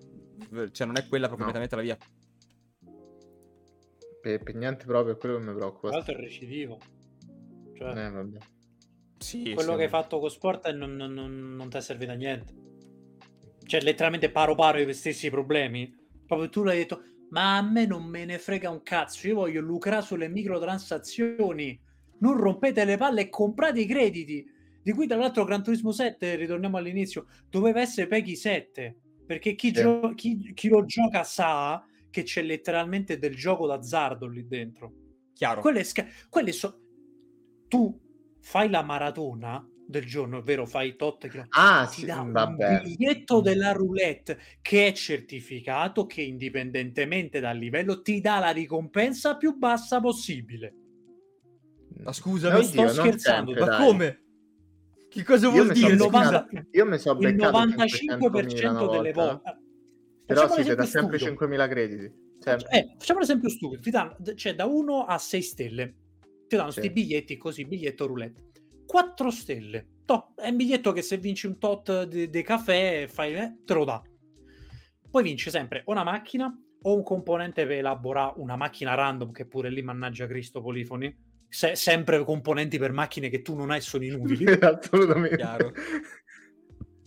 Cioè, non è quella completamente no. la via. Per, per, niente proprio, è quello che mi preoccupa. Tra l'altro è recidivo. Cioè, eh, vabbè. Sì, quello sì, che hai fatto con Sport non, non, non, non ti è servito a niente. Cioè, letteralmente paro paro i stessi problemi. Proprio tu l'hai detto, ma a me non me ne frega un cazzo. Io voglio lucrare sulle microtransazioni. non rompete le palle e comprate i crediti. Di cui, tra l'altro, Gran Turismo 7, ritorniamo all'inizio, doveva essere Peggy 7. Perché chi, gio- chi, chi lo gioca sa che c'è letteralmente del gioco d'azzardo lì dentro. Chiaro. Quelle, sca- quelle so- tu fai la maratona del giorno, ovvero fai tot che ah, ti sì, dà vabbè. un biglietto della roulette che è certificato che indipendentemente dal livello ti dà la ricompensa più bassa possibile. Ma scusa, non sto scherzando, sempre, ma dai. come? Che cosa vuol dire? So 90, io mi so il 95% delle volte. Però si sì, ti dà sempre 5.000 crediti. Sempre. Eh, facciamo un esempio stupido. Ti danno, cioè, da 1 a 6 stelle. Ti danno questi sì. biglietti così, biglietto roulette. 4 stelle. Top. È un biglietto che se vinci un tot di, di caffè fai, eh, te lo dà. Poi vinci sempre una macchina o un componente per elaborare una macchina random, che pure lì mannaggia Cristo Polifoni. Se, sempre componenti per macchine che tu non hai sono inutili. Assolutamente. Chiaro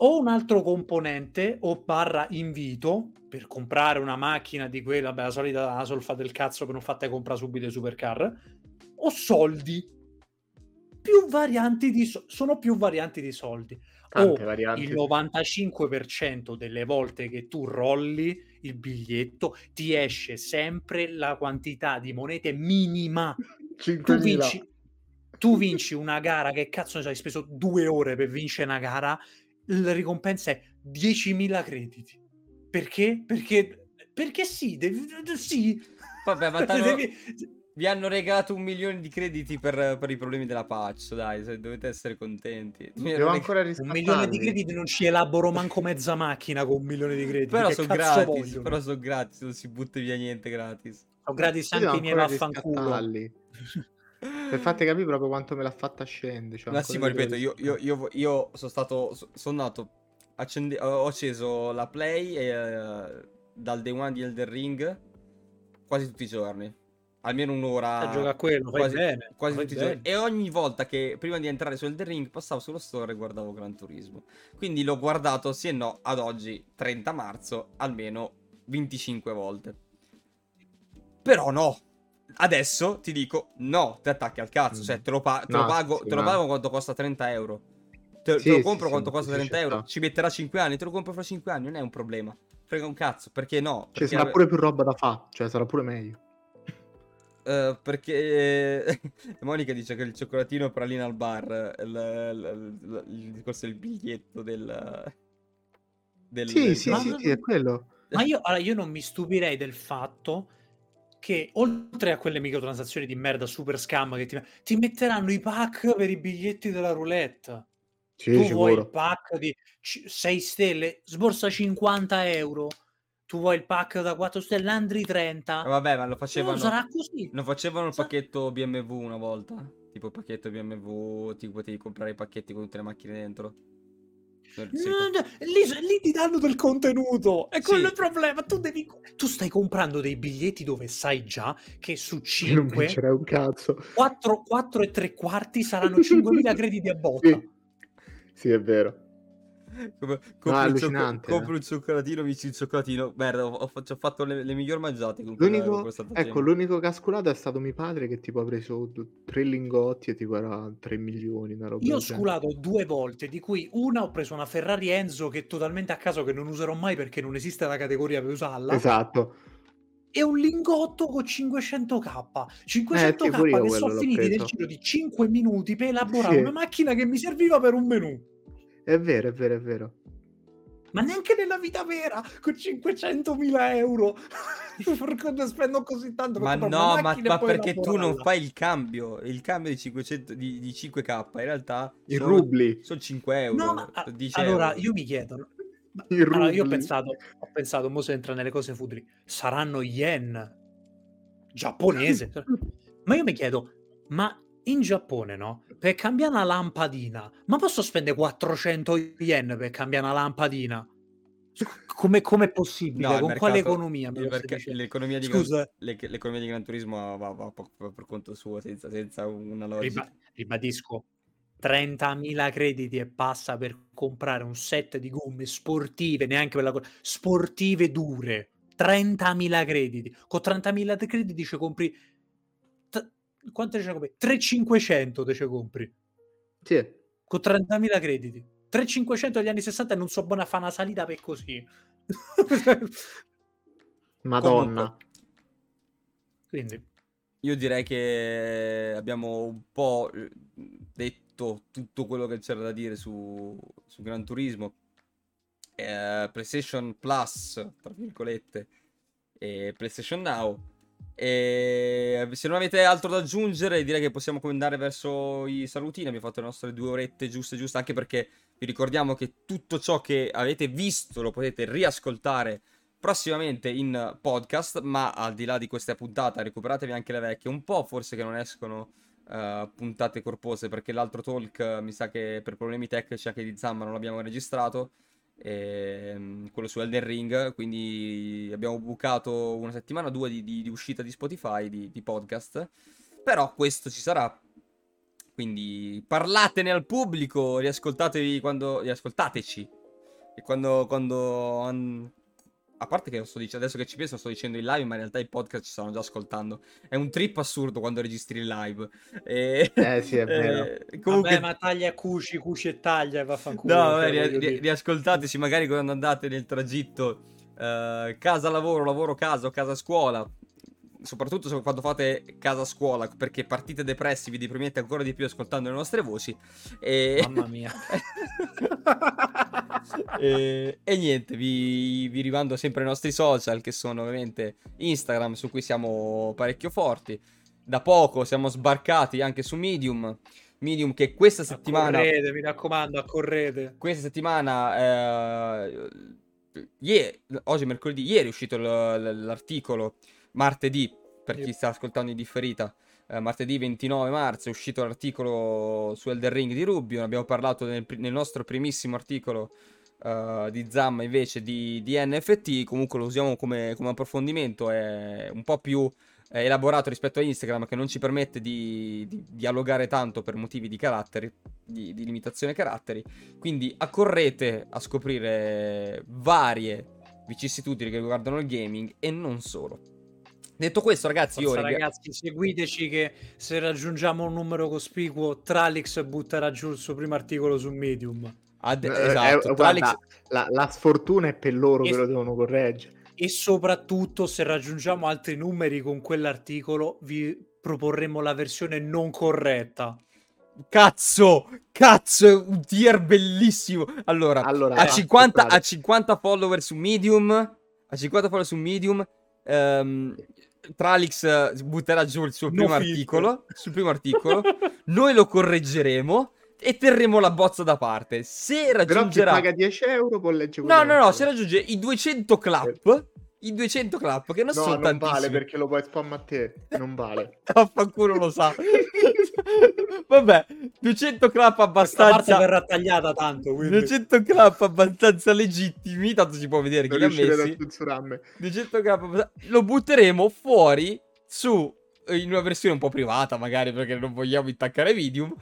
o un altro componente o barra invito per comprare una macchina di quella, beh, la solita la solfa del cazzo che non fate comprare subito i supercar, o soldi. Più varianti di so- sono più varianti di soldi. Tante o varianti. il 95% delle volte che tu rolli il biglietto ti esce sempre la quantità di monete minima. Tu vinci, tu vinci una gara che cazzo hai speso due ore per vincere una gara la ricompensa è 10.000 crediti. Perché? Perché, perché sì, devi, sì. Vabbè, ma devi... vi hanno regalato un milione di crediti per, per i problemi della patch, dai, se dovete essere contenti. Devo ancora un milione di crediti non ci elaboro manco mezza macchina con un milione di crediti. Però sono gratis, vogliono? però sono gratis, non si butta via niente gratis. Sono gratis anche i miei vaffanculo. Per farti capire proprio quanto me l'ha fatta scendere. Cioè Ma sì, ma ripeto, io, io, io, io, sono stato. Sono nato. Accende, ho acceso la play e, uh, dal day one di Elder Ring quasi tutti i giorni. Almeno un'ora. A giocare a quello, quasi, bene, quasi tutti bene. i giorni. E ogni volta che prima di entrare su Elder Ring passavo sullo store e guardavo Gran Turismo. Quindi l'ho guardato sì e no ad oggi, 30 marzo, almeno 25 volte. Però no, Adesso ti dico no, ti attacchi al cazzo. Cioè, te lo, pa- te no, lo pago, sì, te lo pago quanto costa 30 euro. Te, sì, te lo compro sì, quanto costa 30 euro. Ci metterà 5 anni, te lo compro fra 5 anni. Non è un problema. Frega un cazzo. Perché no? Cioè, perché sarà pure più roba da fa. Cioè, sarà pure meglio. Uh, perché Monica dice che il cioccolatino pralina al bar il, il, il, il discorso del biglietto del, del sì, del... sì, sì, sì, è quello. Ma io, allora, io non mi stupirei del fatto che oltre a quelle microtransazioni di merda super scam che ti, ti metteranno i pack per i biglietti della roulette. Sì, tu sicuro. vuoi il pack di 6 stelle, sborsa 50 euro. Tu vuoi il pack da 4 stelle, Andri 30. Eh, vabbè, ma lo facevano. Non sarà così. Non facevano il pacchetto BMW una volta? Tipo il pacchetto BMW, ti potevi comprare i pacchetti con tutte le macchine dentro? No, no, lì, lì, ti danno del contenuto e quello sì. è il problema. Tu, devi, tu stai comprando dei biglietti dove sai già che su 5 non un cazzo. 4, 4 e 3 quarti saranno 5.000 crediti a botta. Sì. sì, è vero. Come, compri, no, il cioccol- compri un cioccolatino, vici il cioccolatino. Merda, ho, ho, ho fatto le, le migliori mangiate. L'unico, ecco, l'unico cascolato è stato mio padre che tipo ha preso tre lingotti e tipo era 3 milioni. Io ho sculato due volte, di cui una ho preso una Ferrari Enzo che è totalmente a caso che non userò mai perché non esiste la categoria per usarla. Esatto. E un lingotto con 500k. 500k eh, che sono finiti nel giro di 5 minuti per elaborare sì. una macchina che mi serviva per un menù. È vero, è vero, è vero. Ma neanche nella vita vera, con 500.000 euro, perché spendo così tanto? Ma no, ma, ma perché tu non fai il cambio, il cambio di, 500, di, di 5k, in realtà... I sono, rubli. Sono 5 euro. No, ma, allora, euro. io mi chiedo... Allora, io ho pensato, ho pensato, mo se entra nelle cose futili, saranno yen giapponese. ma io mi chiedo, ma in Giappone, no? Per cambiare una lampadina, ma posso spendere 400 yen per cambiare una lampadina? Come è possibile? No, Con mercato, quale economia? l'economia, di Scusa. Gran, l'economia di Gran Turismo va, va, va per conto suo, senza, senza una logica. Riba, ribadisco, 30.000 crediti e passa per comprare un set di gomme sportive, neanche per la sportive dure. 30.000 crediti. Con 30.000 crediti ci compri quante ce ne compri? 3500 te ce compri. Sì. Con 30.000 crediti. 3500 agli anni 60 e non so buona fa una salita per così. Madonna. Comunque. Quindi. Io direi che abbiamo un po' eh, detto tutto quello che c'era da dire su, su Gran Turismo. Eh, PlayStation Plus, tra virgolette, e PlayStation Now. E se non avete altro da aggiungere, direi che possiamo andare verso i salutini. Abbiamo fatto le nostre due orette giuste, giuste, anche perché vi ricordiamo che tutto ciò che avete visto lo potete riascoltare prossimamente in podcast, ma al di là di questa puntata recuperatevi anche le vecchie, un po' forse che non escono uh, puntate corpose perché l'altro talk uh, mi sa che per problemi tecnici anche di Zamma non l'abbiamo registrato, e, um, quello su Elden Ring, quindi abbiamo bucato una settimana o due di, di, di, uscita di Spotify, di, di podcast, però questo ci sarà quindi parlatene al pubblico, riascoltatevi quando. riascoltateci. E quando. quando a parte che lo sto dicendo, adesso che ci penso, sto dicendo in live, ma in realtà i podcast ci stanno già ascoltando. È un trip assurdo quando registri il live. E... Eh sì, è vero. Eh, comunque... Vabbè, ma taglia cuci, cuci e taglia e vaffanculo. No, vabbè, ri- ri- riascoltateci magari quando andate nel tragitto uh, casa-lavoro, lavoro-casa o casa-scuola soprattutto quando fate casa scuola, perché partite depressi, vi deprimete ancora di più ascoltando le nostre voci. E... Mamma mia. e... e, niente, vi, vi rimando sempre ai nostri social, che sono ovviamente Instagram, su cui siamo parecchio forti. Da poco siamo sbarcati anche su Medium. Medium che questa settimana... Accorrete, mi raccomando, accorrete. Questa settimana... Eh, ieri, oggi mercoledì, ieri è uscito l'articolo martedì, per chi sta ascoltando in differita, eh, martedì 29 marzo è uscito l'articolo su Elder Ring di Rubio, ne abbiamo parlato nel, nel nostro primissimo articolo uh, di Zamma invece di, di, NFT, comunque lo usiamo come, come approfondimento, è un po' più elaborato rispetto a Instagram che non ci permette di, di dialogare tanto per motivi di caratteri, di, di limitazione caratteri, quindi accorrete a scoprire varie vicissitudini che riguardano il gaming e non solo. Detto questo, ragazzi, Forza, io ragazzi, seguiteci che se raggiungiamo un numero cospicuo, Tralix butterà giù il suo primo articolo su Medium. Ad- eh, esatto, eh, Tralix... guarda, la, la, sfortuna è per loro e... che lo devono correggere. E soprattutto, se raggiungiamo altri numeri con quell'articolo, vi proporremo la versione non corretta. Cazzo, cazzo, è un tier bellissimo. Allora, allora a, 50, a 50 follower su Medium, a 50 follower su Medium, um, Tralix eh, butterà giù il suo no primo fit. articolo, sul primo articolo, noi lo correggeremo e terremo la bozza da parte. Se raggiungerà... Però paga 10 euro può leggere No, no, no, se raggiunge i 200 clap, i 200 clap, che non no, sono non tantissimi. vale perché lo puoi spam a te, non vale. Vaffanculo lo sa. Vabbè, 200 clap abbastanza... Questa parte verrà tagliata tanto, quindi. 200 clap abbastanza legittimi, tanto si può vedere non chi li ha messi. 200 clap Lo butteremo fuori su in una versione un po' privata, magari perché non vogliamo intaccare Medium,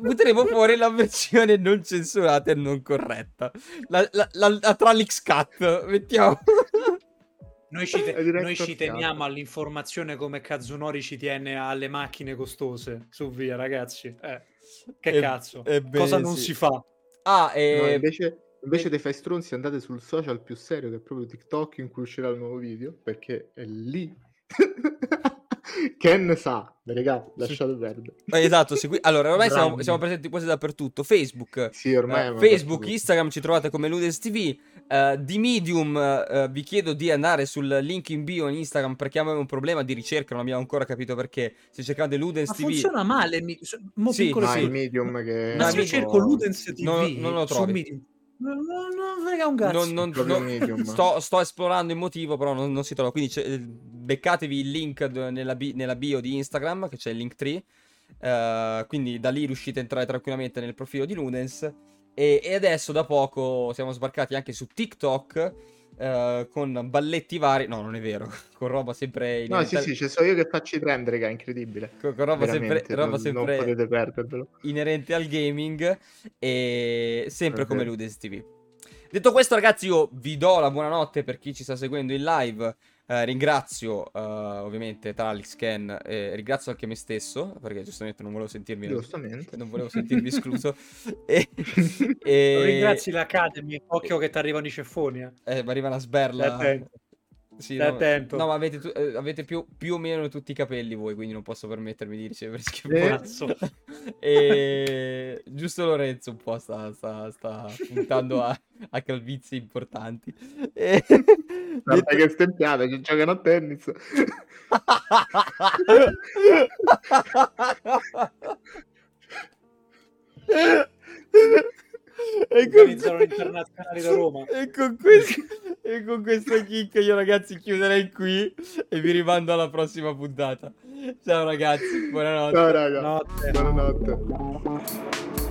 butteremo fuori la versione non censurata e non corretta. La, la, la, la Tralix Cut, mettiamo. Noi ci, te- noi ci teniamo all'informazione come Kazunori ci tiene alle macchine costose. Su via, ragazzi. Eh, che e, cazzo? E beh, Cosa non sì. si fa? Ah, e... No, invece... Invece dei fai stronzi andate sul social più serio che è proprio TikTok in cui uscirà il nuovo video perché è lì Ken sa, regà, lasciate perdere. Esatto, segui... allora ormai siamo, siamo, presenti quasi dappertutto. Facebook, sì, ormai uh, Facebook, Instagram ci trovate come Ludens TV. Uh, di Medium uh, vi chiedo di andare sul link in bio in Instagram perché abbiamo un problema di ricerca, non abbiamo ancora capito perché. Se cercate Ludens Ma TV... funziona male, mi... Mo sì, piccolo, sì. Medium che... Ma se io cerco Ludens TV non, non lo trovi. Non, non frega un cazzo. Non, non, sto, sto, esplorando il motivo, però non, si trova. Quindi beccatevi il link nella, bi- nella, bio di Instagram, che c'è il link tree. Uh, quindi da lì riuscite a entrare tranquillamente nel profilo di Ludens. E, e adesso da poco siamo sbarcati anche su TikTok Uh, con balletti vari. No, non è vero. con roba sempre. No, sì, sì, c'è so io che faccio i trend, raga, incredibile. Con, con roba Veramente, sempre. Roba non, sempre non potete perdervelo. Inerente al gaming. E sempre okay. come Ludes TV. Detto questo, ragazzi, io vi do la buonanotte per chi ci sta seguendo in live. Uh, ringrazio uh, ovviamente Tralix Ken e ringrazio anche me stesso perché giustamente non volevo sentirmi giustamente. non volevo sentirmi escluso. E, e... ringrazi l'Academy occhio che ti arrivano i ceffoni eh, eh mi arriva una sberla sì, Stai no, attento. No, ma avete, tu, eh, avete più, più, o meno tutti i capelli voi, quindi non posso permettermi di ricevere schifo. e giusto Lorenzo un po' sta, sta, sta puntando a, a calvizie importanti. E... Guarda che stempiata, che giocano a tennis. e organizzano con... internazionali da Roma. E con, questo, e con questo kick io ragazzi chiuderei qui e vi rimando alla prossima puntata. Ciao ragazzi, buonanotte. Ciao raga. Buonanotte. buonanotte.